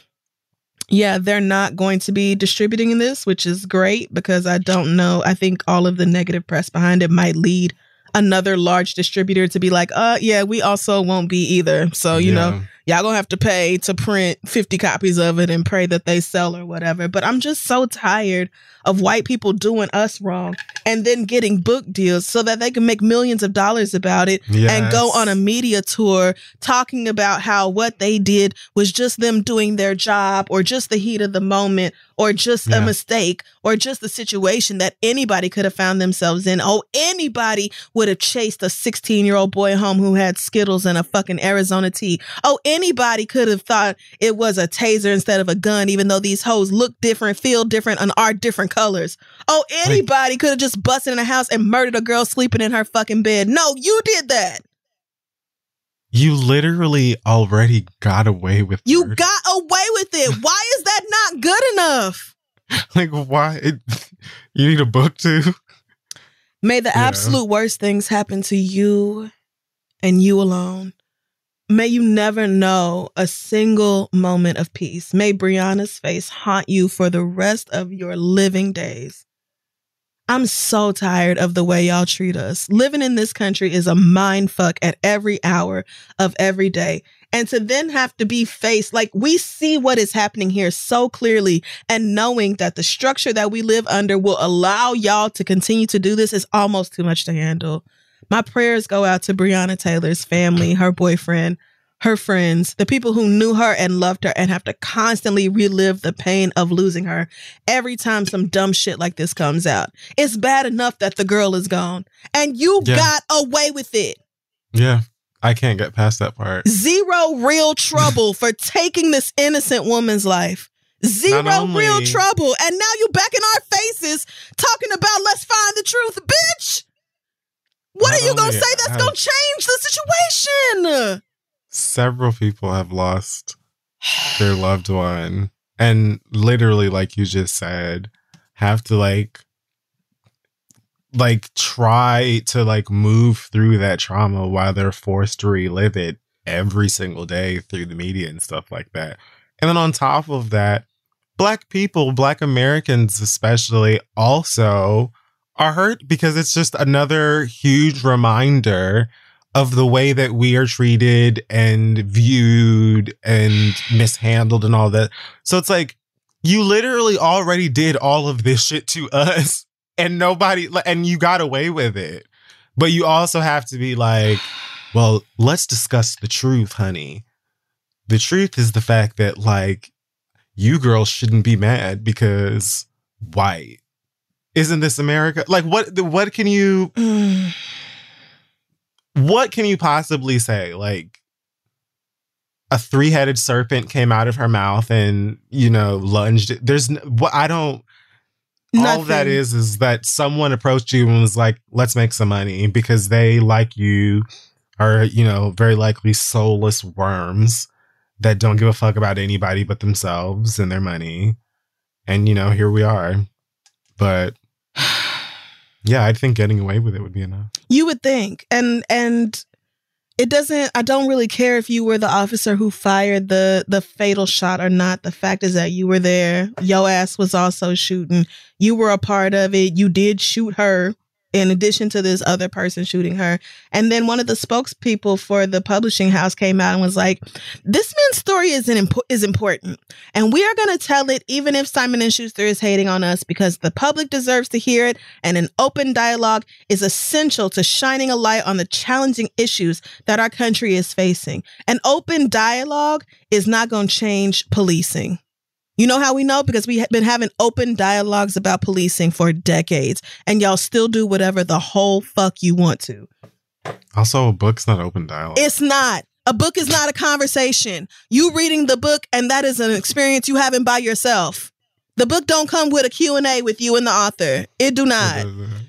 yeah, they're not going to be distributing in this, which is great because I don't know. I think all of the negative press behind it might lead another large distributor to be like, uh, yeah, we also won't be either. So, you know, Yeah. Y'all gonna have to pay to print 50 copies of it and pray that they sell or whatever. But I'm just so tired of white people doing us wrong and then getting book deals so that they can make millions of dollars about it and go on a media tour talking about how what they did was just them doing their job or just the heat of the moment or just a mistake or just a situation that anybody could have found themselves in. Oh, anybody would have chased a 16 year old boy home who had Skittles and a fucking Arizona tea. Oh, anybody could have thought it was a taser instead of a gun, even though these hoes look different, feel different, and are different colors. Oh, anybody could have just busted in a house and murdered a girl sleeping in her fucking bed. No, you did that. You literally already got away with You murder. got away with it. Why is that not good enough? like why it, you need a book too? May the Yeah. absolute worst things happen to you and you alone. May you never know a single moment of peace. May Breonna's face haunt you for the rest of your living days. I'm so tired of the way y'all treat us. Living in this country is a mind fuck at every hour of every day. And to then have to be faced, like we see what is happening here so clearly, and knowing that the structure that we live under will allow y'all to continue to do this is almost too much to handle. My prayers go out to Breonna Taylor's family, her boyfriend, her friends, the people who knew her and loved her and have to constantly relive the pain of losing her every time some dumb shit like this comes out. It's bad enough that the girl is gone and you Yeah. got away with it. Yeah. I can't get past that part. Zero real trouble for taking this innocent woman's life. Zero only- real trouble. And now you back in our faces talking about let's find the truth. Bitch! What Not are you going to say that's going to change the situation? Several people have lost their loved one and literally like you just said have to like like try to like move through that trauma while they're forced to relive it every single day through the media and stuff like that. And then on top of that, black people, black Americans especially also are hurt because it's just another huge reminder of the way that we are treated and viewed and mishandled and all that. So it's like you literally already did all of this shit to us and nobody and you got away with it. But you also have to be like, well, let's discuss the truth, honey. The truth is the fact that like you girls shouldn't be mad because white. Isn't this America? Like what what can you what can you possibly say? Like, a three-headed serpent came out of her mouth and you know lunged. There's what I don't. All that Nothing. is is that someone approached you and was like, "Let's make some money," because they like you are you know very likely soulless worms that don't give a fuck about anybody but themselves and their money. And you know, here we are. But yeah, I think getting away with it would be enough. You would think. And and it doesn't I don't really care if you were the officer who fired the the fatal shot or not. The fact is that you were there. Your ass was also shooting. You were a part of it. You did shoot her in addition to this other person shooting her. And then one of the spokespeople for the publishing house came out and was like, "This man's story is an is important, and we are going to tell it even if Simon and Schuster is hating on us because the public deserves to hear it, and an open dialogue is essential to shining a light on the challenging issues that our country is facing. An open dialogue is not going to change policing." You know how we know? Because we have been having open dialogues about policing for decades, and y'all still do whatever the whole fuck you want to. Also, a book's not open dialogue. It's not. A book is not a conversation. You reading the book, and that is an experience you having by yourself. The book don't come with a Q&A with you and the author. It do not.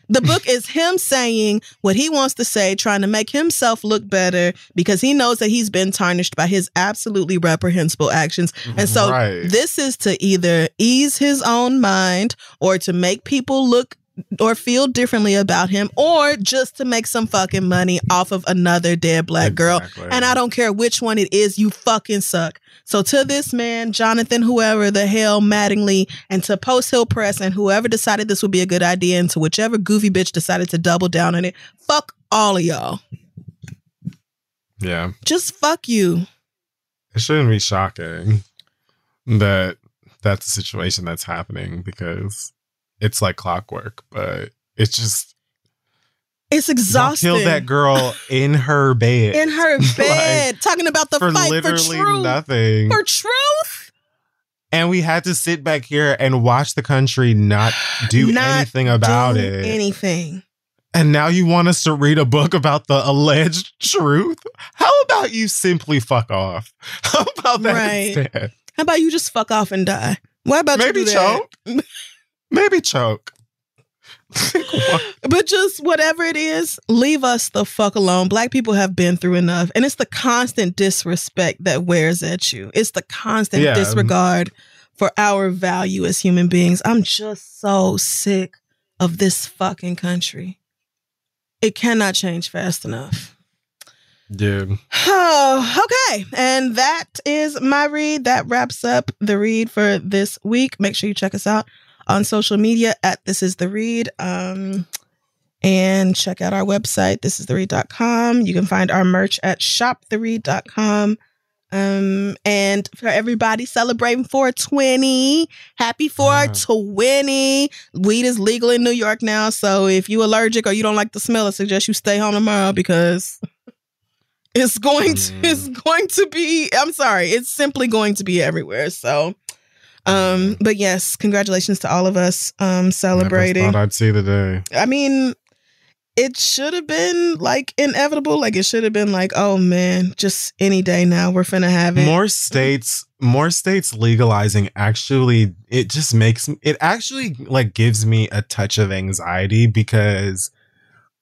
The book is him saying what he wants to say, trying to make himself look better because he knows that he's been tarnished by his absolutely reprehensible actions. And so Right. this is to either ease his own mind or to make people look or feel differently about him or just to make some fucking money off of another dead black girl. And I don't care which one it is, you fucking suck. So to this man, Jonathan, whoever the hell, Mattingly, and to Post Hill Press and whoever decided this would be a good idea, and to whichever goofy bitch decided to double down on it, fuck all of y'all. yeah. Just fuck you. It shouldn't be shocking that that's the situation that's happening because it's like clockwork, but it's just It's exhausting. killed that girl in her bed. in her Like, bed, talking about the for fight for truth. nothing. For truth? and we had to sit back here and watch the country not do Not anything about Do it. Anything. and now you want us to read a book about the alleged truth? How about you simply fuck off? How about that Right. instead? How about you just fuck off and die? Why about Maybe you do that? choke. Maybe choke. But just whatever it is, leave us the fuck alone. Black people have been through enough. And it's the constant disrespect that wears at you. It's the constant Yeah. disregard for our value as human beings. I'm just so sick of this fucking country. It cannot change fast enough. Dude. Oh, okay. And that is my read. That wraps up the read for this week. Make sure you check us out on social media at This Is The Read. Um, and check out our website, thisistheread.com. You can find our merch at shoptheread.com. Um, and for everybody celebrating 420, happy 420. Weed is legal in New York now. So if you're allergic or you don't like the smell, I suggest you stay home tomorrow because it's going to Mm. it's going to be I'm sorry, it's simply going to be everywhere. So um but yes, congratulations to all of us um celebrating. Never thought I'd see the day. I mean, it should have been like inevitable. Like it should have been like, oh man, just any day now we're finna have it. More states, more states legalizing actually it just makes it actually like gives me a touch of anxiety because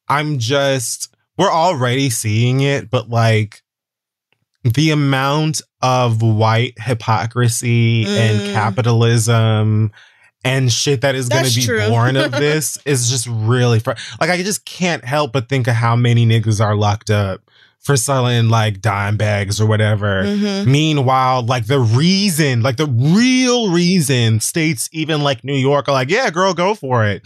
I'm just we're already seeing it, but like the amount of white hypocrisy Mm. and capitalism and shit that is going to be true. born of this is just really fr- like I just can't help but think of how many niggas are locked up for selling like dime bags or whatever. Mhm. Meanwhile, like the reason, like the real reason states even like New York are like, yeah, girl, go for it.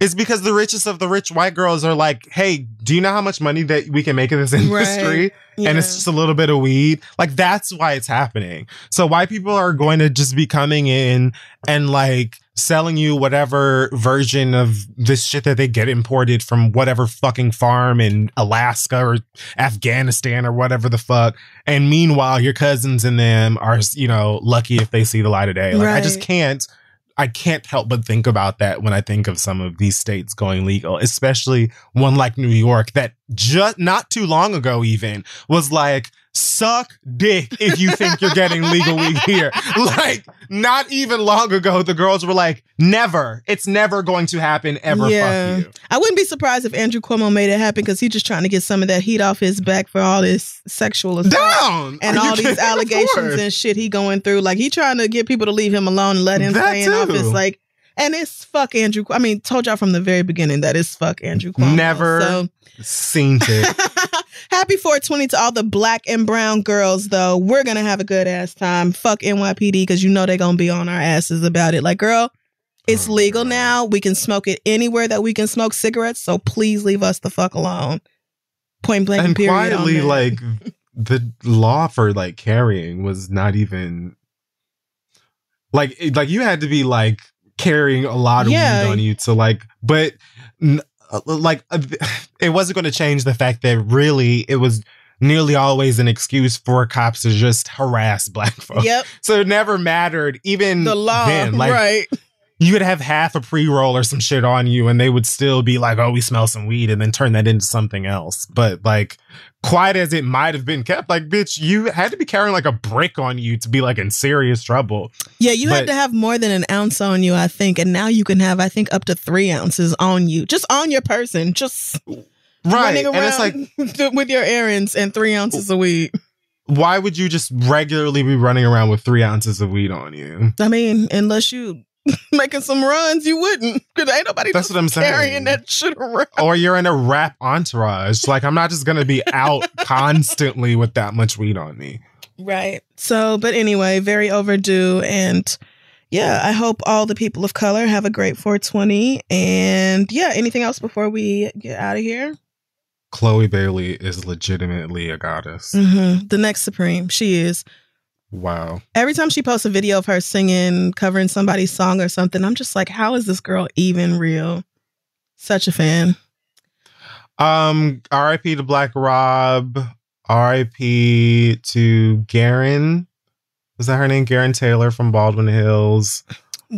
Is because the richest of the rich white girls are like, hey, do you know how much money that we can make in this industry? Yeah. And it's just a little bit of weed. Like that's why it's happening. So white people are going to just be coming in and like selling you whatever version of this shit that they get imported from whatever fucking farm in Alaska or Afghanistan or whatever the fuck. And meanwhile, your cousins and them are, you know, lucky if they see the light of day. Like I just can't I can't help but think about that when I think of some of these states going legal, especially one like New York that just not too long ago even was like suck dick if you think you're getting legal weed here. Like, not even long ago, the girls were like, never. It's never going to happen ever. Yeah. Fuck you. I wouldn't be surprised if Andrew Cuomo made it happen because he's just trying to get some of that heat off his back for all this sexual assault Down! and Are all these allegations and shit he going through. Like he trying to get people to leave him alone and let him That stay in too. office. Like, and it's fuck Andrew. I mean, told y'all from the very beginning that it's fuck Andrew Cuomo. Never So seen it. happy 420 to all the black and brown girls, though. We're gonna have a good ass time. Fuck NYPD because you know they're gonna be on our asses about it. Like, girl. It's Oh, legal now. We can smoke it anywhere that we can smoke cigarettes. So please leave us the fuck alone. Point blank. and period quietly, like, the law for like carrying was not even like like you had to be like carrying a lot of Yeah. weed on you to like but n- like uh, it wasn't going to change the fact that really it was nearly always an excuse for cops to just harass black folks Yep. so it never mattered even The law. then like right. you could have half a pre-roll or some shit on you and they would still be like oh we smell some weed and then turn that into something else but like quiet as it might have been kept like bitch you had to be carrying like a brick on you to be like in serious trouble Yeah, you had to have more than an ounce on you, I think. And now you can have, I think, up to three ounces on you. Just on your person. Just right running and it's like around with your errands and three ounces of weed. why would you just regularly be running around with three ounces of weed on you I mean, unless you making some runs, you wouldn't. Because ain't nobody That's what I'm saying. carrying that shit around. or you're in a rap entourage like i'm not just gonna be out constantly with that much weed on me Right. So, but anyway, very overdue. And yeah, I hope all the people of color have a great 420. And yeah, anything else before we get out of here? chloe bailey is legitimately a goddess hmm The next Supreme. She is. Wow Every time she posts a video of her singing, covering somebody's song or something, I'm just like, how is this girl even real? Such a fan. Um, R.I.P. to Black Rob. R.I.P. to Gerren. Is that her name? Gerren Taylor from Baldwin Hills.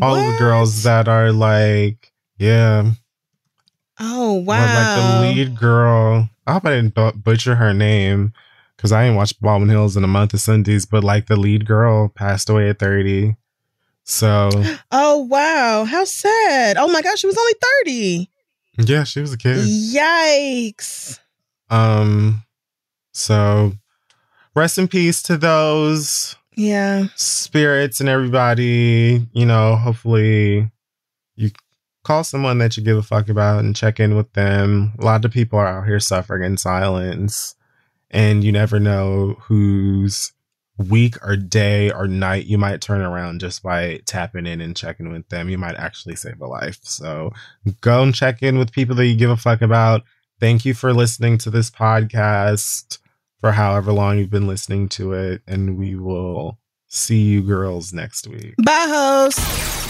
All of the girls that are like, yeah, Oh, or wow. like the lead girl. I hope I didn't butcher her name because I ain't watched Baldwin Hills in a month of Sundays. But like the lead girl passed away at thirty. So Oh, wow. How sad. Oh my gosh, she was only 30. yeah, she was a kid. Yikes. Um, so rest in peace to those. Yeah. spirits and everybody, you know, hopefully you call someone that you give a fuck about and check in with them. A lot of people are out here suffering in silence, and you never know whose week or day or night you might turn around just by tapping in and checking with them. You might actually save a life. So go and check in with people that you give a fuck about. Thank you for listening to this podcast for however long you've been listening to it. And we will see you girls next week. Bye, host.